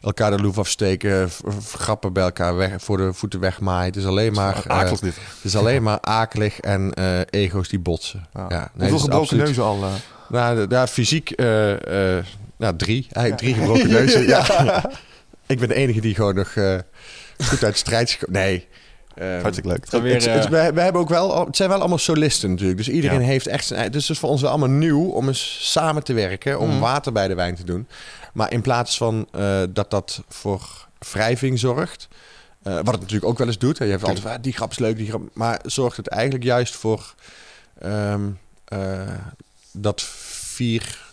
elkaar de loef afsteken, grappen bij elkaar weg, voor de voeten wegmaaien. Het is alleen maar, Akelig dit. het is alleen maar akelig en ego's die botsen. Ja. Ja. nee, Hoeveel gebroken absoluut- neuzen al? Nou, ja, fysiek, nou, drie. Hij, Drie gebroken neuzen. ja. Ik ben de enige die gewoon nog eh, goed uit de strijd Nee. Ehm, Hartstikke leuk. Weer, het, het, eh, wij hebben ook wel, het zijn wel allemaal solisten natuurlijk. Dus iedereen Ja. heeft echt zijn. Dus het is voor ons wel allemaal nieuw om eens samen te werken. Om Mhm. water bij de wijn te doen. Maar in plaats van eh, dat dat voor wrijving zorgt. eh, wat het natuurlijk ook wel eens doet. Hè, je hebt altijd van, ah, die grap is leuk, die grap. Maar zorgt het eigenlijk juist voor ehm, eh, dat vier,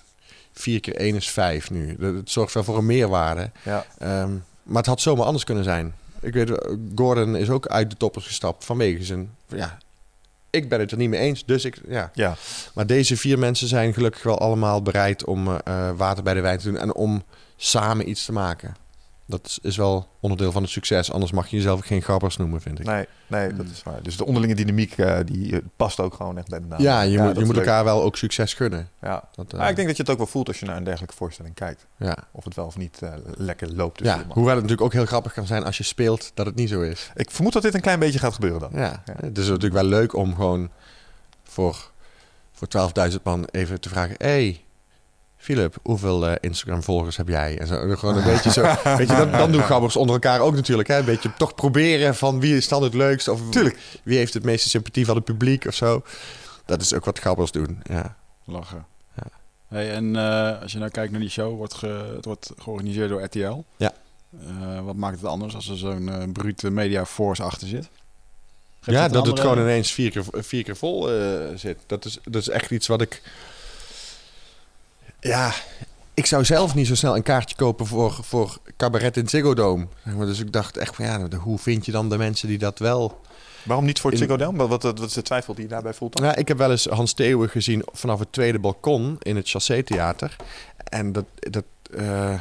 vier keer één is vijf nu. Dat- zorgt wel voor een meerwaarde. Ja. Ehm, maar het had zomaar anders kunnen zijn. Ik weet, eh, Gordon is ook uit de toppers gestapt vanwege zijn. Ja, ik ben het er niet mee eens. Dus ik, ja. Ja. Maar deze vier mensen zijn gelukkig wel allemaal bereid om eh, eh, water bij de wijn te doen en om samen iets te maken. Dat is- wel onderdeel van het succes. Anders mag je jezelf geen grappers noemen, vind ik. Nee, nee, dat is waar. Dus de onderlinge dynamiek eh, die eh, past ook gewoon echt bij de naam. ja, je moet, je elkaar wel ook succes gunnen. Ja. Dat, eh, Maar ik denk dat je het ook wel voelt als je naar een dergelijke voorstelling kijkt. ja. Of het wel of niet eh, lekker loopt. ja, hoewel het natuurlijk ook heel grappig kan zijn als je speelt dat het niet zo is. Ik vermoed dat dit een klein beetje gaat gebeuren dan. Ja, Ja. het is natuurlijk wel leuk om gewoon voor, voor 12.000 man even te vragen... hey, Philip, hoeveel eh, Instagram-volgers heb jij? En zo, gewoon een beetje zo... weet je, dan, dan doen gabbers onder elkaar ook natuurlijk. Hè? Een beetje toch proberen van wie is dan het leukst? Of Tuurlijk. wie heeft het meeste sympathie van het publiek of zo. Dat is ook wat gabbers doen, ja. Lachen. Ja. Hey, en eh, als je nou kijkt naar die show, wordt ge- het wordt georganiseerd door RTL. Ja. Eh, wat maakt het anders als er zo'n brute media force achter zit? Geeft ja, dat het gewoon ineens vier keer, vier keer vol zit. Dat is, dat is echt iets wat ik... Ja, ik zou zelf niet zo snel een kaartje kopen voor, voor cabaret in Ziggo Dome. Dus ik dacht echt van ja, hoe vind je dan de mensen die dat wel... Waarom niet voor het In- Ziggo Dome? Wat, wat, wat is de twijfel die je daarbij voelt? Nou, ik heb wel eens Hans Theeuwen gezien vanaf het tweede balkon in het Chassé Theater. En dat... dat eh,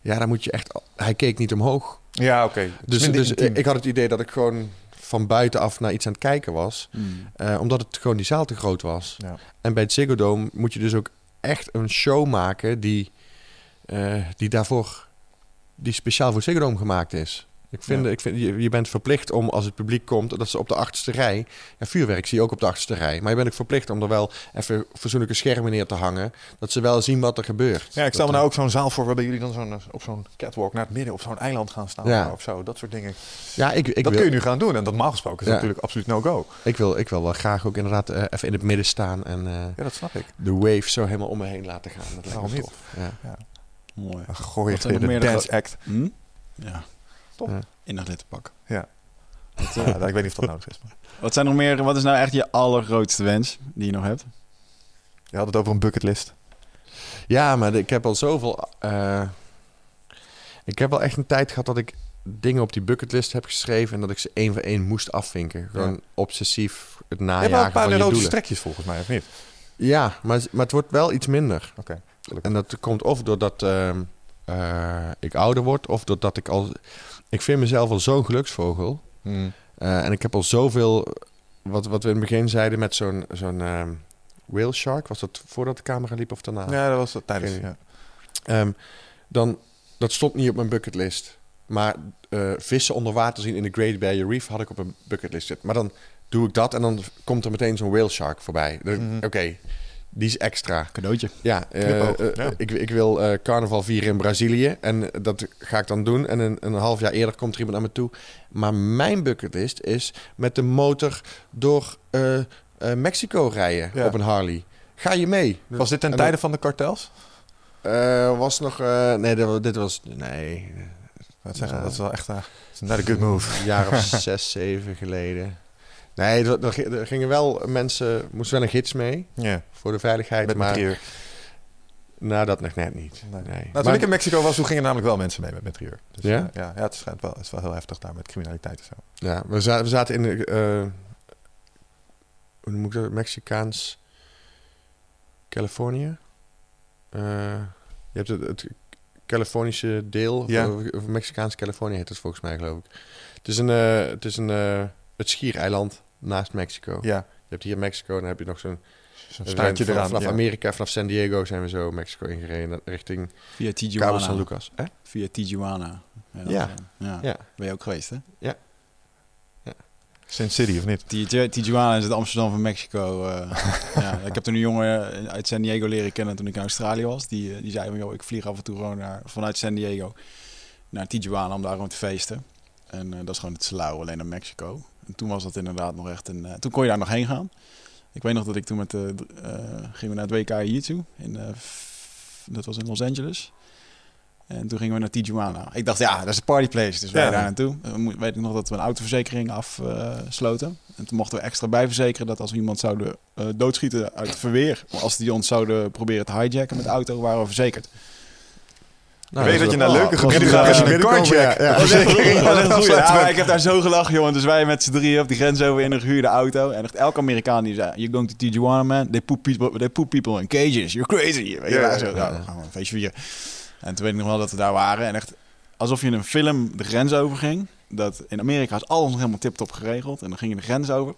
ja, daar moet je echt... Hij keek niet omhoog. Ja, oké. Dus, dus ik had het idee dat ik gewoon van buitenaf naar iets aan het kijken was. Hmm. Eh, omdat het gewoon die zaal te groot was. Ja. En bij het Ziggo Dome moet je dus ook echt een show maken die, eh, die daarvoor, die speciaal voor Ziggo gemaakt is. Ik vind, Ja. ik vind je, je bent verplicht om als het publiek komt, dat ze op de achterste rij. Ja, vuurwerk zie je ook op de achterste rij. Maar je bent ook verplicht om er wel even fatsoenlijke schermen neer te hangen. Dat ze wel zien wat er gebeurt. Ja, ik stel me nou ook zo'n zaal voor waarbij jullie dan zo'n, eh, op zo'n catwalk naar het midden op zo'n eiland gaan staan Ja. of zo. Dat soort dingen. Ja, ik, ik, dat wil, kun je nu gaan doen en dat normaal gesproken is Ja. natuurlijk absoluut no-go. ik, wil, ik wil wel graag ook inderdaad eh, even in het midden staan en eh, Ja, dat snap ik. de wave zo helemaal om me heen laten gaan. Dat lijkt me niet? tof. Ja. Mooi. Dan gooi je de dance act. Hm? Ja. Top. Ja. In een glitterpak. Ja. Ja, eh, ik weet niet of dat nodig is. Maar. wat zijn nog meer? Wat is nou echt je allergrootste wens die je nog hebt? Je had het over een bucketlist. Ja, maar ik heb al zoveel. eh, ik heb wel echt een tijd gehad dat ik dingen op die bucketlist heb geschreven en dat ik ze één voor één moest afvinken. Gewoon obsessief het Je hebt wel najagen een paar van je rode doelen. strekjes volgens mij, of niet? Ja, maar, maar het wordt wel iets minder. Oké. En dat komt of doordat ehm, eh, ik ouder word, of doordat ik al... Ik vind mezelf al zo'n geluksvogel. Hmm. Eh, en ik heb al zoveel... Wat, wat we in het begin zeiden met zo'n zo'n ehm, whale shark. Was dat voordat de camera liep of daarna? Ja, dat was dat tijdens. Ja. Ehm, dan, dat stond niet op mijn bucketlist. Maar eh, vissen onder water zien in de Great Barrier Reef had ik op een bucketlist zitten. Maar dan doe ik dat en dan komt er meteen zo'n whale shark voorbij. Mhm. Oké, die is extra. Cadeautje. Ja, eh, Knipoog, eh, ja. Ik, ik wil eh, carnaval vieren in Brazilië. En dat ga ik dan doen. En een, een half jaar eerder komt er iemand naar me toe. Maar mijn bucketlist is met de motor door eh, eh, Mexico rijden Ja. op een Harley. Ga je mee? Was dit ten En tijde van de kartels? Eh, was nog... eh, nee, dit was. Nee, Dat, zeggen, dat is wel echt not a good move. een jaar of zes, zeven geleden. Nee, er, gi- gingen wel mensen... moest wel een gids mee Ja, voor de veiligheid. met maar Metrieur. nou, dat nog net niet. Nee. Nee. Nou, toen Maar- ik in Mexico was, toen gingen namelijk wel mensen mee met Metrieur. Dus, Ja? eh, ja, ja, het schijnt wel, het is wel heel heftig daar met criminaliteit en zo. Ja, we, za- we zaten in de... eh, hoe noem ik dat? Mexicaans... Californië? Eh, je hebt het, het Californische deel, Ja. of, of Mexicaans Californië heet het volgens mij, geloof ik. Het is een, het, is een het schiereiland naast Mexico. Ja, Je hebt hier Mexico, dan heb je nog zo'n... zo'n staartje eraan. Vanaf ja. Amerika, vanaf San Diego zijn we zo Mexico ingereden richting Via Cabo San Tijuana. Lucas. Hè? Via Tijuana. Ja. Ja. ja. Ja. Ben je ook geweest, hè? Sin City, of niet? Tiju- Tijuana is het Amsterdam van Mexico. eh. ja, ik heb toen een jongen uit San Diego leren kennen toen ik in Australië was. Die, eh, die zei van, joh, ik vlieg af en toe gewoon naar, vanuit San Diego naar Tijuana om daar gewoon te feesten. En eh, dat is gewoon het salauw, alleen naar Mexico. En toen was dat inderdaad nog echt een... eh, toen kon je daar nog heen gaan. Ik weet nog dat ik toen met... de gingen we naar het WK Jiu-Jitsu. In, eh, dat was in Los Angeles. En toen gingen we naar Tijuana. Ik dacht, ja, dat is een partyplace. Dus wij Ja. daar naartoe. En weet ik nog dat we een autoverzekering afsloten. en toen mochten we extra bijverzekeren dat als we iemand zouden eh, doodschieten uit verweer. Als die ons zouden proberen te hijacken met de auto, waren we verzekerd. Nou, ik weet dat je naar leuke was gebieden gaat als je eh, binnenkomt. ja, Ja, maar ik heb daar zo gelachen, jongen. Dus wij met z'n drieën op die grens over in een gehuurde auto. En echt elke Amerikaan die zei, you're going to Tijuana, man. They put people, they put people in cages. You're crazy. Weet je Ja, zo, nou, gaan we een feestje vieren. En toen weet ik nog wel dat we daar waren. En echt alsof je in een film de grens over ging. Dat in Amerika is alles nog helemaal tip-top geregeld. En dan ging je de grens over.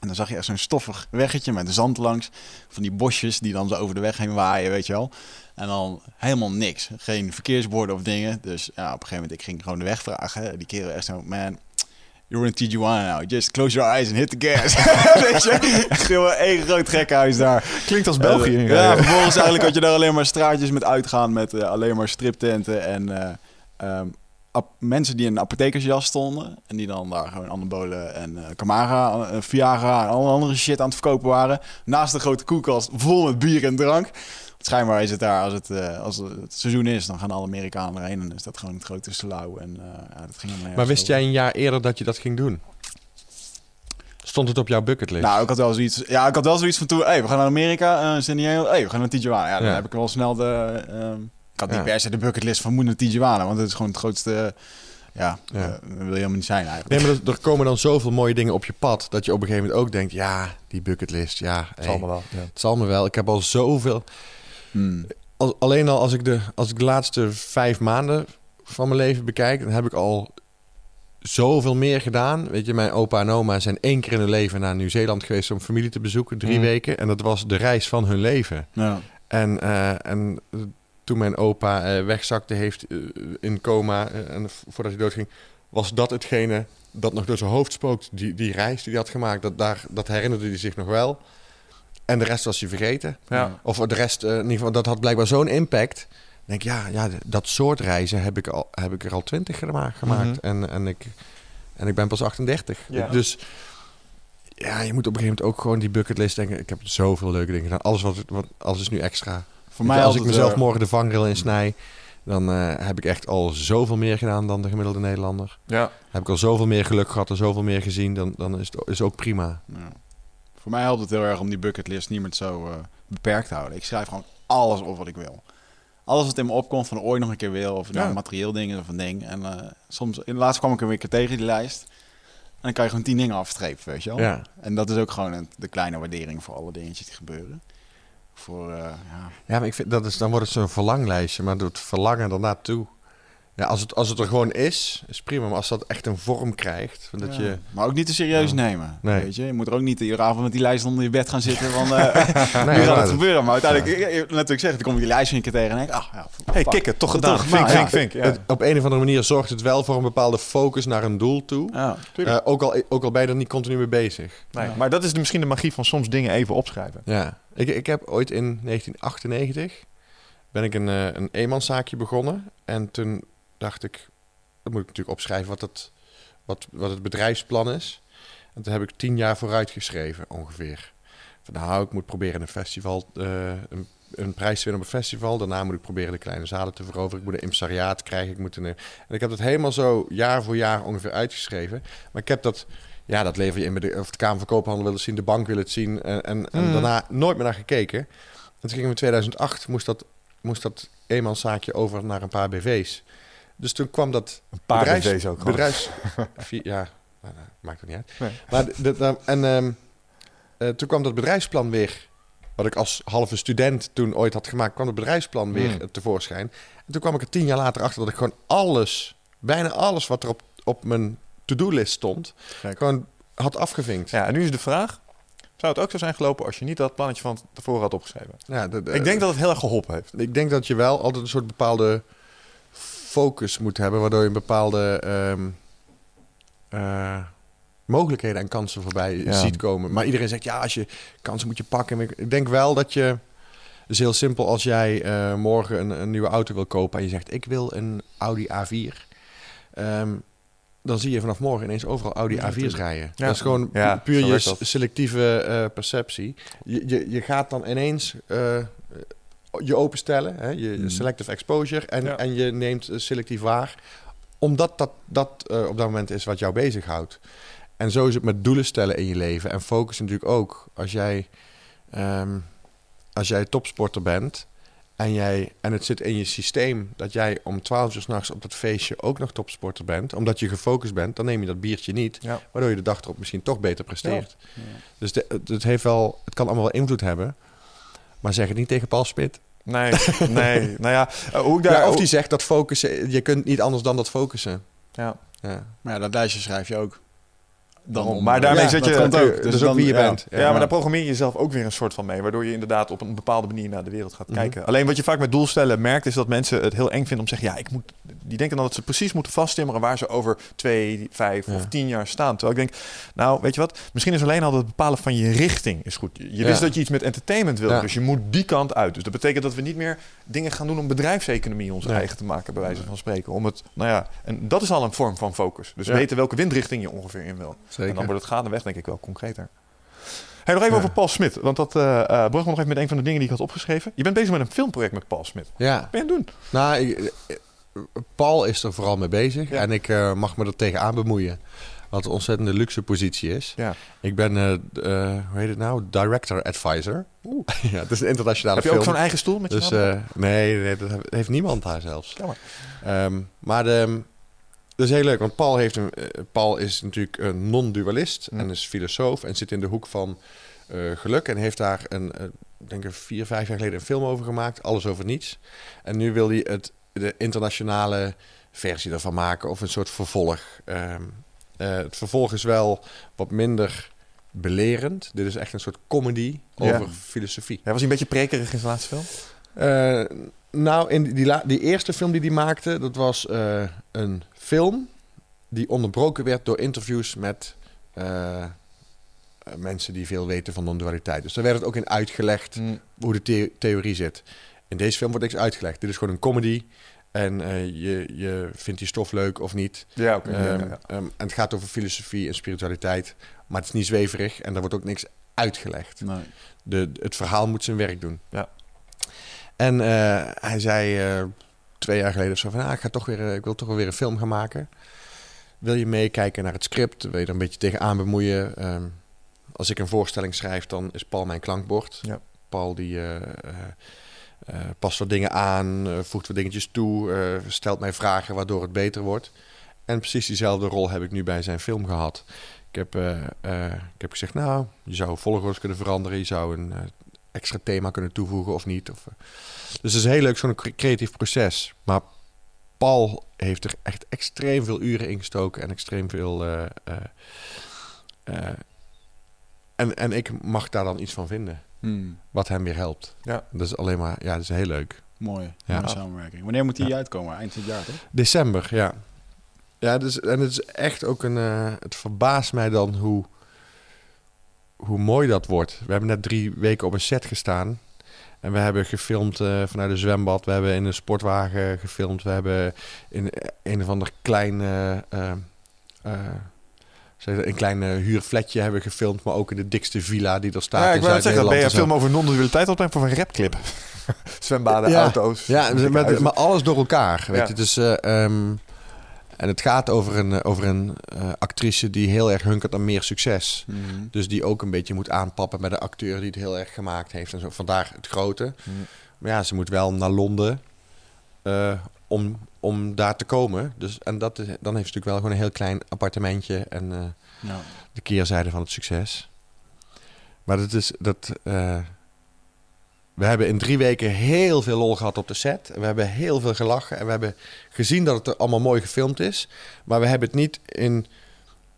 En dan zag je echt zo'n stoffig weggetje met zand langs. Van die bosjes die dan zo over de weg heen waaien, weet je wel. En dan helemaal niks. Geen verkeersborden of dingen. Dus ja, op een gegeven moment, ik ging gewoon de weg vragen. Die kerel echt zo, man, you're in Tijuana now. Just close your eyes and hit the gas. weet je? Echt één groot gekhuis daar. Klinkt als België. Eh, ja, vervolgens eigenlijk had je daar alleen maar straatjes met uitgaan. Met eh, alleen maar striptenten en eh, ehm, mensen die in een apothekersjas stonden. En die dan daar gewoon anabolen en Camara, Viagra en alle andere shit aan het verkopen waren. Naast een grote koelkast vol met bier en drank. Schijnbaar is het daar, als het, eh, als het seizoen is, dan gaan alle Amerikanen erheen. En dan is dat gewoon het grote salauw. En eh, ja, dat ging Maar wist jij een jaar eerder dat je dat ging doen? Stond het op jouw bucketlist? Nou, ik had wel zoiets. Ja, ik had wel zoiets van toen. Hey, we gaan naar Amerika, uh, San Diego. Hey, we gaan naar Tijuana. Ja, dan Ja. heb ik wel snel de. ehm, ik had niet per se de bucketlist van moet naar Tijuana, want het is gewoon het grootste. ja, Ja. eh, dat wil je helemaal niet zijn eigenlijk. Nee, maar er, er komen dan zoveel mooie dingen op je pad... dat je op een gegeven moment ook denkt... ja, die bucketlist, ja, Het hey, zal me wel. Ja. het zal me wel. Ik heb al zoveel... Hmm. Al, alleen al als ik, de, als ik de laatste vijf maanden van mijn leven bekijk... dan heb ik al zoveel meer gedaan. Weet je, mijn opa en oma zijn één keer in hun leven naar Nieuw-Zeeland geweest... om familie te bezoeken, drie Mm. weken. En dat was de reis van hun leven. Ja. En, eh, en toen mijn opa eh, wegzakte heeft eh, in coma en voordat hij doodging, was dat hetgene dat nog door zijn hoofd spookt. Die, die reis die hij had gemaakt, dat, daar, dat herinnerde hij zich nog wel. En de rest was hij vergeten. Ja. Of de rest, eh, in ieder geval, dat had blijkbaar zo'n impact. Ik denk, ja, ja, dat soort reizen heb ik, al, heb ik er al twintig gema- gemaakt. Mhm. en, en, ik, en ik ben pas 38. Ja. Dus ja, je moet op een gegeven moment ook gewoon die bucketlist denken. Ik heb zoveel leuke dingen gedaan. Alles, wat, wat, alles is nu extra. Voor mij je, als ik mezelf morgen de vangrail in snij, dan eh, heb ik echt al zoveel meer gedaan dan de gemiddelde Nederlander. Ja. Heb ik al zoveel meer geluk gehad en zoveel meer gezien, dan, dan is het is ook prima. Ja. Voor mij helpt het heel erg om die bucketlist niet meer zo eh, beperkt te houden. Ik schrijf gewoon alles op wat ik wil. alles wat in me opkomt van ooit nog een keer wil. Of nou Ja. een materieel ding is of een ding. En eh, soms, in de laatste kwam ik weer een keer tegen die lijst. En dan kan je gewoon tien dingen afstrepen, weet je wel. Ja. En dat is ook gewoon een, de kleine waardering voor alle dingetjes die gebeuren. Voor, eh, ja, Ja, maar ik vind dat is, dan wordt het zo'n verlanglijstje, maar door het verlangen ernaartoe. Ja, als het, als het er gewoon is, is prima. Maar als dat echt een vorm krijgt, dat Ja. je... Maar ook niet te serieus Ja. nemen. Nee. Weet je? je moet er ook niet iedere avond met die lijst onder je bed gaan zitten. Van, eh Nee, nu gaat maar het gebeuren. Maar uiteindelijk, natuurlijk zeg, dan kom ik die lijst weer een keer tegen en denk ah, ja, Hey, toch gedaan. toch Vink, vink, ja. vink. Ja. Het- op een of andere manier zorgt het wel voor een bepaalde focus naar een doel toe. Ja. Eh, ook, al, ook al ben je er niet continu mee bezig. Nee, maar dat is de- misschien de magie van soms dingen even opschrijven. Ja, ik, ik heb ooit in 1998 ben ik een, eh, een eenmanszaakje begonnen. En toen dacht ik, dan moet ik natuurlijk opschrijven wat het, wat, wat het bedrijfsplan is. En toen heb ik tien jaar vooruit geschreven ongeveer. Van nou, ik moet proberen een festival, eh, een, een prijs te winnen op een festival. Daarna moet ik proberen de kleine zalen te veroveren. Ik moet een impresariaat krijgen. Ik moet een, en ik heb dat helemaal zo jaar voor jaar ongeveer uitgeschreven. Maar ik heb dat, ja, dat lever je in bij de, of de Kamer van Koophandel wil het zien, de bank wil het zien. En, en, en Mm. daarna nooit meer naar gekeken. En toen ging ik in 2008, moest dat, moest dat eenmanszaakje over naar een paar BV's. Dus toen kwam dat Een paar bedrijfs, ook bedrijfs, vier, ja, nou, nou, maakt het niet uit. Nee. Maar de, de- de- en ehm, eh, toen kwam dat bedrijfsplan weer, wat ik als halve student toen ooit had gemaakt, kwam het bedrijfsplan weer Hmm. tevoorschijn. En toen kwam ik er tien jaar later achter dat ik gewoon alles, bijna alles wat er op, op mijn to-do-list stond, Kijk. gewoon had afgevinkt. Ja, en nu is de vraag... Zou het ook zo zijn gelopen als je niet dat plannetje van tevoren had opgeschreven? Ja, de- Ik denk dat het heel erg geholpen heeft. Ik denk dat je wel altijd een soort bepaalde focus moet hebben, waardoor je een bepaalde ehm, eh, mogelijkheden en kansen voorbij Ja. ziet komen. Maar iedereen zegt ja, als je kansen moet je pakken. Ik denk wel dat je, het is heel simpel, als jij eh, morgen een, een nieuwe auto wil kopen en je zegt ik wil een Audi A4. ehm, dan zie je vanaf morgen ineens overal Audi Ja, A4's tuurlijk. rijden. Ja. Dat is gewoon Ja, pu- puur je selectieve eh, perceptie. Je, je, je gaat dan ineens eh, je openstellen, hè, je Mhm. selective exposure, en, Ja. en je neemt eh, selectief waar, omdat dat, dat eh, op dat moment is wat jou bezighoudt. En zo is het met doelen stellen in je leven en focus natuurlijk ook. Als jij, ehm, als jij topsporter bent en, jij, en het zit in je systeem dat jij om 12 uur s'nachts op dat feestje ook nog topsporter bent, omdat je gefocust bent, dan neem je dat biertje niet, Ja. waardoor je de dag erop misschien toch beter presteert. Ja. Dus de, het heeft wel, het kan allemaal wel invloed hebben. Maar zeg het niet tegen Paul Smit. Nee, nee. nou ja, eh, hoe ik daar... Ja, of hoe- die zegt dat focussen, je kunt niet anders dan dat focussen. ja. Ja. Maar ja, dat lijstje schrijf je ook. Dan om- Maar daarmee Ja, zit dat je... komt ook. Dus, Dus ook dan- wie je bent. Ja, maar daar programmeer je jezelf ook weer een soort van mee. Waardoor je inderdaad op een bepaalde manier naar de wereld gaat Mhm. kijken. Alleen wat je vaak met doelstellen merkt, is dat mensen het heel eng vinden om te zeggen: ja, ik moet. Die denken dan dat ze precies moeten vasttimmeren waar ze over twee, vijf of tien jaar staan. Terwijl ik denk, nou, weet je wat? Misschien is alleen al het bepalen van je richting is goed. Je wist dat je iets met entertainment wilde, dus je moet die kant uit. Dus dat betekent dat we niet meer dingen gaan doen om bedrijfseconomie ons eigen te maken, bij wijze van spreken. Om het, nou ja, en dat is al een vorm van focus. Dus weten welke windrichting je ongeveer in wil. Zeker. En dan wordt het gaandeweg denk ik wel concreter. Hey, nog even Ja. over Paul Smit. Want dat eh, bracht me nog even met een van de dingen die ik had opgeschreven. Je bent bezig met een filmproject met Paul Smit. Wat Ja, ben je aan het doen? nou, ik- eh, Paul is er vooral mee bezig. Ja. En ik mag me er tegenaan bemoeien. Wat een ontzettende luxe positie is. Ja. Ik ben, hoe heet het nou? Director Advisor. ja, het is een internationale Heb je film. ook zo'n eigen stoel met je Dus nee, nee, dat heeft niemand daar zelfs. Jammer. Ehm, maar de, dat is heel leuk, want Paul, heeft een, eh, Paul is natuurlijk een non-dualist Mm. en is filosoof en zit in de hoek van eh, geluk en heeft daar een, eh, denk ik vier, vijf jaar geleden een film over gemaakt, alles over niets. En nu wil hij het, de internationale versie ervan maken of een soort vervolg. Ehm, eh, het vervolg is wel wat minder belerend. Dit is echt een soort comedy Ja. over filosofie. Ja, was hij een beetje prekerig in zijn laatste film? Nou, in die, die, die eerste film die hij maakte, dat was een film die onderbroken werd door interviews met eh, eh, mensen die veel weten van non-dualiteit. Dus daar werd het ook in uitgelegd hoe de the- theorie zit. In deze film wordt niks uitgelegd. Dit is gewoon een comedy. En eh, je, je vindt die stof leuk of niet. Ja, oké. Ehm, ja, ja, ja. ehm, en het gaat over filosofie en spiritualiteit. Maar het is niet zweverig en er wordt ook niks uitgelegd. Nee. De, het verhaal moet zijn werk doen. Ja. En hij zei twee jaar geleden of zo van... Ah, ik, ga toch weer, eh, ik wil toch wel weer een film gaan maken. Wil je meekijken naar het script? Wil je er een beetje tegenaan bemoeien? Ehm, als ik een voorstelling schrijf, dan is Paul mijn klankbord. Ja. Paul die... eh, eh, uh, past wat dingen aan, voegt wat dingetjes toe, stelt mij vragen waardoor het beter wordt. En precies diezelfde rol heb ik nu bij zijn film gehad. Ik heb, ik heb gezegd, nou, je zou volgers kunnen veranderen, je zou een extra thema kunnen toevoegen of niet. Of, dus het is heel leuk, zo'n creatief proces. Maar Paul heeft er echt extreem veel uren in gestoken en extreem veel. en, en ik mag daar dan iets van vinden. Hmm. Wat hem weer helpt. Ja. Dat is alleen maar, ja, dat is heel leuk. Mooi, ja. samenwerking. Wanneer moet die uitkomen? Eind dit jaar, toch? December, ja. Ja, dus, en het is echt ook een... Het verbaast mij dan hoe, hoe mooi dat wordt. We hebben net drie weken op een set gestaan. En we hebben gefilmd uh, vanuit een zwembad. We hebben in een sportwagen gefilmd. We hebben in een of ander klein... Uh, een klein huurfletje hebben gefilmd, maar ook in de dikste villa die er staat. Ja, ik wil zeggen, dat ben je een film over non-dualiteit opnemen voor een rapclip. Zwembaden, auto's. Ja, met, maar alles door elkaar. Weet je, dus, uh, um, en het gaat over een, over een uh, actrice die heel erg hunkert aan meer succes. Mm -hmm. Dus die ook een beetje moet aanpappen met de acteur die het heel erg gemaakt heeft. En zo. Vandaar het grote. Mm -hmm. Maar ja, ze moet wel naar Londen uh, om, om daar te komen. Dus, en dat is, dan heeft ze natuurlijk wel gewoon een heel klein appartementje en uh, ja. de keerzijde van het succes. Maar dat is dat. We hebben in drie weken heel veel lol gehad op de set. We hebben heel veel gelachen en we hebben gezien dat het er allemaal mooi gefilmd is. Maar we hebben het niet in,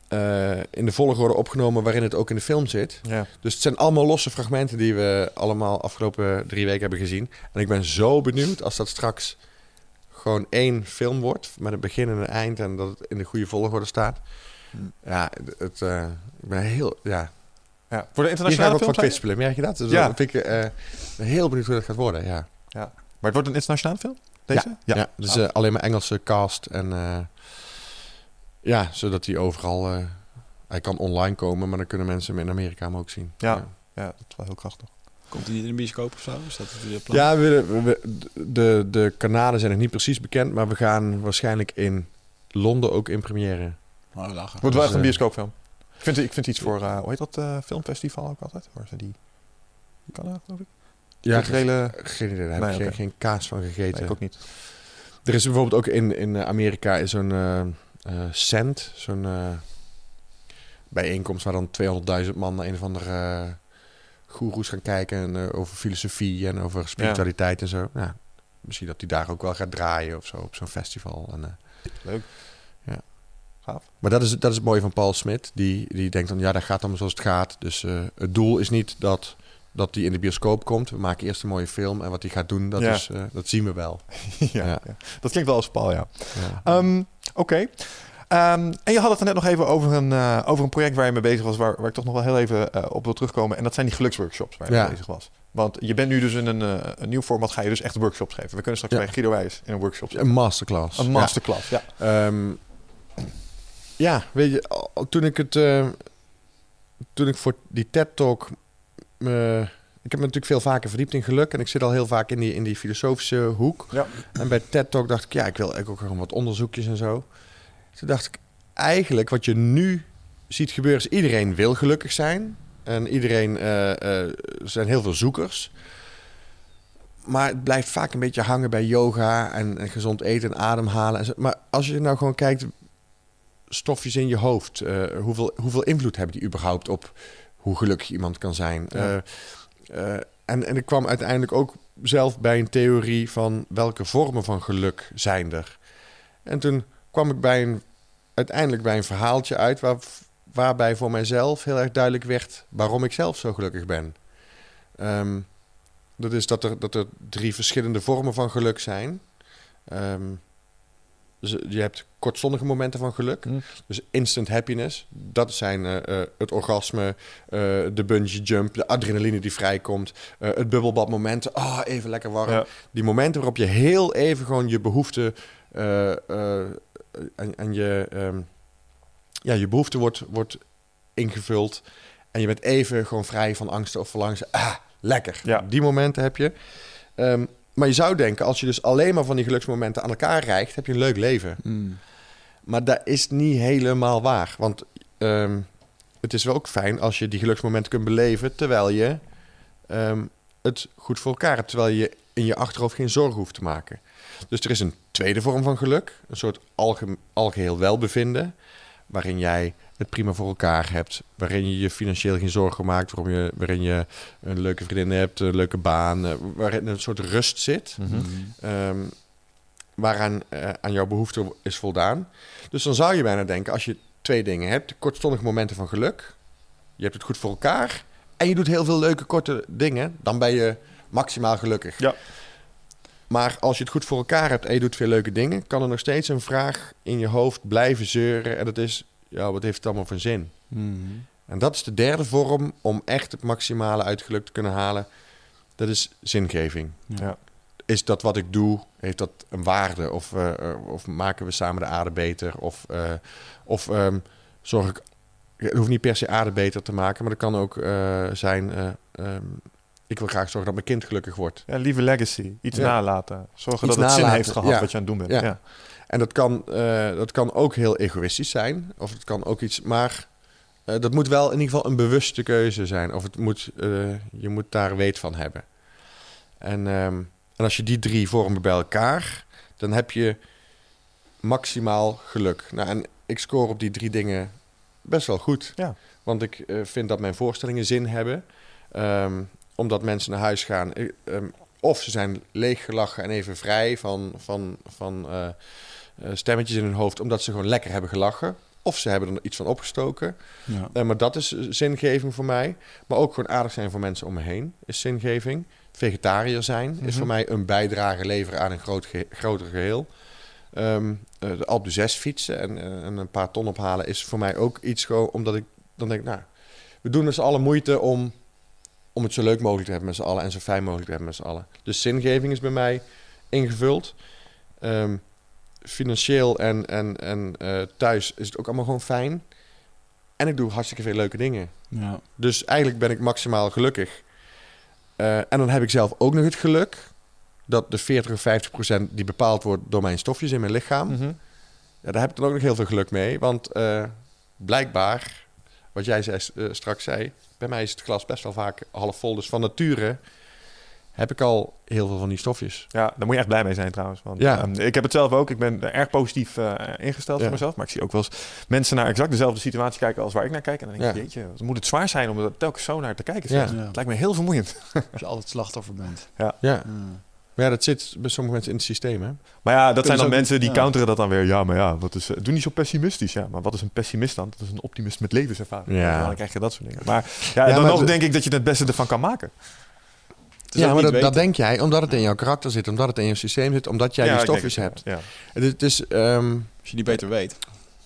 uh, in de volgorde opgenomen waarin het ook in de film zit. Ja. Dus het zijn allemaal losse fragmenten die we allemaal afgelopen drie weken hebben gezien. En ik ben zo benieuwd als dat straks gewoon één film wordt met een begin en een eind en dat het in de goede volgorde staat. Hmm. Ja, het, uh, ik ben heel, ja. Ja. Voor de internationale film van kwispelen, merk je dat? Dus ja. ik uh, heel benieuwd hoe dat gaat worden, ja. ja. Maar het wordt een internationale film, deze? Ja, ja. dus uh, alleen maar Engelse cast en ja, zodat hij overal, hij kan online komen, maar dan kunnen mensen hem in Amerika hem ook zien. Ja, ja. ja dat is wel heel krachtig. Komt hij niet in de bioscoop of zo? Is dat het plan? Ja, we, we, de, de kanalen zijn nog niet precies bekend, maar we gaan waarschijnlijk in Londen ook in première. Oh, lachen. Wordt wel echt een eh, bioscoopfilm. Ik vind, ik vind iets voor, uh, hoe heet dat uh, filmfestival ook altijd? Waar ze die... Kan dat, geloof ik? Ja, Culturele... geen idee. Daar heb ik geen, geen, kaas van gegeten. Nee, ik ook niet. Er is bijvoorbeeld ook in, in Amerika is zo'n uh, cent, zo'n bijeenkomst waar dan 200.000 man naar een of andere goeroes gaan kijken en, over filosofie en over spiritualiteit en zo. Ja, misschien dat hij daar ook wel gaat draaien of zo op zo'n festival. En, Leuk. Gaaf. Maar dat is, dat is het mooie van Paul Smit. Die, die denkt dan, ja, dat gaat allemaal zoals het gaat. Dus uh, het doel is niet dat dat hij in de bioscoop komt. We maken eerst een mooie film en wat hij gaat doen, dat, ja. is, uh, dat zien we wel. ja, ja, dat klinkt wel als Paul, ja. Um, Oké. Okay. Um, en je had het er net nog even over een, uh, over een project waar je mee bezig was, waar, waar ik toch nog wel heel even uh, op wil terugkomen. En dat zijn die geluksworkshops waar je ja. mee bezig was. Want je bent nu dus in een, uh, een nieuw format, ga je dus echt workshops geven. We kunnen straks ja. bij Guido Wijs in een workshop. Een masterclass. Een masterclass, ja. Ja, um, ja weet je, toen ik het, toen ik voor die TED-talk, ik heb me natuurlijk veel vaker verdiept in geluk en ik zit al heel vaak in die, in die filosofische hoek. Ja. En bij TED-talk dacht ik, ja, ik wil ook gewoon wat onderzoekjes en zo. Toen dacht ik, eigenlijk wat je nu ziet gebeuren is iedereen wil gelukkig zijn. En iedereen, uh, zijn heel veel zoekers. Maar het blijft vaak een beetje hangen bij yoga en, en gezond eten en ademhalen. En. Maar als je nou gewoon kijkt, stofjes in je hoofd, uh, hoeveel, hoeveel invloed hebben die überhaupt op hoe gelukkig iemand kan zijn? Ja. en, en ik kwam uiteindelijk ook zelf bij een theorie van welke vormen van geluk zijn er. En toen kwam ik bij een, uiteindelijk bij een verhaaltje uit waar, waarbij voor mijzelf heel erg duidelijk werd waarom ik zelf zo gelukkig ben. Um, dat is dat er, dat er drie verschillende vormen van geluk zijn. Um, dus je hebt kortstondige momenten van geluk. Mm. Dus instant happiness. Dat zijn uh, uh, het orgasme, uh, de bungee jump, de adrenaline die vrijkomt, het bubbelbadmomenten. Ah, oh, even lekker warm. Ja. Die momenten waarop je heel even gewoon je behoefte en, en je, um, ja, je behoefte wordt, wordt ingevuld. En je bent even gewoon vrij van angsten of verlangen. Ah, lekker. Ja. Die momenten heb je. Um, maar je zou denken, als je dus alleen maar van die geluksmomenten aan elkaar reikt, heb je een leuk leven. Mm. Maar dat is niet helemaal waar. Want um, het is wel ook fijn als je die geluksmomenten kunt beleven terwijl je um, het goed voor elkaar hebt. Terwijl je in je achterhoofd geen zorgen hoeft te maken. Dus er is een tweede vorm van geluk, een soort alge algeheel welbevinden, waarin jij het prima voor elkaar hebt, waarin je je financieel geen zorgen maakt, waarom je, waarin je een leuke vriendin hebt, een leuke baan, uh, waarin een soort rust zit, mm -hmm. um, waaraan uh, aan jouw behoefte is voldaan. Dus dan zou je bijna denken, als je twee dingen hebt, kortstondige momenten van geluk, je hebt het goed voor elkaar en je doet heel veel leuke korte dingen, dan ben je maximaal gelukkig. Ja. Maar als je het goed voor elkaar hebt en je doet veel leuke dingen, kan er nog steeds een vraag in je hoofd blijven zeuren. En dat is, ja, wat heeft het allemaal voor zin? Mhm. En dat is de derde vorm om echt het maximale uit geluk te kunnen halen. Dat is zingeving. Ja. Is dat wat ik doe, heeft dat een waarde? Of, uh, of maken we samen de aarde beter? Of, uh, of um, zorg ik... Het hoeft niet per se aarde beter te maken, maar dat kan ook uh, zijn... Um, ik wil graag zorgen dat mijn kind gelukkig wordt. Ja, lieve legacy. Iets Ja. nalaten. Zorgen Iets dat het zin heeft gehad ja. wat je aan het doen bent. Ja. En dat kan, eh, dat kan ook heel egoïstisch zijn. Of het kan ook iets... Maar eh, dat moet wel in ieder geval een bewuste keuze zijn. Of het moet, eh, je moet daar weet van hebben. En, ehm, en als je die drie vormen bij elkaar... dan heb je maximaal geluk. Nou, en ik score op die drie dingen best wel goed. Ja. Want ik vind dat mijn voorstellingen zin hebben. Ehm, omdat mensen naar huis gaan. eh, ehm, of ze zijn leeggelachen en even vrij van, van, van stemmetjes in hun hoofd. Omdat ze gewoon lekker hebben gelachen. Of ze hebben er iets van opgestoken. Ja. Eh, maar dat is eh, zingeving voor mij. Maar ook gewoon aardig zijn voor mensen om me heen is zingeving. Vegetariër zijn is Mhm. voor mij een bijdrage leveren aan een groot ge- groter geheel. Eh, de Alpe 6 fietsen en, eh, en een paar ton ophalen is voor mij ook iets gewoon omdat ik dan denk, nou, we doen z'n allen moeite om, om het zo leuk mogelijk te hebben met z'n allen en zo fijn mogelijk te hebben met z'n allen. Dus zingeving is bij mij ingevuld. Ehm, financieel en, en, en eh, thuis is het ook allemaal gewoon fijn. En ik doe hartstikke veel leuke dingen. Ja. Dus eigenlijk ben ik maximaal gelukkig. Eh, en dan heb ik zelf ook nog het geluk dat de 40 of 50 procent die bepaald wordt door mijn stofjes in mijn lichaam, Mhm. ja, daar heb ik dan ook nog heel veel geluk mee. Want eh, blijkbaar, wat jij zei, straks zei, bij mij is het glas best wel vaak half vol. Dus van nature heb ik al heel veel van die stofjes. Ja, daar moet je echt blij mee zijn trouwens. Want, Ja. ehm, ik heb het zelf ook. Ik ben erg positief eh, ingesteld Ja. voor mezelf. Maar ik zie ook wel eens mensen naar exact dezelfde situatie kijken als waar ik naar kijk. En dan denk ik, Ja. jeetje, wat moet het zwaar zijn om er telkens zo naar te kijken. Ja. zeg. Ja. Het lijkt me heel vermoeiend. Als je altijd slachtoffer bent. Ja. Ja. Maar ja, dat zit bij sommige mensen in het systeem, hè? Maar ja, dat Kunnen zijn dan mensen die ja. counteren dat dan weer. Ja, maar ja, wat is, eh, doe niet zo pessimistisch. Ja, maar wat is een pessimist dan? Dat is een optimist met levenservaring. Ja. Dan krijg je dat soort dingen. Maar ja, Ja, dan maar nog de- denk ik dat je het beste ervan kan maken. Ja, maar dat, denk jij omdat het in jouw karakter zit, omdat het in je systeem zit, omdat jij Ja, die stofjes hebt. Ja. Het is, ehm, Als je die beter weet.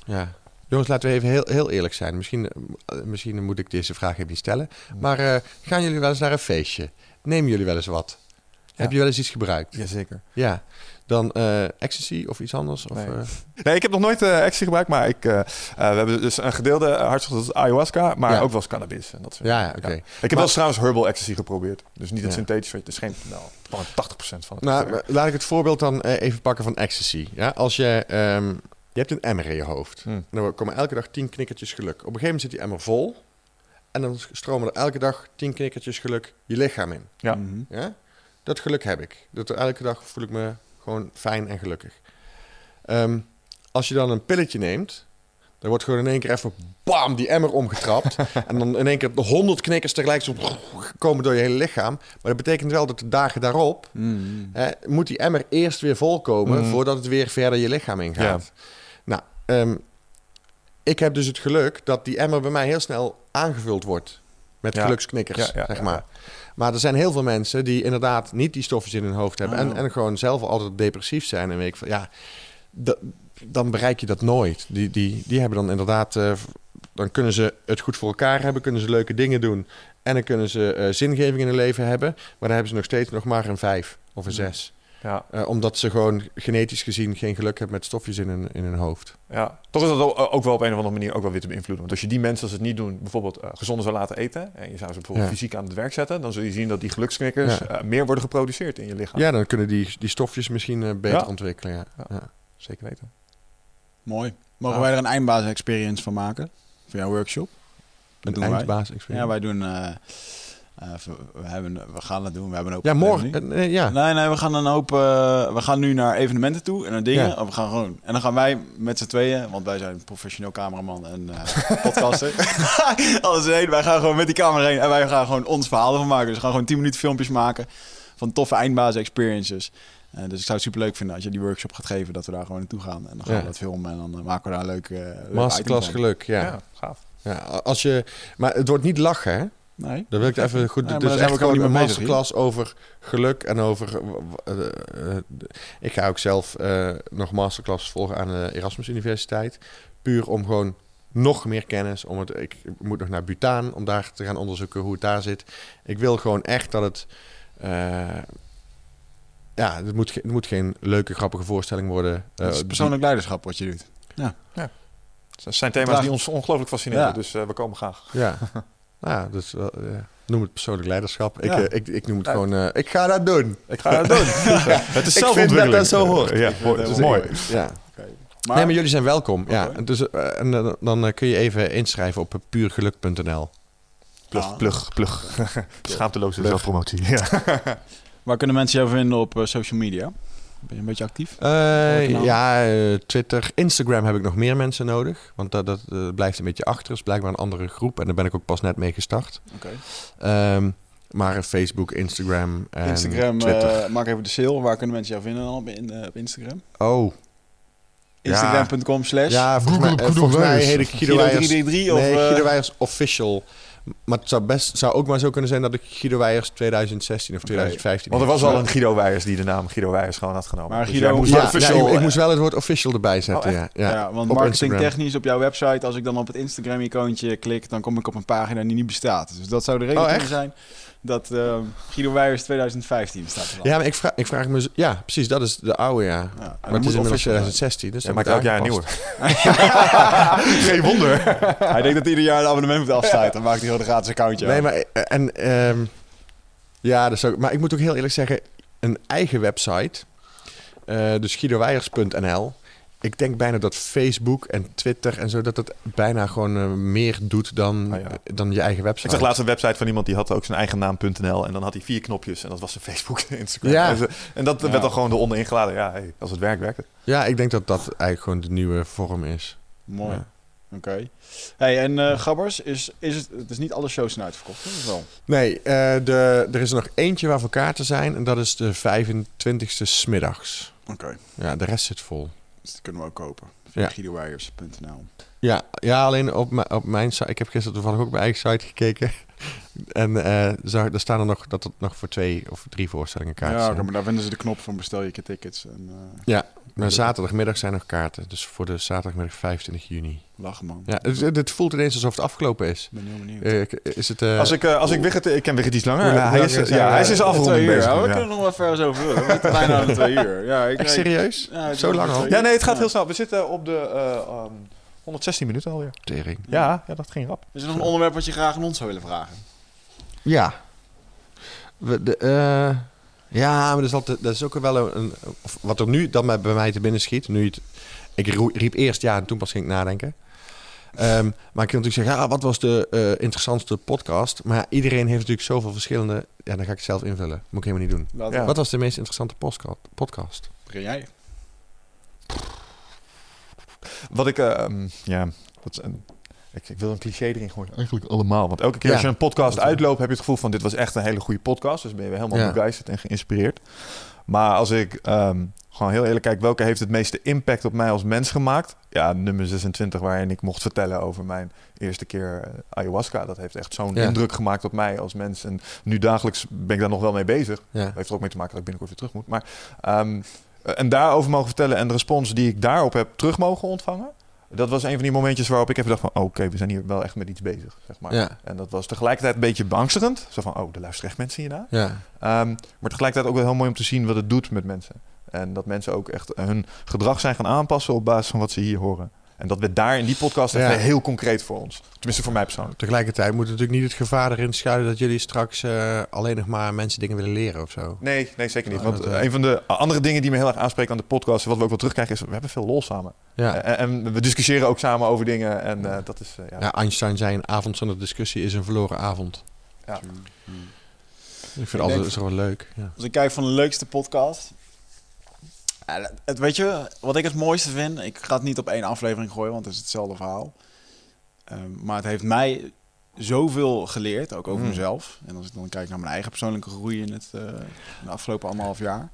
Ja. Jongens, laten we even heel, heel eerlijk zijn. Misschien, eh, misschien moet ik deze vraag even niet stellen. Maar eh, gaan jullie wel eens naar een feestje? Nemen jullie wel eens wat? Heb je wel eens iets gebruikt? Jazeker. Ja. Dan eh, ecstasy of iets anders? Of, Nee. eh, Nee, ik heb nog nooit eh ecstasy gebruikt, maar ik, we hebben dus een gedeelde uh, hartstocht, dat is ayahuasca, maar Ja. ook wel eens cannabis. En dat soort ja, ja, oké. Ik heb wel eens trouwens herbal ecstasy geprobeerd. Dus niet het synthetisch, het is geen, nou, gewoon 80% van het. Nou, laat ik het voorbeeld dan even pakken van ecstasy. Ja? Als je, ehm, je hebt een emmer in je hoofd. Hm. En dan komen elke dag tien knikkertjes geluk. Op een gegeven moment zit die emmer vol. En dan stromen er elke dag tien knikkertjes geluk je lichaam in. Ja. Ja? Dat geluk heb ik. Dat elke dag voel ik me gewoon fijn en gelukkig. Ehm, als je dan een pilletje neemt, dan wordt gewoon in één keer even bam, die emmer omgetrapt. en dan in één keer de honderd knikkers tegelijk zo komen door je hele lichaam. Maar dat betekent wel dat de dagen daarop Mhm. hè, moet die emmer eerst weer volkomen Mhm. voordat het weer verder je lichaam ingaat. Nou, ehm, ik heb dus het geluk dat die emmer bij mij heel snel aangevuld wordt met Ja. geluksknikkers, Ja, zeg maar. Maar er zijn heel veel mensen die inderdaad niet die stofjes in hun hoofd hebben. Oh. En, en gewoon zelf altijd depressief zijn. En weet ik van, ja, da- dan bereik je dat nooit. Die, die, die hebben dan inderdaad... eh, dan kunnen ze het goed voor elkaar hebben. Kunnen ze leuke dingen doen. En dan kunnen ze eh, zingeving in hun leven hebben. Maar dan hebben ze nog steeds nog maar een vijf of een zes. Ja, Eh, omdat ze gewoon genetisch gezien geen geluk hebben met stofjes in hun, in hun hoofd. ja. Toch is dat ook ook wel op een of andere manier ook wel weer te beïnvloeden. Want als je die mensen als het niet doen, bijvoorbeeld eh, gezonder zou laten eten... en je zou ze bijvoorbeeld Ja. fysiek aan het werk zetten... dan zul je zien dat die geluksknikkers Ja. eh, meer worden geproduceerd in je lichaam. Ja, dan kunnen die, die stofjes misschien eh, beter Ja. ontwikkelen. Ja. Ja. Ja. Zeker weten. Mooi. Mogen Ja. wij er een eindbaas-experience van maken? Voor jouw workshop? Dat Een eindbaas Ja, wij doen... eh, Uh, we, hebben, we gaan het doen. We hebben hoop ja, morgen. Uh, ja. Nee, nee, we gaan een hoop. Uh, we gaan nu naar evenementen toe en naar dingen. Ja. We gaan gewoon. En dan gaan wij met z'n tweeën, want wij zijn professioneel cameraman en podcaster. Alles heen. Wij gaan gewoon met die camera heen en wij gaan gewoon ons verhaal ervan maken. Dus we gaan gewoon 10 minuten filmpjes maken van toffe eindbazen experiences. Uh, dus ik zou het super leuk vinden als je die workshop gaat geven, dat we daar gewoon naartoe gaan. En dan gaan ja. we dat filmen en dan maken we daar een leuk. Uh, Masterclass geluk, ja. ja. gaaf. Ja, als je, maar het wordt niet lachen, hè? Nee. Dan wil ik even goed. Dus echt gewoon niet een masterclass over geluk en over. Uh, uh, ik ga ook zelf uh, nog masterclass volgen aan de Erasmus Universiteit. Puur om gewoon nog meer kennis. Om het, ik moet nog naar Bhutan om daar te gaan onderzoeken hoe het daar zit. Ik wil gewoon echt dat het. ja, het moet, het moet geen leuke, grappige voorstelling worden. het is persoonlijk leiderschap wat je doet. Ja. ja. Dat zijn thema's die ons ongelooflijk fascineren. Ja. Dus we komen graag. Ja. Ja, dus uh, noem het persoonlijk leiderschap. Ik, uh, ik, ik noem het ja. gewoon, uh, ik ga dat doen. Ik ga dat doen. het is zelfontwikkeling. Ik vind dat dat zo hoort. Ja, dat is mooi. Ja. Okay. Maar, nee, maar jullie zijn welkom. Okay. Ja, dus, en dan kun je even inschrijven op puurgeluk.nl. Plug, plug, plug. Schaamteloze zelfpromotie. Ja. Waar kunnen mensen jou vinden op social media? Ben je een beetje actief? Uh, ja, uh, Twitter. Instagram heb ik nog meer mensen nodig. Want dat, dat uh, blijft een beetje achter. Het is blijkbaar een andere groep. En daar ben ik ook pas net mee gestart. Oké. Okay. Um, maar Facebook, Instagram en Instagram, Twitter. maak even de sale. Waar kunnen mensen jou vinden dan op, in, op Instagram? Oh. Instagram.com slash? Ja, volgens, Google, mij, volgens mij heet ik Guido, Guido 333 of... Nee, Guido Weijers Official. Maar het zou, best, zou ook maar zo kunnen zijn dat ik Guido Weijers 2016 of 2015... Want er was al een Guido Weijers die de naam Guido Weijers gewoon had genomen. Maar dus Guido moest ja, official... ik, moest wel het woord official erbij zetten, oh, ja, ja. ja. want marketingtechnisch op jouw website... als ik dan op het Instagram-icoontje klik... dan kom ik op een pagina die niet bestaat. Dus dat zou de reden oh, kunnen zijn dat uh, Guido Weijers 2015 staat. Er ja, maar ik vraag, ik vraag me... Ja, precies, dat is de oude, ja. ja maar het is inmiddels 2016, dus ja, maakt elk jaar een nieuwe. Geen wonder. hij denkt dat ieder jaar een abonnement moet afsluiten. Dan maakt hij gewoon een gratis accountje Nee, maar... En, um, ja, dus ook, maar ik moet ook heel eerlijk zeggen... een eigen website... Uh, dus guidoweijers.nl ik denk bijna dat Facebook en Twitter en zo, dat het bijna gewoon uh, meer doet dan, ah, ja. dan je eigen website. Ik zag laatst een website van iemand die had ook zijn eigen naam.nl en dan had hij vier knopjes en dat was zijn Facebook en Instagram. Ja. En, ze, en dat ja. werd dan gewoon eronder ingeladen. Ja, hey, als het werkt, werkt het. Ja, ik denk dat dat eigenlijk gewoon de nieuwe vorm is. Mooi. Ja. Oké. Okay. Hey, en uh, Gabbers, is, is het, het is niet alle shows zijn uitverkocht, hè? wel? Nee, uh, de, er is er nog eentje waarvoor kaarten zijn en dat is de 25e smiddags. Oké. Okay. Ja, de rest zit vol. Dus die kunnen we ook kopen. Via ja. Ja, ja, alleen op, mijn, op mijn site. Ik heb gisteren toevallig ook op mijn eigen site gekeken. En uh, daar staan er nog dat het nog voor twee of drie voorstellingen kaarten Ja, maar daar vinden ze de knop van bestel je tickets. En, uh, ja, maar zaterdagmiddag zijn nog kaarten. Dus voor de zaterdagmiddag 25 juni. Lachen man. Ja, het, het, voelt ineens alsof het afgelopen is. ben heel benieuwd. Uh, is het, uh, als ik, uh, als ik Wigget, ik ken Wigget iets langer. Ja, hij is, ja, hij is dus afgeronding bezig. Ja, we kunnen nog wel ver zo. We zitten bijna aan twee uur. Ja, ik, Echt serieus? Ja, zo lang al? Ja, nee, het gaat heel snel. We zitten op de um, 116 minuten alweer. Tering. Ja, ja, dat ging rap. Is er nog een onderwerp wat je graag aan ons zou willen vragen? Ja. We, de, ja, maar dat is, altijd, dat is ook wel een, een... Wat er nu dan bij mij te binnen schiet. Nu het, ik riep eerst ja en toen pas ging ik nadenken. Um, maar ik kan natuurlijk zeggen, ja, wat was de uh, interessantste podcast? Maar ja, iedereen heeft natuurlijk zoveel verschillende... Ja, dan ga ik het zelf invullen. Moet ik helemaal niet doen. Ja. Wat was de meest interessante podcast? Begin jij? Wat ik... Uh, ja, uh, ik, ik, wil een cliché erin gooien. Eigenlijk allemaal. Want elke keer ja. als je een podcast uitloopt... heb je het gevoel van... dit was echt een hele goede podcast. Dus ben je weer helemaal ja. begeisterd en geïnspireerd. Maar als ik um, gewoon heel eerlijk kijk... welke heeft het meeste impact op mij als mens gemaakt? Ja, nummer 26 waarin ik mocht vertellen over mijn eerste keer uh, ayahuasca. Dat heeft echt zo'n ja. indruk gemaakt op mij als mens. En nu dagelijks ben ik daar nog wel mee bezig. Ja. Dat heeft er ook mee te maken dat ik binnenkort weer terug moet. Maar, um, en daarover mogen vertellen en de respons die ik daarop heb terug mogen ontvangen... Dat was een van die momentjes waarop ik even dacht van... Oh, oké, okay, we zijn hier wel echt met iets bezig, zeg maar. Ja. En dat was tegelijkertijd een beetje beangstigend. Zo van, oh, er luisteren echt mensen hiernaar. Ja. Um, maar tegelijkertijd ook wel heel mooi om te zien wat het doet met mensen. En dat mensen ook echt hun gedrag zijn gaan aanpassen op basis van wat ze hier horen. En dat we daar in die podcast ja. heel concreet voor ons. Tenminste voor mij persoonlijk. Tegelijkertijd moet natuurlijk niet het gevaar erin schuilen... dat jullie straks uh, alleen nog maar mensen dingen willen leren of zo. Nee, nee zeker niet. Want uh, een van de andere dingen die me heel erg aanspreken aan de podcast... wat we ook wel terugkrijgen is... we hebben veel lol samen. Ja. En, en we discussiëren ook samen over dingen. En uh, dat is... ja. ja, Einstein zei... een avond zonder discussie is een verloren avond. Ja. Ik vind het altijd zo wel leuk. Ja. Als ik kijk van de leukste podcast. Ja, het, weet je, wat ik het mooiste vind, ik ga het niet op één aflevering gooien, want het is hetzelfde verhaal. Ehm, maar het heeft mij zoveel geleerd, ook over Mm. mezelf. En als ik dan kijk naar mijn eigen persoonlijke groei in het eh, in de afgelopen anderhalf jaar.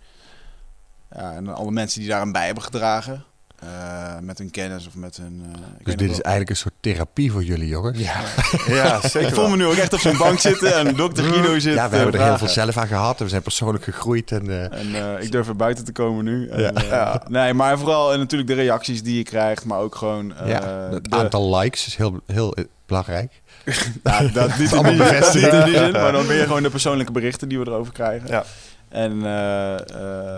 Ja, en alle mensen die daaraan bij hebben gedragen. Eh, met hun kennis of met hun... eh, Dus dit is eigenlijk een soort therapie voor jullie, jongens. Ja, Ja, zeker Ik voel me nu ook echt op zo'n bank zitten en dokter Guido zit we te hebben er heel veel zelf aan gehad. en We zijn persoonlijk gegroeid. En, eh, En eh, ik durf er buiten te komen nu. En, Ja. eh, Ja. Nee, maar vooral eh, natuurlijk de reacties die je krijgt, maar ook gewoon... eh, ja, het de- aantal likes is heel, heel eh, belangrijk. Nou, dat niet in niet die zin, maar dan ben je gewoon de persoonlijke berichten die we erover krijgen. Ja. En eh,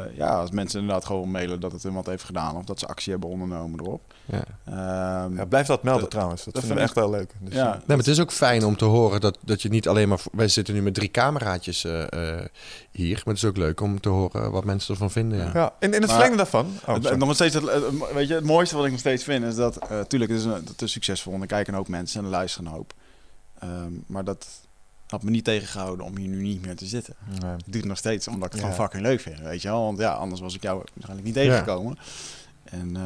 eh, ja, als mensen inderdaad gewoon mailen dat het iemand heeft gedaan of dat ze actie hebben ondernomen erop. Ja. Ehm, Ja, blijf dat melden trouwens. Dat, dat vinden we vind echt wel leuk. Dus, ja, Nee, maar het is ook fijn om te horen dat, dat je niet alleen maar... Wij zitten nu met drie cameraatjes eh, eh, hier. Maar het is ook leuk om te horen wat mensen ervan vinden. Ja. ja. In, in het verlengde daarvan. Oh, het, nog steeds, het, het- weet je, het mooiste wat ik nog steeds vind is dat, eh tuurlijk, het is, een, het is succesvol en er kijken een hoop mensen en er luisteren een hoop. Ehm, maar dat had me niet tegengehouden om hier nu niet meer te zitten. Nee. Ik doe het nog steeds omdat ik het Ja. gewoon fucking leuk vind, weet je wel. Want ja, anders was ik jou waarschijnlijk niet tegengekomen. En eh,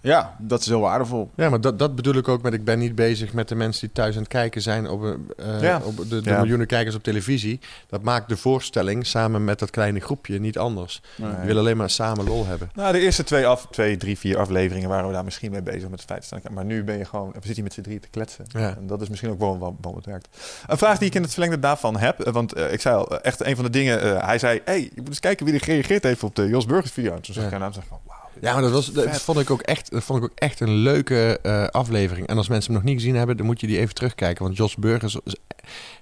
ja, dat is heel waardevol. Ja, maar dat, dat bedoel ik ook met... Ik ben niet bezig met de mensen die thuis aan het kijken zijn... op, eh, Ja. op de, de Ja. miljoenen kijkers op televisie. Dat maakt de voorstelling samen met dat kleine groepje niet anders. Nee. Je wil alleen maar samen lol hebben. Nou, de eerste twee, af, twee, drie, vier afleveringen waren we daar misschien mee bezig met het feit staan. Maar nu ben je gewoon, we zitten hier met z'n drieën te kletsen. Ja. En dat is misschien ook wel wat, het werkt. Een vraag die ik in het verlengde daarvan heb, eh, want eh, ik zei al, eh, echt een van de dingen, eh, hij zei, hey, je moet eens kijken wie er gereageerd heeft op de Jos Burgers video. En toen zag ik Ja. aan hem en zei van, wauw. Ja, maar dat, was, dat vond, ik ook echt, dat vond ik ook echt een leuke eh, aflevering. En als mensen hem nog niet gezien hebben, dan moet je die even terugkijken. Want Jos Burgers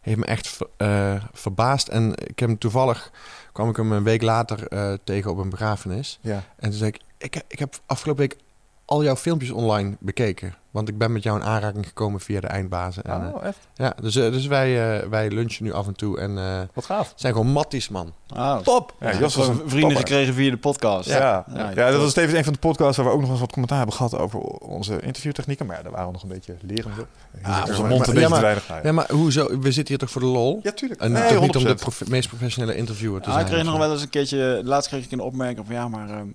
heeft me echt eh, verbaasd. En ik heb hem toevallig, kwam ik hem een week later eh, tegen op een begrafenis. Ja. En toen zei ik, ik, heb- ik heb afgelopen week al jouw filmpjes online bekeken. Want ik ben met jou in aanraking gekomen via de eindbazen. En, eh, Oh, echt? ja, dus, eh, dus wij, eh, wij lunchen nu af en toe. En eh Wat gaaf. zijn gewoon matties, man. Ah, Top! Ja, Ja, Jos was een vrienden topper. gekregen via de podcast. Ja, ja. Ja, ja, dat was tevens een van de podcasts waar we ook nog eens wat commentaar hebben gehad over onze interviewtechnieken. Maar ja, daar waren we nog een beetje lerende. Ah, onze mond maar- een beetje ja, te maar- weinig. Ja. Maar hoezo? We zitten hier toch voor de lol? Ja, tuurlijk. En Nee, toch niet om de 100%. prof- meest professionele interviewer te Ah, zijn. ik kreeg nog wel eens een keertje, laatst kreeg ik een opmerking van ja, maar ehm,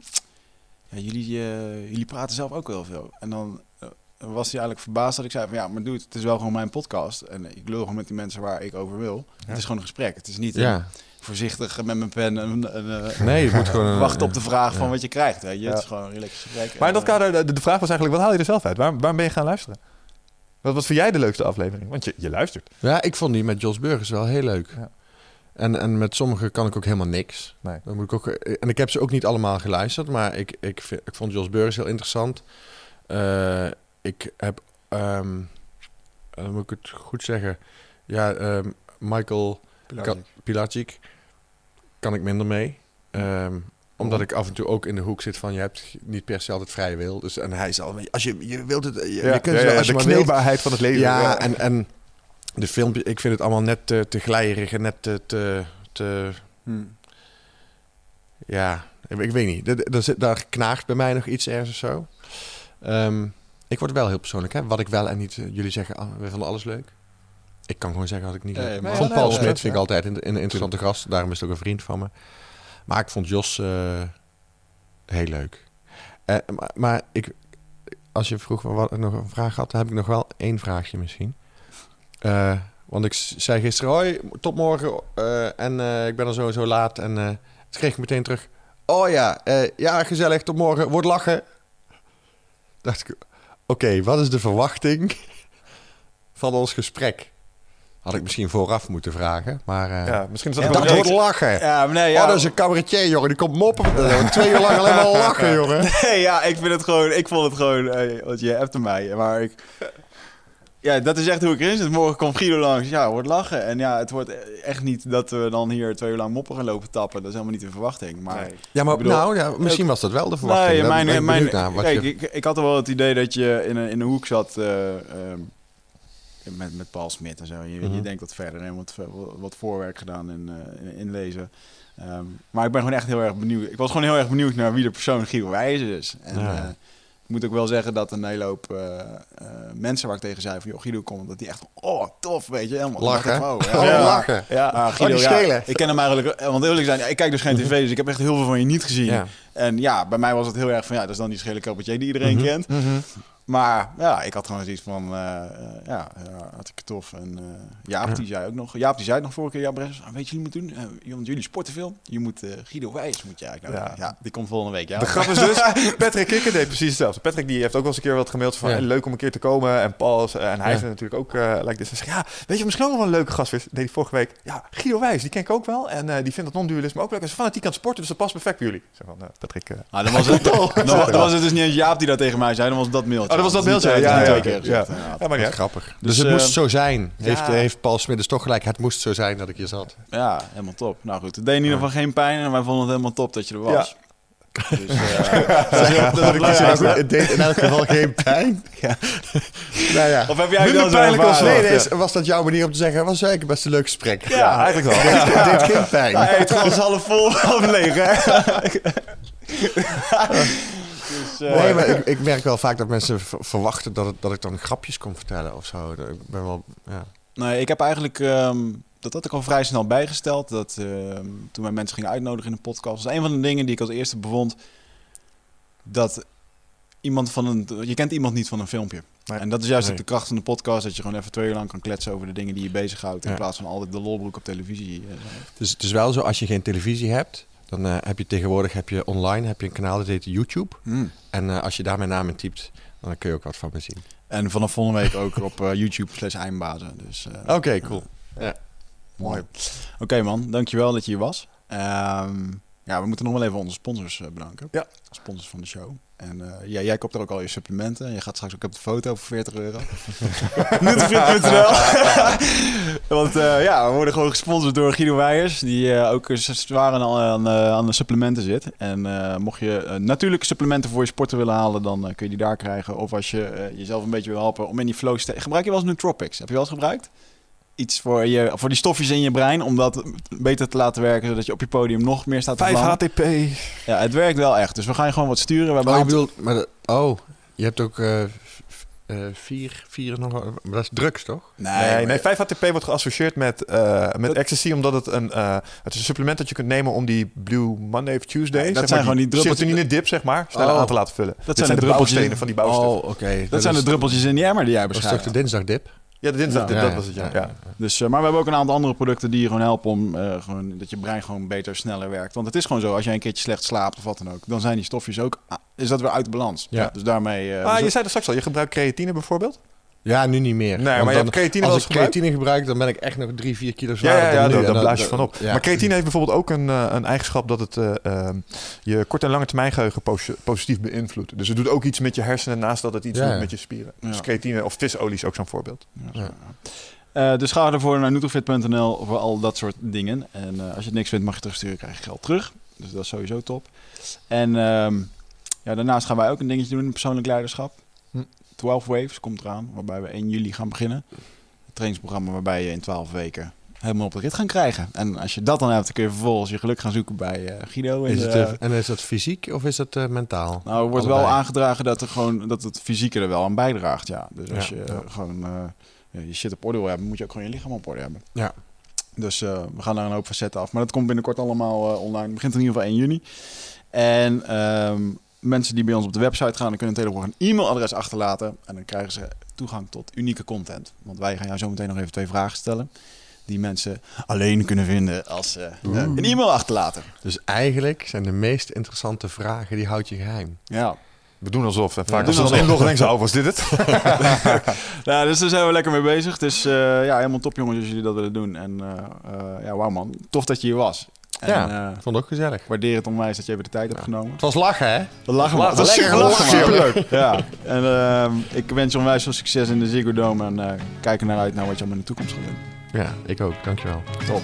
ja, jullie, eh, jullie praten zelf ook wel veel. En dan eh, was hij eigenlijk verbaasd dat ik zei van ja, maar dude, het is wel gewoon mijn podcast. En ik lul gewoon met die mensen waar ik over wil. Het is gewoon een gesprek. Het is niet een Ja, voorzichtig met mijn pen en, en eh, nee, je moet gewoon... wachten op de vraag van wat je krijgt. Weet je? Het Ja. is gewoon een relaxed gesprek. Maar in dat eh, kader, de, de vraag was eigenlijk, wat haal je er zelf uit? Waar, waarom ben je gaan luisteren? Wat, wat vind jij de leukste aflevering? Want je, je luistert. Ja, ik vond die met Jos Burgers wel heel leuk. Ja. En, en met sommige kan ik ook helemaal niks. Nee. Dan moet ik ook, en ik heb ze ook niet allemaal geluisterd, maar ik, ik, vind, ik vond Jos Burgers heel interessant. Eh, ik heb, ehm, eh, dan moet ik het goed zeggen, ja, ehm, Michael Pilacic kan ik minder mee. Ehm, omdat ik af en toe ook in de hoek zit van je hebt niet per se altijd vrije wil. Dus, en hij is al, als je, je wilt het, je, je kunt als je de kneelbaarheid van het leven. Ja, en, en de filmpje, ik vind het allemaal net te, te glijerig en net te, te, te hm. ja, ik, ik weet niet. Zit- Daar knaagt bij mij nog iets ergens of zo. Ik word wel heel persoonlijk, hè. Wat ik wel en niet... eh, jullie zeggen, ah, we vonden alles leuk. Ik kan gewoon zeggen wat ik niet Nee, maar vond Paul dat Smit vind ik altijd een, een interessante gast. Daarom is het ook een vriend van me. Maar ik vond Jos eh, heel leuk. Eh, maar, maar ik, als je vroeg wat ik nog een vraag had, dan heb ik nog wel één vraagje misschien. Want ik zei gisteren, hoi, tot morgen. en ik ben er sowieso laat. En toen kreeg ik meteen terug, oh ja, ja, gezellig, tot morgen. Wordt lachen. Dacht ik, oké, wat is de verwachting van ons gesprek? Had ik misschien vooraf moeten vragen, maar... eh Ja, misschien is dat Ja, wordt lachen. Ja, nee, ja. Oh, dat is een cabaretier, jongen. Die komt moppen. Eh, Twee uur lang alleen maar lachen, jongen. Nee, ja, ik vind het gewoon, ik vond het gewoon, want je appte mij, maar ik, ja, dat is echt hoe ik erin zit. Morgen komt Guido langs, ja, wordt lachen. En ja, het wordt echt niet dat we dan hier twee uur lang moppen gaan lopen tappen. Dat is helemaal niet de verwachting. Maar Nee. Ja, maar bedoel, nou, ja, misschien was dat wel de verwachting. Nee, ben mijn, ik mijn, naar kijk, je- ik, ik had er wel het idee dat je in een, in een hoek zat eh, ehm, met, met Paul Smit en zo. Je, je Mhm. denkt wat verder en wat, wat voorwerk gedaan in, eh, in, inlezen. Ehm, maar ik ben gewoon echt heel erg benieuwd. Ik was gewoon heel erg benieuwd naar wie de persoon Guido Wijzer is. En Ja. eh, moet ook wel zeggen dat een hele hoop eh, eh, mensen waar ik tegen zei van... joh, Guido komt, dat die echt... Oh, tof, weet je. Helemaal Lachen. Oh, Oh, ja. lachen. Ja, maar Oh, Guido, ja, ik ken hem eigenlijk... eh, Want eerlijk zijn, ik kijk dus geen tv, dus ik heb echt heel veel van je niet gezien. Ja. En ja, bij mij was het heel erg van... Ja, dat is dan die schele cabaretier die iedereen kent. Maar ja, ik had gewoon zoiets van, eh, eh, ja, ja, hartstikke tof. En eh, Jaap, die zei ook nog, Jaap, die zei het nog vorige keer, ja, Bres, weet je wat je moet doen? Eh, want jullie sporten veel. Je moet eh, Guido Wijs, moet je eigenlijk nou, Ja. ja. die komt volgende week, ja. De grap is dus, Patrick Kikker deed precies hetzelfde. Patrick die heeft ook wel eens een keer wat gemaild van Ja. hey, leuk om een keer te komen. En Paul, is- en hij Ja. is er natuurlijk ook uh, like this. Hij zegt, ja, weet je, misschien ook nog wel een leuke gast. is. Deed hij vorige week. Ja, Guido Wijs, die ken ik ook wel. En eh, die vindt dat non-dualisme ook leuk. Hij is fanatiek aan het sporten, dus dat past perfect bij jullie. Zeg van, eh, Patrick... eh, Ah, dan, was het, dan, dan was het dus niet eens Jaap die dat tegen mij zei, dan was het dat mailtje. Oh, dat was dat Dus mailtje, eh, ja, twee ja, keer ja. Ja. Ja, maar ja. grappig. Dus, Dus, het eh, moest zo zijn. Heeft, ja. heeft Paul Smiddes toch gelijk. Het moest zo zijn dat ik hier zat. Ja, helemaal top. Nou goed, het deed in ieder geval geen pijn en wij vonden het helemaal top dat je er was. Dus, het. Het deed in elk geval geen pijn. nou ja. Of heb jij Minder Pijnlijk als nee, is- was dat jouw manier om te zeggen? Was eigenlijk best een leuk gesprek. Ja, eigenlijk wel. Het deed geen pijn. Heeft gewoon half vol, half leeg, hè? dus, eh, Nee, maar ik, ik merk wel vaak dat mensen verwachten dat, het, dat ik dan grapjes kon vertellen of zo. Ik ben wel, ja. Nee, ik heb eigenlijk, ehm, dat had ik al vrij snel bijgesteld. Dat ehm, toen wij mensen gingen uitnodigen in de podcast. Dat was een van de dingen die ik als eerste bevond. Dat iemand van een, je kent iemand niet van een filmpje. Nee. En dat is juist Nee. de kracht van de podcast. Dat je gewoon even twee uur lang kan kletsen over de dingen die je bezighoudt. In Ja. plaats van altijd de lolbroek op televisie. eh, Dus het is wel zo, als je geen televisie hebt, dan eh, heb je tegenwoordig heb je online heb je een kanaal dat heet YouTube. Hmm. En eh, als je daar mijn naam in typt, dan kun je ook wat van me zien. En vanaf volgende week ook op eh, YouTube slash eindbazen. Dus, Oké, cool. Mooi. Oké man, dankjewel dat je hier was. Ehm, ja, we moeten nog wel even onze sponsors eh, bedanken. Ja. Sponsors van de show. En eh, ja, jij koopt er ook al je supplementen. Je gaat straks ook op de foto voor 40 euro. Nutrifit.nl Want eh, ja, we worden gewoon gesponsord door Guido Weijers. Die eh, ook zwaar aan, aan, aan de supplementen zit. En mocht je natuurlijke supplementen voor je sporten willen halen, dan kun je die daar krijgen. Of als je jezelf een beetje wil helpen om in die flow te. Gebruik je wel eens Nootropics? Heb je wel eens gebruikt? Iets voor, je, voor die stofjes in je brein. Om dat beter te laten werken. Zodat je op je podium nog meer staat te 5 vlammen. HTP. Ja, het werkt wel echt. Dus we gaan je gewoon wat sturen. We hebben Oh, een je aantal- bedoelt, maar de- oh, je hebt ook eh, f- eh, vier, vier nog, maar dat is drugs toch? Nee, Nee, maar- nee, 5-HTP wordt geassocieerd met, eh, met Dat- ecstasy, omdat het een, eh, het is een supplement dat je kunt nemen om die Blue Monday of Tuesday, Ja, dat zeg zijn maar, gewoon die druppeltjes- serotonine dip, zeg maar, sneller Oh. aan te laten vullen. Dat zijn zijn de de druppeltjes- bouwstenen van die bouwstoffen. Oh, oké. dat zijn de druppeltjes in die emmer die jij Dat is toch de beschrijft. dinsdagdip? Ja, de dinsdag, Ja. dat was het, ja. ja. Dus, eh, maar we hebben ook een aantal andere producten die je gewoon helpen om eh, gewoon, dat je brein gewoon beter, sneller werkt. Want het is gewoon zo, als jij een keertje slecht slaapt of wat dan ook, dan zijn die stofjes ook, ah, is dat weer uit de balans. Ja. Dus daarmee... eh, Ah, dus je zei er straks al, je gebruikt creatine bijvoorbeeld? Ja, nu niet meer. Nee, Want maar je dan- hebt creatine Als ik creatine gebruik, dan ben ik echt nog drie, vier kilo Ja, zwaarder ja, ja dan nu. daar, blaas je van op. ja. Maar creatine heeft bijvoorbeeld ook een, eh, een eigenschap dat het eh, ehm, je kort- en lange termijn geheugen pos- positief beïnvloedt. Dus het doet ook iets met je hersenen naast dat het iets Ja, doet ja. met je spieren. Ja. Dus creatine of visolie is ook zo'n voorbeeld. Ja, Ja. ja. Eh, dus ga ervoor naar nutrofit.nl voor al dat soort dingen. En eh, als je het niks vindt, mag je terugsturen, krijg je geld terug. Dus dat is sowieso top. En ehm, ja, daarnaast gaan wij ook een dingetje doen in persoonlijk leiderschap. Hm. 12 Waves komt eraan, waarbij we 1 juli gaan beginnen. Een trainingsprogramma waarbij je in 12 weken helemaal op de rit gaan krijgen. En als je dat dan hebt, dan kun je vervolgens je geluk gaan zoeken bij eh, Guido. Is het, eh, en is dat fysiek of is dat eh, mentaal? nou, er wordt wel aangedragen dat, er gewoon, dat het fysieke er wel aan bijdraagt. Ja. Dus als je ja. gewoon je shit op orde wil hebben, moet je ook gewoon je lichaam op orde hebben. Ja. Dus we gaan daar een hoop facetten af. Maar dat komt binnenkort allemaal online. Het begint in ieder geval 1 juni. En ehm, mensen die bij ons op de website gaan, dan kunnen tegenwoordig een e-mailadres achterlaten. En dan krijgen ze toegang tot unieke content. Want wij gaan jou zo meteen nog even twee vragen stellen. Die mensen alleen kunnen vinden als ze eh, een e-mail achterlaten. Dus eigenlijk zijn de meest interessante vragen, die houd je geheim. Ja. We doen alsof. En vaak doen als inloggen, denken ze, oh, was dit het? Nou, dus daar zijn we lekker mee bezig. Dus eh, ja, helemaal top jongens als jullie dat willen doen. En eh, eh, ja, wauw man. Tof dat je hier was. En, Ja. eh, Ik vond het ook gezellig. waardeer het onwijs dat je even de tijd hebt genomen. Het was lachen, hè? We lachen. Dat is Lekker gelachen. Superleuk. Ja. En ehm, ik wens je onwijs veel succes in de Ziggo Dome. En eh kijk er naar uit naar wat je allemaal in de toekomst gaat doen. Ja, ik ook. Dankjewel. Top.